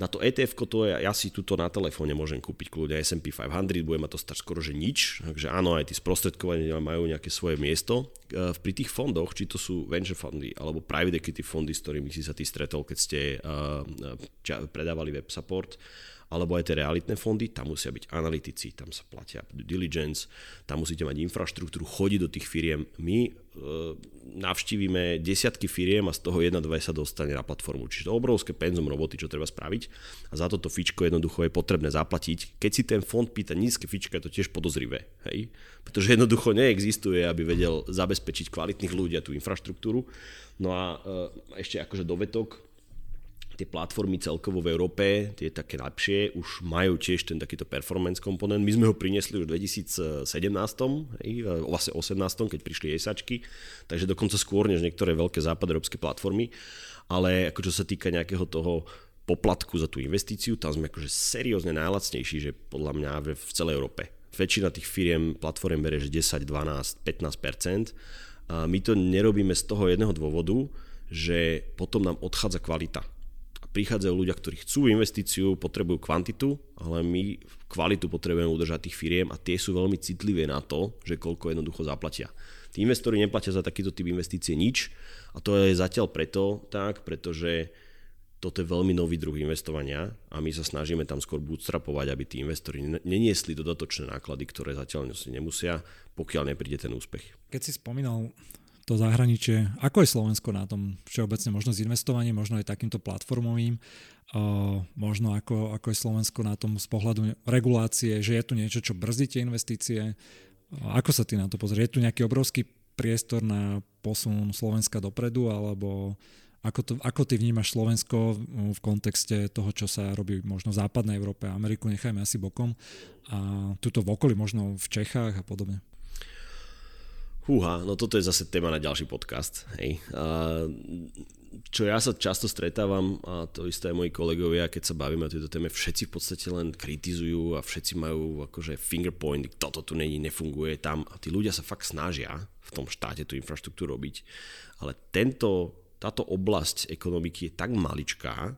na to ETF to je, ja si tuto na telefóne môžem kúpiť kľudne S&P 500, bude ma to stať skoro že nič, takže áno, aj tí sprostredkovania majú nejaké svoje miesto. E, pri tých fondoch, či to sú venture fondy alebo private equity fondy, s ktorými si sa ty stretol, keď ste uh, predávali web support, alebo aj tie realitné fondy, tam musia byť analytici, tam sa platia due diligence, tam musíte mať infraštruktúru, chodiť do tých firiem. My e, navštívime desiatky firiem a z toho jedna, dva sa dostane na platformu. Čiže to obrovské penzum roboty, čo treba spraviť a za toto fičko jednoducho je potrebné zaplatiť. Keď si ten fond pýta nízke fička, je to tiež podozrivé. Hej? Pretože jednoducho neexistuje, aby vedel zabezpečiť kvalitných ľudí a tú infraštruktúru. No a e, ešte akože dovetok, tie platformy celkovo v Európe, tie také lepšie, už majú tiež ten takýto performance komponent. My sme ho priniesli už v 2017, hej, vlastne 18, keď prišli jesačky, takže dokonca skôr než niektoré veľké západoeurópske platformy. Ale ako čo sa týka nejakého toho poplatku za tú investíciu, tam sme akože seriózne najlacnejší, že podľa mňa v celej Európe. Väčšina tých firiem platform berie, že 10, 12, 15%. A my to nerobíme z toho jedného dôvodu, že potom nám odchádza kvalita prichádzajú ľudia, ktorí chcú investíciu, potrebujú kvantitu, ale my kvalitu potrebujeme udržať tých firiem a tie sú veľmi citlivé na to, že koľko jednoducho zaplatia. Tí investori neplatia za takýto typ investície nič a to je zatiaľ preto tak, pretože toto je veľmi nový druh investovania a my sa snažíme tam skôr bootstrapovať, aby tí investori neniesli dodatočné náklady, ktoré zatiaľ si nemusia, pokiaľ nepríde ten úspech. Keď si spomínal to zahraničie. Ako je Slovensko na tom všeobecne, možno s investovaním, možno aj takýmto platformovým, možno ako, ako je Slovensko na tom z pohľadu regulácie, že je tu niečo, čo brzdí tie investície. Ako sa ty na to pozrieš? Je tu nejaký obrovský priestor na posun Slovenska dopredu, alebo ako, to, ako ty vnímaš Slovensko v kontexte toho, čo sa robí možno v západnej Európe, Ameriku nechajme asi bokom a tuto v okolí, možno v Čechách a podobne? Húha, no toto je zase téma na ďalší podcast. Hej. A čo ja sa často stretávam, a to isté aj moji kolegovia, keď sa bavíme o tejto téme, všetci v podstate len kritizujú a všetci majú akože fingerpoint, toto tu není, nefunguje tam a tí ľudia sa fakt snažia v tom štáte tú infraštruktúru robiť, ale tento, táto oblasť ekonomiky je tak maličká,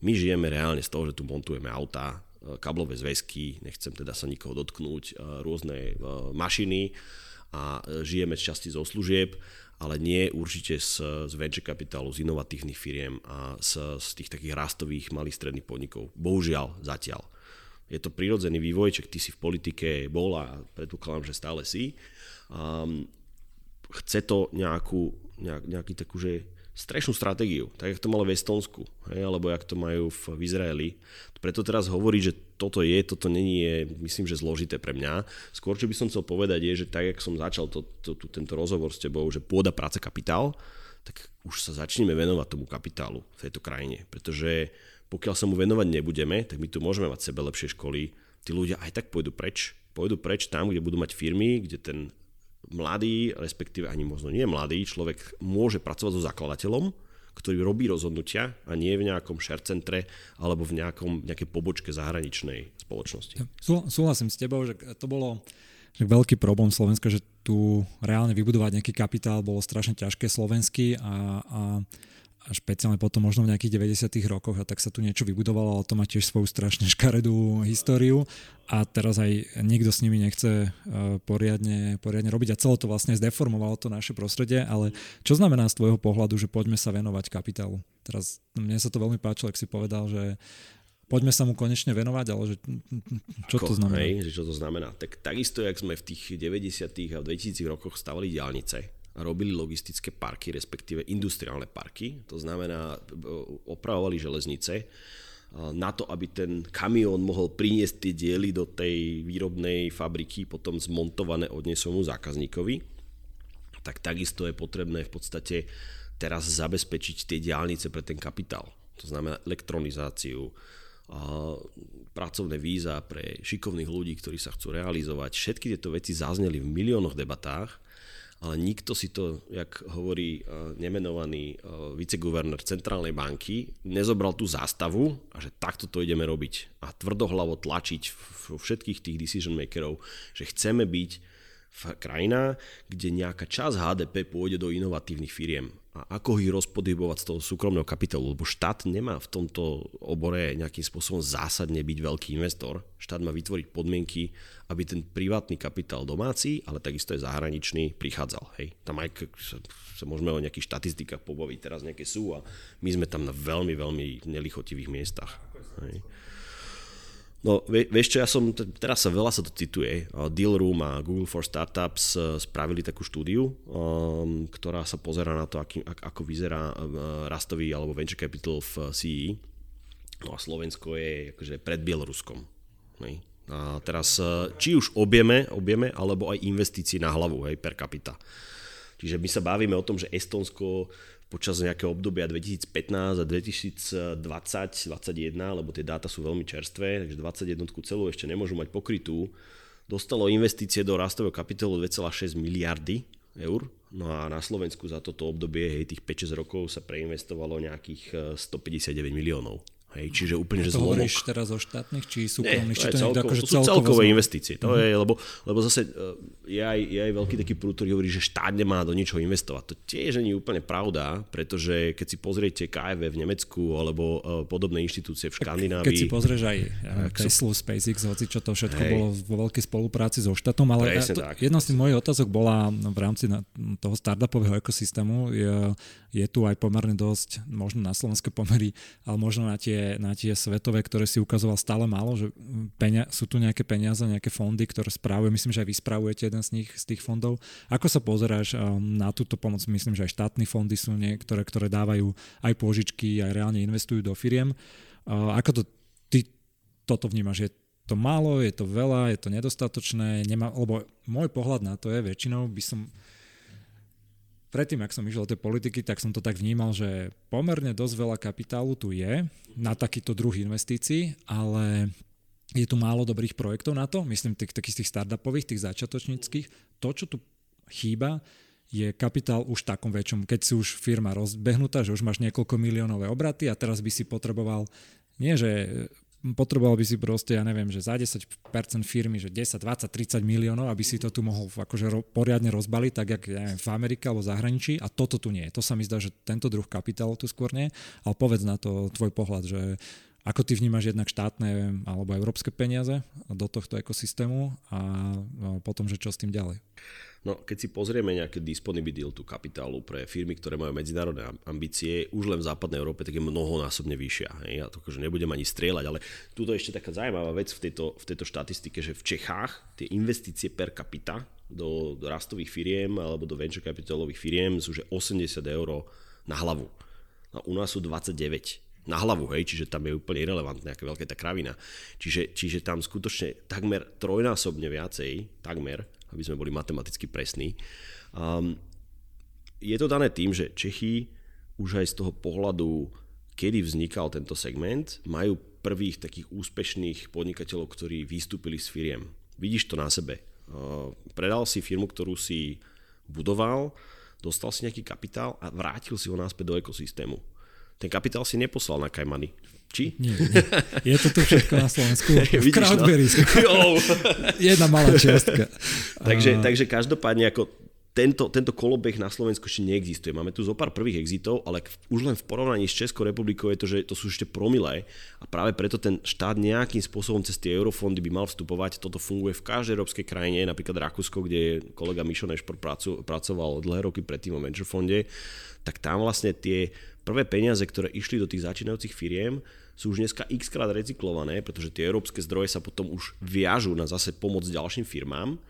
my žijeme reálne z toho, že tu montujeme autá, kablové zväzky, nechcem teda sa nikoho dotknúť, rôzne mašiny, a e, žijeme z časti zo služieb, ale nie určite z, z venture kapitálu, z inovatívnych firiem a z, z tých takých rastových malých stredných podnikov. Bohužiaľ, zatiaľ. Je to prirodzený vývoj, čak ty si v politike bol a predpokladám, že stále si. Um, chce to nejakú, nejak, nejaký takú, že strešnú stratégiu, tak jak to malo v Estonsku, hej, alebo jak to majú v, Izraeli. Preto teraz hovorí, že toto je, toto není, je, myslím, že zložité pre mňa. Skôr, čo by som chcel povedať, je, že tak, jak som začal to, to, to, tento rozhovor s tebou, že pôda, práca, kapitál, tak už sa začneme venovať tomu kapitálu v tejto krajine, pretože pokiaľ sa mu venovať nebudeme, tak my tu môžeme mať sebe lepšie školy, tí ľudia aj tak pôjdu preč. Pôjdu preč tam, kde budú mať firmy, kde ten mladý, respektíve ani možno nie mladý, človek môže pracovať so zakladateľom, ktorý robí rozhodnutia a nie v nejakom share centre alebo v nejakom, nejakej pobočke zahraničnej spoločnosti. Sú, súhlasím s tebou, že to bolo že veľký problém Slovenska, že tu reálne vybudovať nejaký kapitál bolo strašne ťažké slovensky a, a a špeciálne potom možno v nejakých 90. rokoch a tak sa tu niečo vybudovalo, ale to má tiež svoju strašne škaredú históriu a teraz aj nikto s nimi nechce uh, poriadne, poriadne robiť a celé to vlastne zdeformovalo to naše prostredie, ale čo znamená z tvojho pohľadu, že poďme sa venovať kapitálu? Teraz mne sa to veľmi páčilo, ak si povedal, že poďme sa mu konečne venovať, ale že, čo Ako, to znamená? Hej, že čo to znamená? Tak takisto, jak sme v tých 90. a 2000 rokoch stavali diálnice, robili logistické parky, respektíve industriálne parky. To znamená, opravovali železnice na to, aby ten kamión mohol priniesť tie diely do tej výrobnej fabriky, potom zmontované odnesomu zákazníkovi. Tak takisto je potrebné v podstate teraz zabezpečiť tie diálnice pre ten kapitál. To znamená elektronizáciu, pracovné víza pre šikovných ľudí, ktorí sa chcú realizovať. Všetky tieto veci zazneli v miliónoch debatách ale nikto si to, jak hovorí uh, nemenovaný uh, viceguvernér Centrálnej banky, nezobral tú zástavu a že takto to ideme robiť. A tvrdohlavo tlačiť vo všetkých tých decision makerov, že chceme byť v krajina, kde nejaká časť HDP pôjde do inovatívnych firiem. A ako ich rozpodhybovať z toho súkromného kapitálu, lebo štát nemá v tomto obore nejakým spôsobom zásadne byť veľký investor. Štát má vytvoriť podmienky, aby ten privátny kapitál domáci, ale takisto aj zahraničný prichádzal. Hej. Tam aj sa, sa môžeme o nejakých štatistikách pobaviť, teraz nejaké sú a my sme tam na veľmi, veľmi nelichotivých miestach. Hej. No, vieš čo, ja som, teraz sa veľa sa to cituje. Deal Room a Google for Startups e, spravili takú štúdiu, um, ktorá sa pozera na to, aký, ako vyzerá e, rastový alebo venture capital v CE. No a Slovensko je akože pred Bieloruskom. A teraz, e, či už objeme, objeme, alebo aj investície na hlavu, hej, per capita. Čiže my sa bavíme o tom, že Estonsko počas nejakého obdobia 2015 a 2020, 2021, lebo tie dáta sú veľmi čerstvé, takže 21 celú ešte nemôžu mať pokrytú, dostalo investície do rastového kapitálu 2,6 miliardy eur, no a na Slovensku za toto obdobie, hej, tých 5-6 rokov sa preinvestovalo nejakých 159 eh, miliónov. Hej, čiže úplne, že zlomok. hovoríš teraz o štátnych či súkromných? Nie, to, či to, je celko, akože to sú celkové zlom. investície. To mm-hmm. je, lebo, lebo zase e, je aj, je aj veľký taký prúd, ktorý hovorí, že štát nemá do ničoho investovať. To tiež nie je úplne pravda, pretože keď si pozriete KFV v Nemecku alebo uh, podobné inštitúcie v Škandinávii. Keď si pozrieš aj ja, Tesla, SpaceX, hoci čo to všetko hej. bolo vo veľkej spolupráci so štátom, ale to, jedna z tých mojich otázok bola v rámci toho startupového ekosystému. Je, je tu aj pomerne dosť, možno na slovenské pomery, ale možno na tie na tie svetové, ktoré si ukazoval stále málo, že penia, sú tu nejaké peniaze, nejaké fondy, ktoré správajú, myslím, že aj vy správujete jeden z nich, z tých fondov. Ako sa pozeráš um, na túto pomoc? Myslím, že aj štátne fondy sú niektoré, ktoré dávajú aj pôžičky, aj reálne investujú do firiem. Uh, ako to ty toto vnímaš? Je to málo, je to veľa, je to nedostatočné? Nemá, lebo môj pohľad na to je, väčšinou by som predtým, ak som išiel do tej politiky, tak som to tak vnímal, že pomerne dosť veľa kapitálu tu je na takýto druh investícií, ale je tu málo dobrých projektov na to, myslím tých, takých tých startupových, tých začiatočníckých. To, čo tu chýba, je kapitál už takom väčšom, keď si už firma rozbehnutá, že už máš niekoľko miliónové obraty a teraz by si potreboval nie, že potreboval by si proste, ja neviem, že za 10% firmy, že 10, 20, 30 miliónov, aby si to tu mohol akože ro, poriadne rozbaliť, tak jak ja neviem, v Amerike alebo v zahraničí a toto tu nie. To sa mi zdá, že tento druh kapitálu tu skôr nie, ale povedz na to tvoj pohľad, že ako ty vnímaš jednak štátne alebo európske peniaze do tohto ekosystému a potom, že čo s tým ďalej? No, keď si pozrieme nejaké disponibilitu kapitálu pre firmy, ktoré majú medzinárodné ambície, už len v západnej Európe, tak je mnohonásobne vyššia. Hej? Ja to akože nebudem ani strieľať, ale tu je ešte taká zaujímavá vec v tejto, v tejto štatistike, že v Čechách tie investície per capita do, do rastových firiem alebo do venture capitálových firiem sú že 80 eur na hlavu. A u nás sú 29 na hlavu, hej, čiže tam je úplne irrelevantné, aká veľká je tá kravina. Čiže, čiže tam skutočne takmer trojnásobne viacej, takmer, aby sme boli matematicky presní. Um, je to dané tým, že Čechy už aj z toho pohľadu kedy vznikal tento segment, majú prvých takých úspešných podnikateľov, ktorí vystúpili z firiem. Vidíš to na sebe. Predal si firmu, ktorú si budoval, dostal si nejaký kapitál a vrátil si ho náspäť do ekosystému. Ten kapitál si neposlal na Kajmany. Či? Nie, nie. Je to tu všetko na Slovensku. V Crowdberry. No? Jedna malá čiastka. takže, takže každopádne ako tento, tento kolobeh na Slovensku ešte neexistuje. Máme tu zo pár prvých exitov, ale už len v porovnaní s Českou republikou je to, že to sú ešte promilé a práve preto ten štát nejakým spôsobom cez tie eurofondy by mal vstupovať. Toto funguje v každej európskej krajine, napríklad Rakúsko, kde kolega Mišo Nešpor pracoval dlhé roky predtým o venture fonde, tak tam vlastne tie prvé peniaze, ktoré išli do tých začínajúcich firiem, sú už dneska x krát recyklované, pretože tie európske zdroje sa potom už viažú na zase pomoc ďalším firmám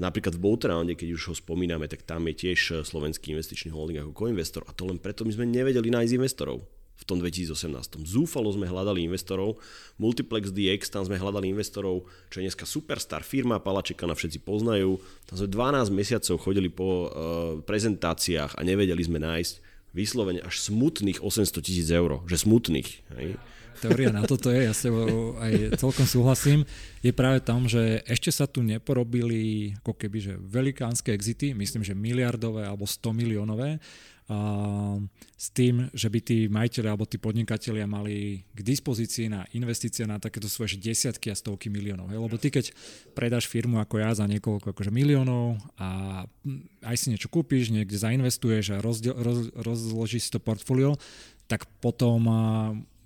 Napríklad v Boatrounde, keď už ho spomíname, tak tam je tiež eh, slovenský investičný holding ako koinvestor a to len preto my sme nevedeli nájsť investorov v tom 2018. Zúfalo sme hľadali investorov, Multiplex DX, tam sme hľadali investorov, čo je dneska superstar firma, Palačeka na všetci poznajú. Tam sme 12 mesiacov chodili po uh, prezentáciách a nevedeli sme nájsť vyslovene až smutných 800 tisíc eur, že smutných. Hej teória na toto je, ja sa aj celkom súhlasím, je práve tam, že ešte sa tu neporobili ako keby že velikánske exity, myslím, že miliardové alebo 100 miliónové, s tým, že by tí majiteľi alebo tí podnikatelia mali k dispozícii na investície na takéto svoje desiatky a stovky miliónov. Hej? Lebo ty keď predáš firmu ako ja za niekoľko akože miliónov a aj si niečo kúpiš, niekde zainvestuješ a rozdiel, roz, rozložíš si to portfólio, tak potom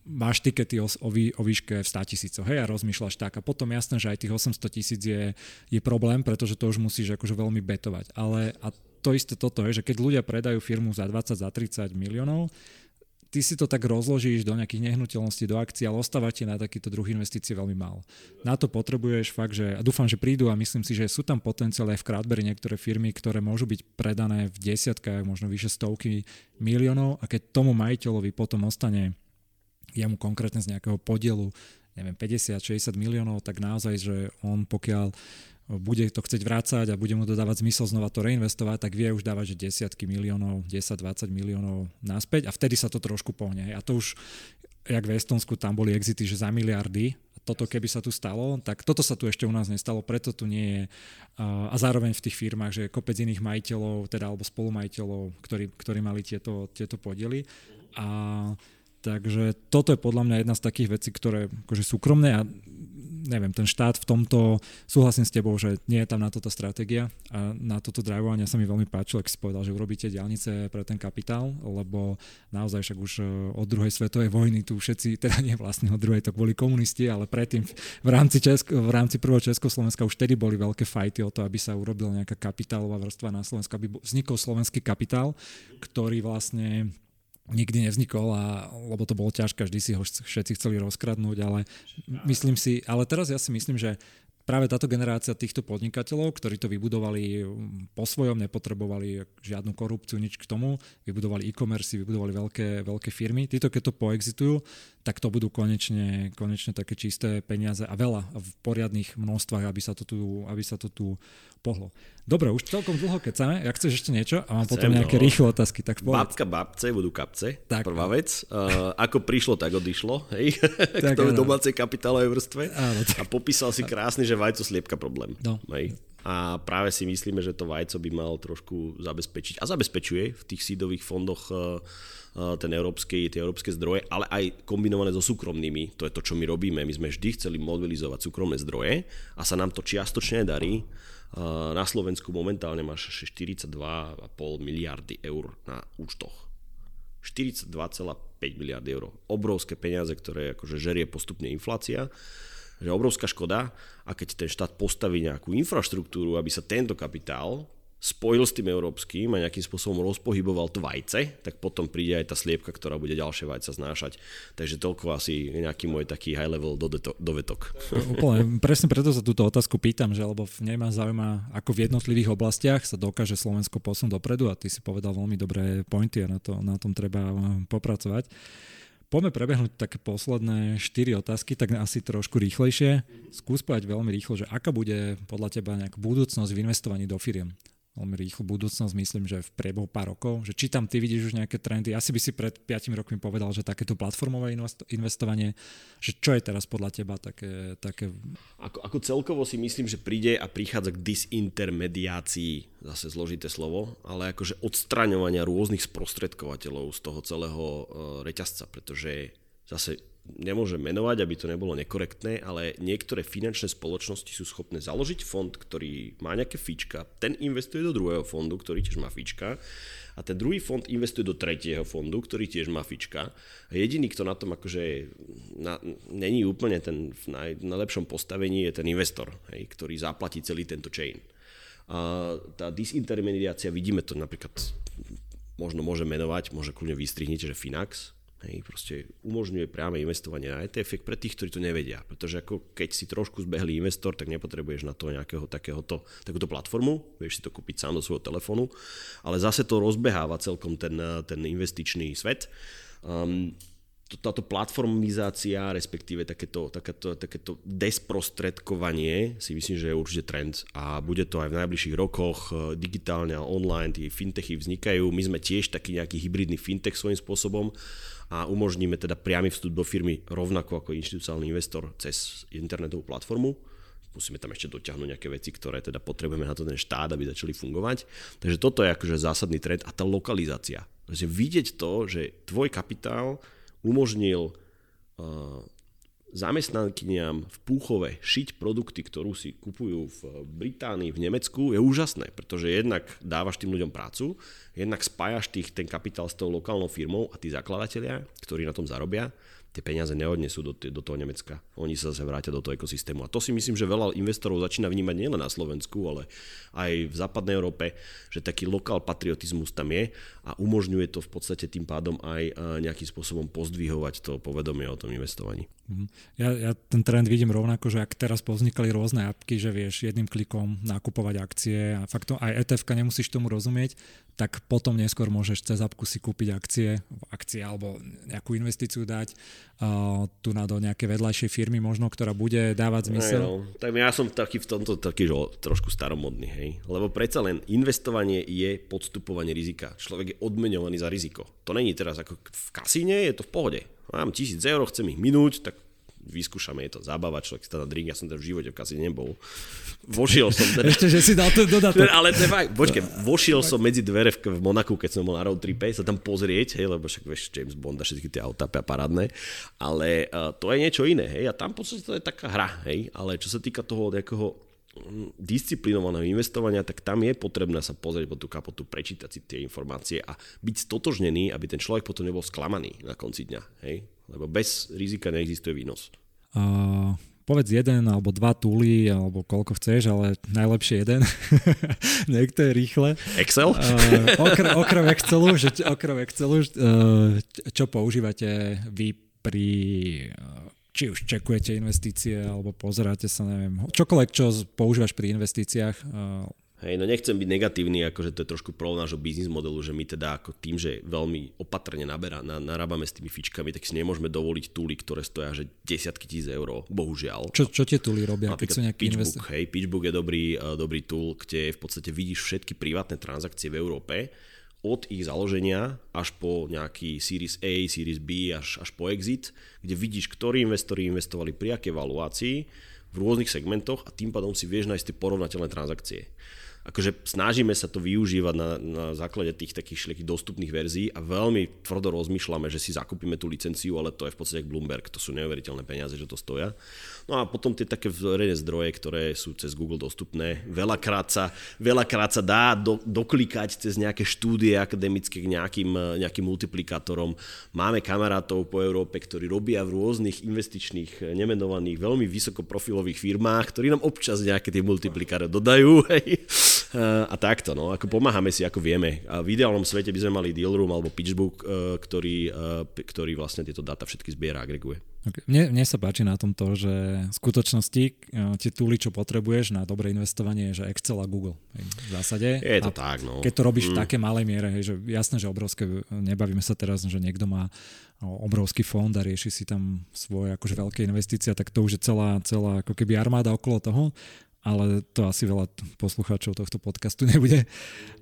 máš tikety o, o, o výške v 100 tisícoch, a rozmýšľaš tak. A potom jasné, že aj tých 800 tisíc je, je problém, pretože to už musíš akože veľmi betovať. Ale a to isté toto je, že keď ľudia predajú firmu za 20, za 30 miliónov, ty si to tak rozložíš do nejakých nehnuteľností, do akcií, ale ostáva ti na takýto druh investície veľmi málo. Na to potrebuješ fakt, že a dúfam, že prídu a myslím si, že sú tam potenciál aj v Crowdberry niektoré firmy, ktoré môžu byť predané v desiatkách, možno vyše stovky miliónov a keď tomu majiteľovi potom ostane jemu konkrétne z nejakého podielu, neviem, 50-60 miliónov, tak naozaj, že on pokiaľ bude to chcieť vrácať a bude mu to dávať zmysel znova to reinvestovať, tak vie už dávať, že desiatky miliónov, 10-20 miliónov naspäť a vtedy sa to trošku pohne. A to už, jak v Estonsku, tam boli exity, že za miliardy, toto keby sa tu stalo, tak toto sa tu ešte u nás nestalo, preto tu nie je. A zároveň v tých firmách, že kopec iných majiteľov, teda alebo spolumajiteľov, ktorí, ktorí mali tieto, tieto podiely a Takže toto je podľa mňa jedna z takých vecí, ktoré akože súkromné a neviem, ten štát v tomto, súhlasím s tebou, že nie je tam na toto stratégia a na toto drivovanie sa mi veľmi páčilo, ak si povedal, že urobíte diálnice pre ten kapitál, lebo naozaj však už e, od druhej svetovej vojny tu všetci, teda nie vlastne od druhej, to boli komunisti, ale predtým v rámci, Česko, v rámci prvého Československa už tedy boli veľké fajty o to, aby sa urobil nejaká kapitálová vrstva na Slovensku, aby vznikol slovenský kapitál, ktorý vlastne nikdy nevznikol, a, lebo to bolo ťažké, vždy si ho všetci chceli rozkradnúť, ale myslím si, ale teraz ja si myslím, že práve táto generácia týchto podnikateľov, ktorí to vybudovali po svojom, nepotrebovali žiadnu korupciu, nič k tomu, vybudovali e-commerce, vybudovali veľké, veľké firmy, títo keď to poexitujú, tak to budú konečne, konečne také čisté peniaze a veľa v poriadnych množstvách, aby sa to tu, aby sa to tu pohlo. Dobre, už celkom dlho chceme, ak chceš ešte niečo a mám Chcem, potom nejaké no. rýchle otázky, tak povedz. Babka babce budú kapce, tak. prvá vec. Uh, ako prišlo, tak odišlo, hej, tak, k tomu domácej kapitálovej vrstve. Áno, tak. A popísal si krásne, že vajco sliepka problém. No. Hej. A práve si myslíme, že to vajco by mal trošku zabezpečiť. A zabezpečuje v tých sídových fondoch uh, ten európsky, tie európske zdroje, ale aj kombinované so súkromnými. To je to, čo my robíme. My sme vždy chceli mobilizovať súkromné zdroje a sa nám to čiastočne darí. Na Slovensku momentálne máš 42,5 miliardy eur na účtoch. 42,5 miliardy eur. Obrovské peniaze, ktoré akože žerie postupne inflácia že obrovská škoda a keď ten štát postaví nejakú infraštruktúru, aby sa tento kapitál spojil s tým európskym a nejakým spôsobom rozpohyboval to vajce, tak potom príde aj tá sliepka, ktorá bude ďalšie vajca znášať. Takže toľko asi nejaký môj taký high level dovetok. Úplne, presne preto sa túto otázku pýtam, že lebo mňa ma zaujíma, ako v jednotlivých oblastiach sa dokáže Slovensko posunúť dopredu a ty si povedal veľmi dobré pointy a na, to, na tom treba popracovať. Poďme prebehnúť také posledné 4 otázky, tak asi trošku rýchlejšie. Skús povedať veľmi rýchlo, že aká bude podľa teba nejaká budúcnosť v investovaní do firiem? Veľmi rýchlu budúcnosť, myslím, že v priebehu pár rokov, že či tam ty vidíš už nejaké trendy, asi by si pred 5 rokmi povedal, že takéto platformové investovanie, že čo je teraz podľa teba také... také... Ako, ako celkovo si myslím, že príde a prichádza k disintermediácii, zase zložité slovo, ale akože odstraňovania rôznych sprostredkovateľov z toho celého uh, reťazca, pretože zase nemôžem menovať, aby to nebolo nekorektné, ale niektoré finančné spoločnosti sú schopné založiť fond, ktorý má nejaké fička, ten investuje do druhého fondu, ktorý tiež má fička a ten druhý fond investuje do tretieho fondu, ktorý tiež má fička. A jediný, kto na tom akože na, není úplne ten v naj, najlepšom postavení, je ten investor, hej, ktorý zaplatí celý tento chain. A tá disintermediácia, vidíme to napríklad, možno môže menovať, môže kľudne vystrihnite, že Finax, Hej, proste umožňuje priame investovanie na ETF pre tých, ktorí to nevedia. Pretože ako keď si trošku zbehlý investor, tak nepotrebuješ na to nejakého takéhoto, takúto platformu, vieš si to kúpiť sám do svojho telefónu, ale zase to rozbeháva celkom ten, ten investičný svet. Um, táto platformizácia, respektíve takéto, takéto, takéto desprostredkovanie si myslím, že je určite trend a bude to aj v najbližších rokoch e, digitálne a online, tie fintechy vznikajú. My sme tiež taký nejaký hybridný fintech svojím spôsobom a umožníme teda priamy vstup do firmy rovnako ako inštitucionálny investor cez internetovú platformu. Musíme tam ešte dotiahnuť nejaké veci, ktoré teda potrebujeme na to ten štát, aby začali fungovať. Takže toto je akože zásadný trend a tá lokalizácia. Takže vidieť to, že tvoj kapitál umožnil uh, zamestnankyniam v Púchove šiť produkty, ktorú si kupujú v Británii, v Nemecku, je úžasné, pretože jednak dávaš tým ľuďom prácu, jednak spájaš tých, ten kapitál s tou lokálnou firmou a tí zakladatelia, ktorí na tom zarobia, tie peniaze neodnesú do, do toho Nemecka. Oni sa zase vrátia do toho ekosystému. A to si myslím, že veľa investorov začína vnímať nielen na Slovensku, ale aj v západnej Európe, že taký lokál patriotizmus tam je a umožňuje to v podstate tým pádom aj nejakým spôsobom pozdvihovať to povedomie o tom investovaní. Mhm. Ja, ja ten trend vidím rovnako, že ak teraz povznikali rôzne apky, že vieš jedným klikom nakupovať akcie a fakt to, aj ETF nemusíš tomu rozumieť, tak potom neskôr môžeš cez apku si kúpiť akcie, akcie alebo nejakú investíciu dať uh, tu na do nejaké vedľajšej firmy možno, ktorá bude dávať zmysel. No, tak ja som taký v tomto taký že trošku staromodný, hej. Lebo predsa len investovanie je podstupovanie rizika. Človek je odmeňovaný za riziko. To není teraz ako v kasíne, je to v pohode. Mám tisíc eur, chcem ich minúť, tak vyskúšame, je to zábava, človek sa na drink, ja som tam v živote v kasine nebol. Vošiel som teda... Ešte, že si dal ten dodatok. Ale fakt, počkej, vošiel som medzi dvere v, v Monaku, keď som bol na road tripe, sa tam pozrieť, hej, lebo však vieš, James Bond a všetky tie autá parádne, ale uh, to je niečo iné, hej, a tam v podstate to je taká hra, hej, ale čo sa týka toho nejakého mm, disciplinovaného investovania, tak tam je potrebné sa pozrieť po tú kapotu, prečítať si tie informácie a byť stotožnený, aby ten človek potom nebol sklamaný na konci dňa. Hej? Lebo bez rizika neexistuje výnos. Uh, povedz jeden alebo dva túly, alebo koľko chceš, ale najlepšie jeden. Niekto je rýchle. Excel? Uh, okrem, okrem Excelu, že, okrem Excelu uh, čo používate vy pri či už čekujete investície, alebo pozeráte sa, neviem, čokoľvek, čo používaš pri investíciách, Hej, no nechcem byť negatívny, akože to je trošku pro nášho biznis modelu, že my teda ako tým, že veľmi opatrne naberá, na, narábame s tými fičkami, tak si nemôžeme dovoliť túly, ktoré stoja že desiatky tisíc eur, bohužiaľ. Čo, čo tie túly robia? Keď sú Pitchbook, invest... hej, Pitchbook je dobrý, uh, dobrý tool, kde v podstate vidíš všetky privátne transakcie v Európe, od ich založenia až po nejaký Series A, Series B, až, až po exit, kde vidíš, ktorí investori investovali pri aké valuácii v rôznych segmentoch a tým pádom si vieš nájsť tie porovnateľné transakcie akože snažíme sa to využívať na, na základe tých takých všelijakých dostupných verzií a veľmi tvrdo rozmýšľame, že si zakúpime tú licenciu, ale to je v podstate Bloomberg, to sú neuveriteľné peniaze, že to stoja. No a potom tie také verejné zdroje, ktoré sú cez Google dostupné, veľakrát sa, veľakrát sa dá do, doklikať cez nejaké štúdie akademické k nejakým, nejakým multiplikátorom. Máme kamarátov po Európe, ktorí robia v rôznych investičných nemenovaných, veľmi vysokoprofilových firmách, ktorí nám občas nejaké tie multiplikátory dodajú. Hej a takto, no, ako pomáhame si, ako vieme. A v ideálnom svete by sme mali Dealroom alebo Pitchbook, eh, ktorý, eh, ktorý vlastne tieto dáta všetky zbiera a agreguje. Okay. Mne, mne sa páči na tom to, že v skutočnosti tie túly, čo potrebuješ na dobré investovanie, je že Excel a Google. V zásade. Je to a tak, no. Keď to robíš mm. v takej malej miere, hej, že jasné, že obrovské, nebavíme sa teraz, že niekto má obrovský fond a rieši si tam svoje akože veľké investície, tak to už je celá, celá ako keby armáda okolo toho ale to asi veľa poslucháčov tohto podcastu nebude.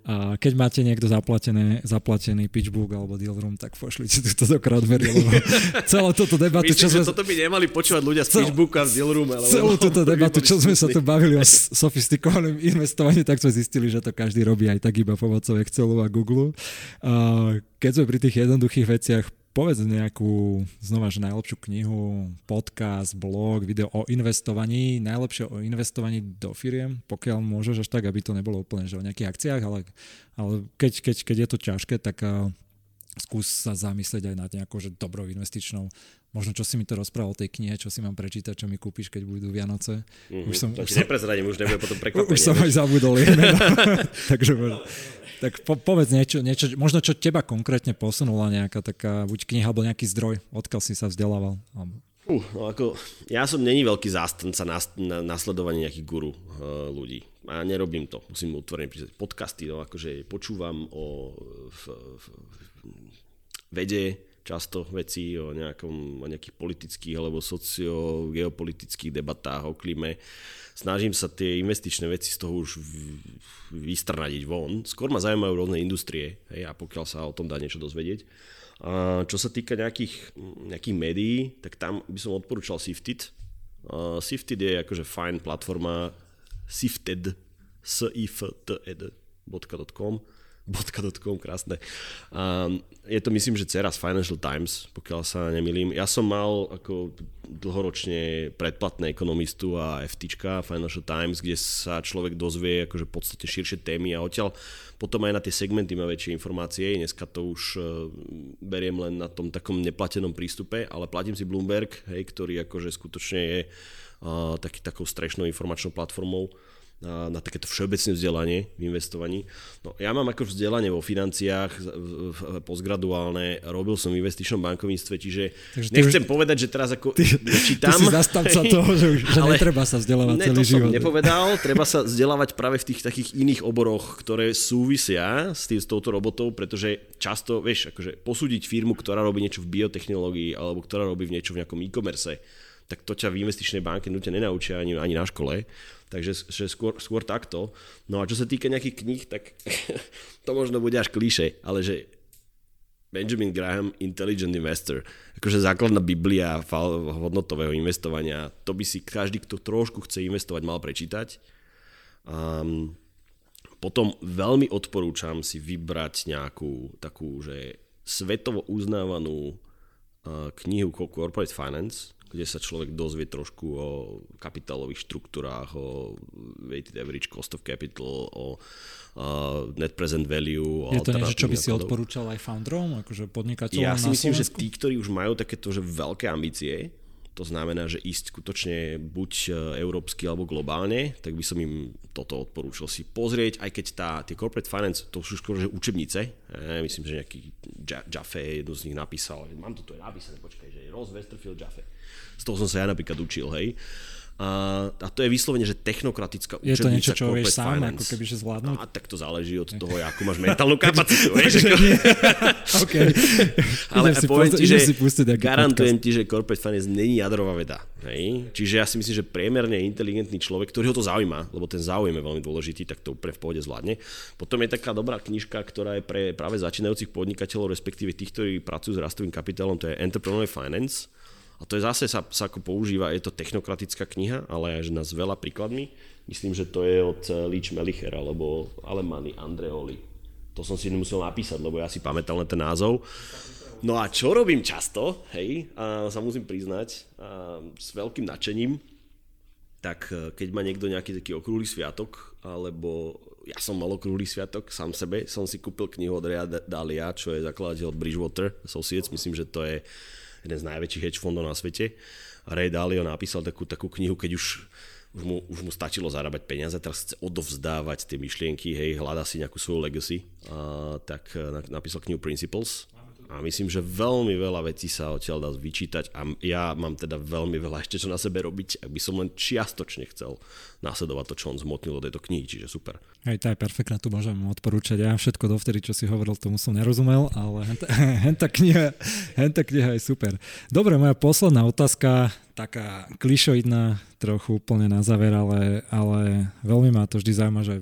A keď máte niekto zaplatené, zaplatený pitchbook alebo deal room, tak pošlite to do crowdmery, lebo celú túto debatu... Myslím, čo sme... toto by nemali počúvať ľudia z cel... pitchbooka z deal room, ale... Celú túto debatu, čo sme sa tu bavili o sofistikovanom investovaní, tak sme zistili, že to každý robí aj tak iba pomocou Excelu a Google. A keď sme pri tých jednoduchých veciach, povedz nejakú, znova, že najlepšiu knihu, podcast, blog, video o investovaní, najlepšie o investovaní do firiem, pokiaľ môžeš až tak, aby to nebolo úplne že o nejakých akciách, ale, ale keď, keď, keď je to ťažké, tak uh, skús sa zamyslieť aj nad nejakou že dobrou investičnou možno čo si mi to rozprával o tej knihe, čo si mám prečítať, čo mi kúpiš, keď budú Vianoce. Mm-hmm. Už som, to už ti som, neprezradím, už nebude potom prekvapenie. Už som aj zabudol jedno. Takže tak po, povedz niečo, niečo, možno čo teba konkrétne posunula nejaká taká, buď kniha alebo nejaký zdroj, odkiaľ si sa vzdelával. Uh, no ako, ja som není veľký zástanca na, na, nasledovania nejakých guru uh, ľudí. A nerobím to, musím utvorene prísať. Podcasty, no akože počúvam o v, v, vede, často veci o, nejakom, o nejakých politických alebo socio-geopolitických debatách o klíme snažím sa tie investičné veci z toho už vystrnadiť von. Skôr ma zaujímajú rôzne industrie hej, a pokiaľ sa o tom dá niečo dozvedieť. A čo sa týka nejakých, nejakých médií, tak tam by som odporúčal Sifted. Uh, Sifted je akože fajn platforma Sifted, s i f t e .com .com, krásne. A je to myslím, že dcera z Financial Times, pokiaľ sa nemilím. Ja som mal ako dlhoročne predplatné ekonomistu a FT Financial Times, kde sa človek dozvie akože v podstate širšie témy a odtiaľ potom aj na tie segmenty má väčšie informácie. Dneska to už e, beriem len na tom takom neplatenom prístupe, ale platím si Bloomberg, hej, ktorý akože skutočne je uh, taký, takou strešnou informačnou platformou na, na takéto všeobecné vzdelanie v investovaní. No, ja mám ako vzdelanie vo financiách postgraduálne, robil som v investičnom bankovníctve, čiže Takže nechcem už, povedať, že teraz ako ty, čítam. Ty si zastanca toho, že, už, že ale, netreba sa vzdelávať ne, celý to život. som nepovedal, treba sa vzdelávať práve v tých takých iných oboroch, ktoré súvisia s, tým, s touto robotou, pretože často, vieš, akože posúdiť firmu, ktorá robí niečo v biotechnológii alebo ktorá robí v niečo v nejakom e-commerce, tak to ťa v investičnej banke nutne nenaučia ani, ani na škole. Takže že skôr, skôr takto. No a čo sa týka nejakých kníh, tak to možno bude až klíše, ale že Benjamin Graham Intelligent Investor, akože základná biblia hodnotového investovania, to by si každý, kto trošku chce investovať, mal prečítať. Um, potom veľmi odporúčam si vybrať nejakú takú, že svetovo uznávanú uh, knihu Corporate Finance, kde sa človek dozvie trošku o kapitálových štruktúrách, o weighted average cost of capital, o uh, net present value. Je to niečo, čo by si odporúčal aj founderom, akože podnikateľom Ja si myslím, Slovensku? že tí, ktorí už majú takéto že veľké ambície, to znamená, že ísť skutočne buď e, európsky alebo globálne, tak by som im toto odporúčal si pozrieť, aj keď tá, tie corporate finance, to sú skôr že učebnice, e, myslím, že nejaký Jaffe jednu z nich napísal, mám to tu aj napísané, počkaj, že Ross Westerfield Jaffe z toho som sa ja napríklad učil, hej. A, a to je vyslovene, že technokratická učebnica Je to niečo, čo vieš sám, finance. ako keby že zvládnuť? A tak to záleží od toho, akú máš mentálnu kapacitu. vieš, ako... okay. Ale si poviem ti, že si garantujem podcast. ti, že corporate finance není jadrová veda. Hej? Čiže ja si myslím, že priemerne inteligentný človek, ktorý ho to zaujíma, lebo ten záujem je veľmi dôležitý, tak to úplne v pohode zvládne. Potom je taká dobrá knižka, ktorá je pre práve začínajúcich podnikateľov, respektíve tých, ktorí pracujú s rastovým kapitálom, to je Entrepreneur Finance a to je zase sa, sa ako používa, je to technokratická kniha, ale aj s veľa príkladmi. Myslím, že to je od eh, Leach Melicher alebo Alemany Andreoli. To som si nemusel napísať, lebo ja si pamätal len ten názov. No a čo robím často, hej, a sa musím priznať, a s veľkým nadšením, tak eh, keď má niekto nejaký taký okrúhly sviatok, alebo ja som mal okrúhly sviatok sám sebe, som si kúpil knihu od Rea Dalia, čo je zakladateľ Bridgewater Associates, myslím, že to je jeden z najväčších hedge fondov na svete. A Ray Dalio napísal takú, takú knihu, keď už už mu, už mu stačilo zarábať peniaze, teraz chce odovzdávať tie myšlienky, hej, hľadá si nejakú svoju legacy, a, tak napísal knihu Principles. A myslím, že veľmi veľa vecí sa odtiaľ dá vyčítať a ja mám teda veľmi veľa ešte čo na sebe robiť, ak by som len čiastočne chcel následovať to, čo on zmotnil do tejto knihy, čiže super. Hej, tá je perfektná, tu môžem odporúčať. Ja všetko dovtedy, čo si hovoril, tomu som nerozumel, ale henta, henta, kniha, henta kniha je super. Dobre, moja posledná otázka, taká klišoidná, trochu úplne na záver, ale, ale veľmi ma to vždy zaujíma, že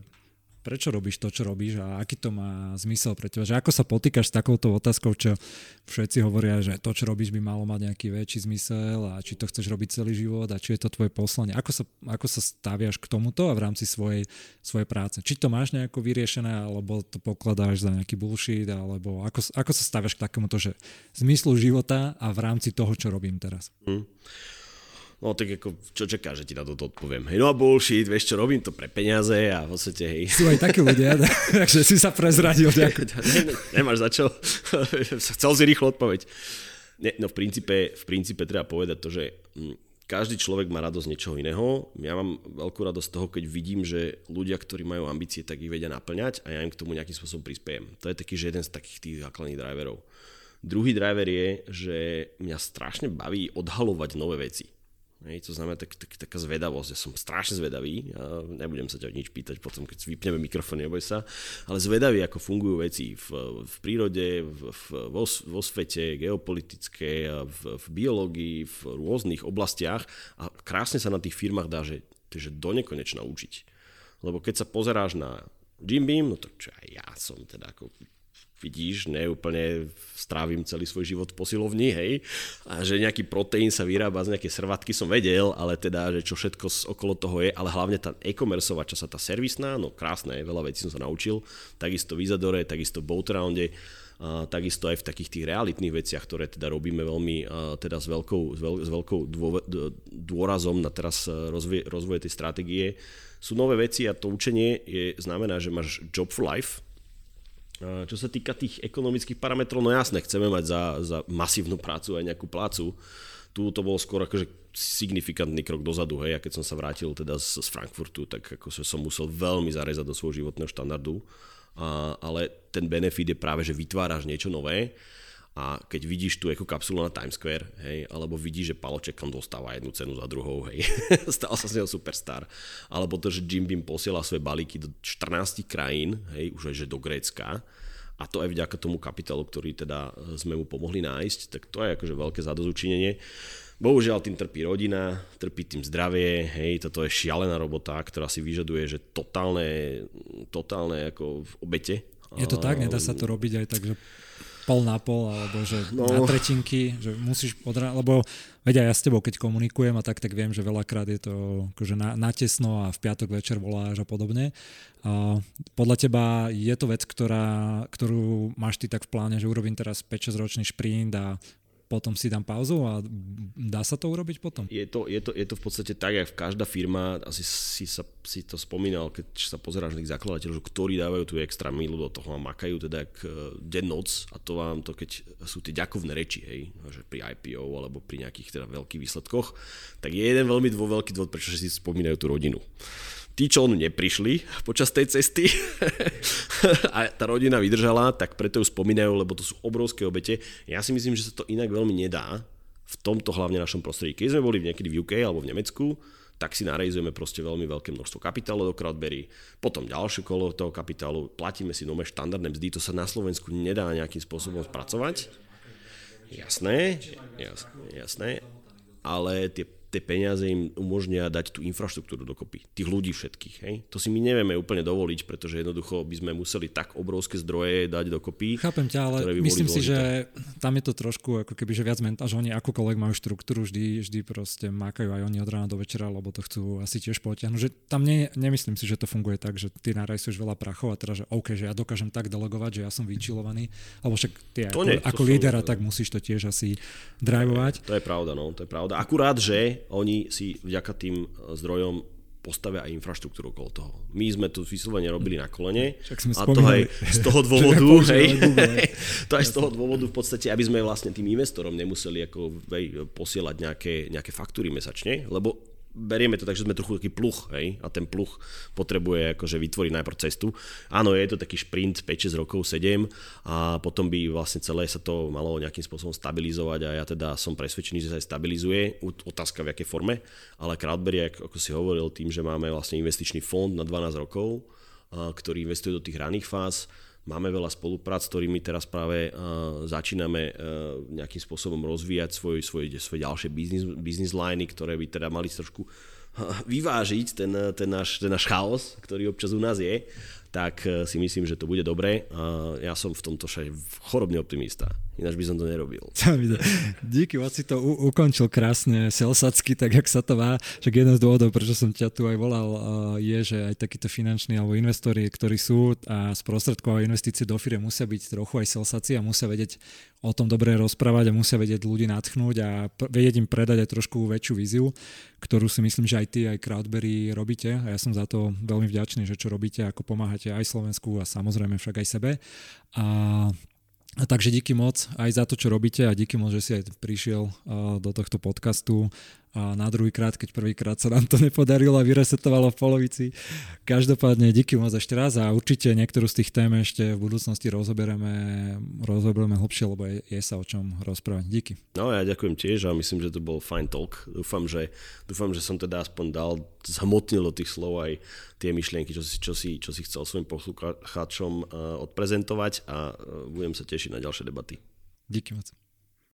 prečo robíš to, čo robíš a aký to má zmysel pre teba. Že ako sa potýkaš s takouto otázkou, čo všetci hovoria, že to, čo robíš, by malo mať nejaký väčší zmysel a či to chceš robiť celý život a či je to tvoje poslanie. Ako sa, ako sa staviaš k tomuto a v rámci svojej, svojej práce? Či to máš nejako vyriešené, alebo to pokladáš za nejaký bullshit, alebo ako, ako sa staviaš k takémuto, že zmyslu života a v rámci toho, čo robím teraz? Hmm. No tak ako, čo čakáš, že ti na toto odpoviem? Hej, no a bullshit, vieš čo, robím to pre peniaze a v podstate, hej. Sú aj takí ľudia, takže si sa prezradil. ne, ne, nemáš za čo. Chcel si rýchlo odpoveď. Ne, no v princípe, v princípe treba povedať to, že hm, každý človek má radosť niečoho iného. Ja mám veľkú radosť z toho, keď vidím, že ľudia, ktorí majú ambície, tak ich vedia naplňať a ja im k tomu nejakým spôsobom prispiejem. To je taký, že jeden z takých tých základných driverov. Druhý driver je, že mňa strašne baví odhalovať nové veci. Hej, to znamená tak, tak, taká zvedavosť. Ja som strašne zvedavý. Ja nebudem sa ťa nič pýtať potom, keď vypneme mikrofón, neboj sa. Ale zvedavý, ako fungujú veci v, v prírode, v, v, vo, vo svete, geopolitické, v, v biológii, v rôznych oblastiach. A krásne sa na tých firmách dá, že, že do nekonečna učiť. Lebo keď sa pozeráš na Jim Beam, no to čo ja som teda ako vidíš, neúplne strávim celý svoj život v posilovni, hej, a že nejaký proteín sa vyrába z nejaké srvatky som vedel, ale teda, že čo všetko okolo toho je, ale hlavne tá e-commerceová časa, tá servisná, no krásne, veľa vecí som sa naučil, takisto v Isadore, takisto v Boatrounde, a takisto aj v takých tých realitných veciach, ktoré teda robíme veľmi teda s veľkou, s, veľ, s veľkou dôrazom na teraz rozvoj, rozvoje tej stratégie, sú nové veci a to učenie je, znamená, že máš job for life, čo sa týka tých ekonomických parametrov, no jasné, chceme mať za, za masívnu prácu aj nejakú plácu. Tu to bolo skôr akože signifikantný krok dozadu, hej, a keď som sa vrátil teda z, z Frankfurtu, tak ako som musel veľmi zarezať do svojho životného štandardu, a, ale ten benefit je práve, že vytváraš niečo nové a keď vidíš tú ako kapsulu na Times Square, hej, alebo vidíš, že Paloček tam dostáva jednu cenu za druhou, hej, stal sa z neho superstar, alebo to, že Jim Beam posiela svoje balíky do 14 krajín, hej, už aj že do Grécka, a to aj vďaka tomu kapitálu, ktorý teda e, sme mu pomohli nájsť, tak to je akože veľké zadozučinenie. Bohužiaľ tým trpí rodina, trpí tým zdravie, hej, toto je šialená robota, ktorá si vyžaduje, že totálne, totálne ako v obete. Je to tak, nedá sa to robiť aj tak, že pol na pol, alebo že no. na tretinky, že musíš odra- lebo vedia, ja s tebou keď komunikujem a tak, tak viem, že veľakrát je to akože na, natesno a v piatok večer voláš a podobne. A podľa teba je to vec, ktorá, ktorú máš ty tak v pláne, že urobím teraz 5-6 ročný šprint a potom si dám pauzu a dá sa to urobiť potom? Je to, je to, je to v podstate tak, jak každá firma, asi si, sa, si to spomínal, keď sa pozeráš na tých zakladateľov, ktorí dávajú tú extra milu do toho a makajú teda jak e, deň noc a to vám to, keď sú tie ďakovné reči, hej, že pri IPO alebo pri nejakých teda veľkých výsledkoch, tak je jeden veľmi dô, veľký dôvod, prečo si spomínajú tú rodinu tí, čo on neprišli počas tej cesty a tá rodina vydržala, tak preto ju spomínajú, lebo to sú obrovské obete. Ja si myslím, že sa to inak veľmi nedá v tomto hlavne našom prostredí. Keď sme boli niekedy v UK alebo v Nemecku, tak si narejzujeme proste veľmi veľké množstvo kapitálu do crowdberry, potom ďalšie kolo toho kapitálu, platíme si nové štandardné mzdy, to sa na Slovensku nedá nejakým spôsobom spracovať. Jasné, jasné, jasné, ale tie tie peniaze im umožnia dať tú infraštruktúru dokopy, tých ľudí všetkých. Hej? To si my nevieme úplne dovoliť, pretože jednoducho by sme museli tak obrovské zdroje dať dokopy. Chápem ťa, ale myslím si, že tam je to trošku ako keby, že viac mentá, že oni akokoľvek majú štruktúru, vždy, vždy proste mákajú aj oni od rána do večera, lebo to chcú asi tiež potiahnuť. Že tam nie, nemyslím si, že to funguje tak, že ty narajsuješ veľa prachov a teda, že OK, že ja dokážem tak delegovať, že ja som vyčilovaný, alebo však ty ako, nie, ako lídera, tak musíš to tiež asi drivovať. To je pravda, no, to je pravda. Akurát, že oni si vďaka tým eh, zdrojom postavia aj infraštruktúru okolo toho. My sme to vyslovene robili na kolene a to aj z toho dôvodu, hej, to aj z toho dôvodu v podstate, aby sme vlastne tým investorom nemuseli ako hej, posielať nejaké, nejaké faktúry mesačne, lebo berieme to tak, že sme trochu taký pluch, hej, a ten pluch potrebuje akože vytvoriť najprv cestu. Áno, je to taký šprint 5-6 rokov, 7 a potom by vlastne celé sa to malo nejakým spôsobom stabilizovať a ja teda som presvedčený, že sa aj stabilizuje, otázka v akej forme, ale Crowdberry, ako si hovoril, tým, že máme vlastne investičný fond na 12 rokov, ktorý investuje do tých raných fáz, Máme veľa spoluprác, s ktorými teraz práve uh, začíname uh, nejakým spôsobom rozvíjať svoj, svoj, svoje ďalšie business, business liny, ktoré by teda mali trošku vyvážiť ten, ten, náš, ten náš chaos, ktorý občas u nás je tak eh, si myslím, že to bude dobré. Ja som v tomto však chorobne optimista. Ináč by som to nerobil. Díky, moc si to u- ukončil krásne, selsacky, tak jak sa to má. Však jeden z dôvodov, prečo som ťa tu aj volal, je, že aj takíto finanční alebo investori, ktorí sú a sprostredkovajú investície do firmy, musia byť trochu aj selsaci a musia vedieť o tom dobre rozprávať a musia vedieť ľudí natchnúť a vedieť im predať aj trošku väčšiu víziu, ktorú si myslím, že aj ty, aj Crowdberry robíte a ja som za to veľmi vďačný, že čo robíte, ako pomáhate aj Slovensku a samozrejme však aj sebe. A a takže díky moc aj za to, čo robíte a díky moc, že si aj prišiel do tohto podcastu a na druhý krát, keď prvýkrát sa nám to nepodarilo a vyresetovalo v polovici. Každopádne díky moc ešte raz a určite niektorú z tých tém ešte v budúcnosti rozoberieme, rozoberieme hlbšie, lebo je, je sa o čom rozprávať. Díky. No ja ďakujem tiež a myslím, že to bol fajn talk. Dúfam, že, dúfam, že som teda aspoň dal, zhmotnil do tých slov aj tie myšlienky, čo si, čo si, čo si chcel svojim poslucháčom uh, odprezentovať a uh, budem sa tešiť na ďalšie debaty. Díky moc.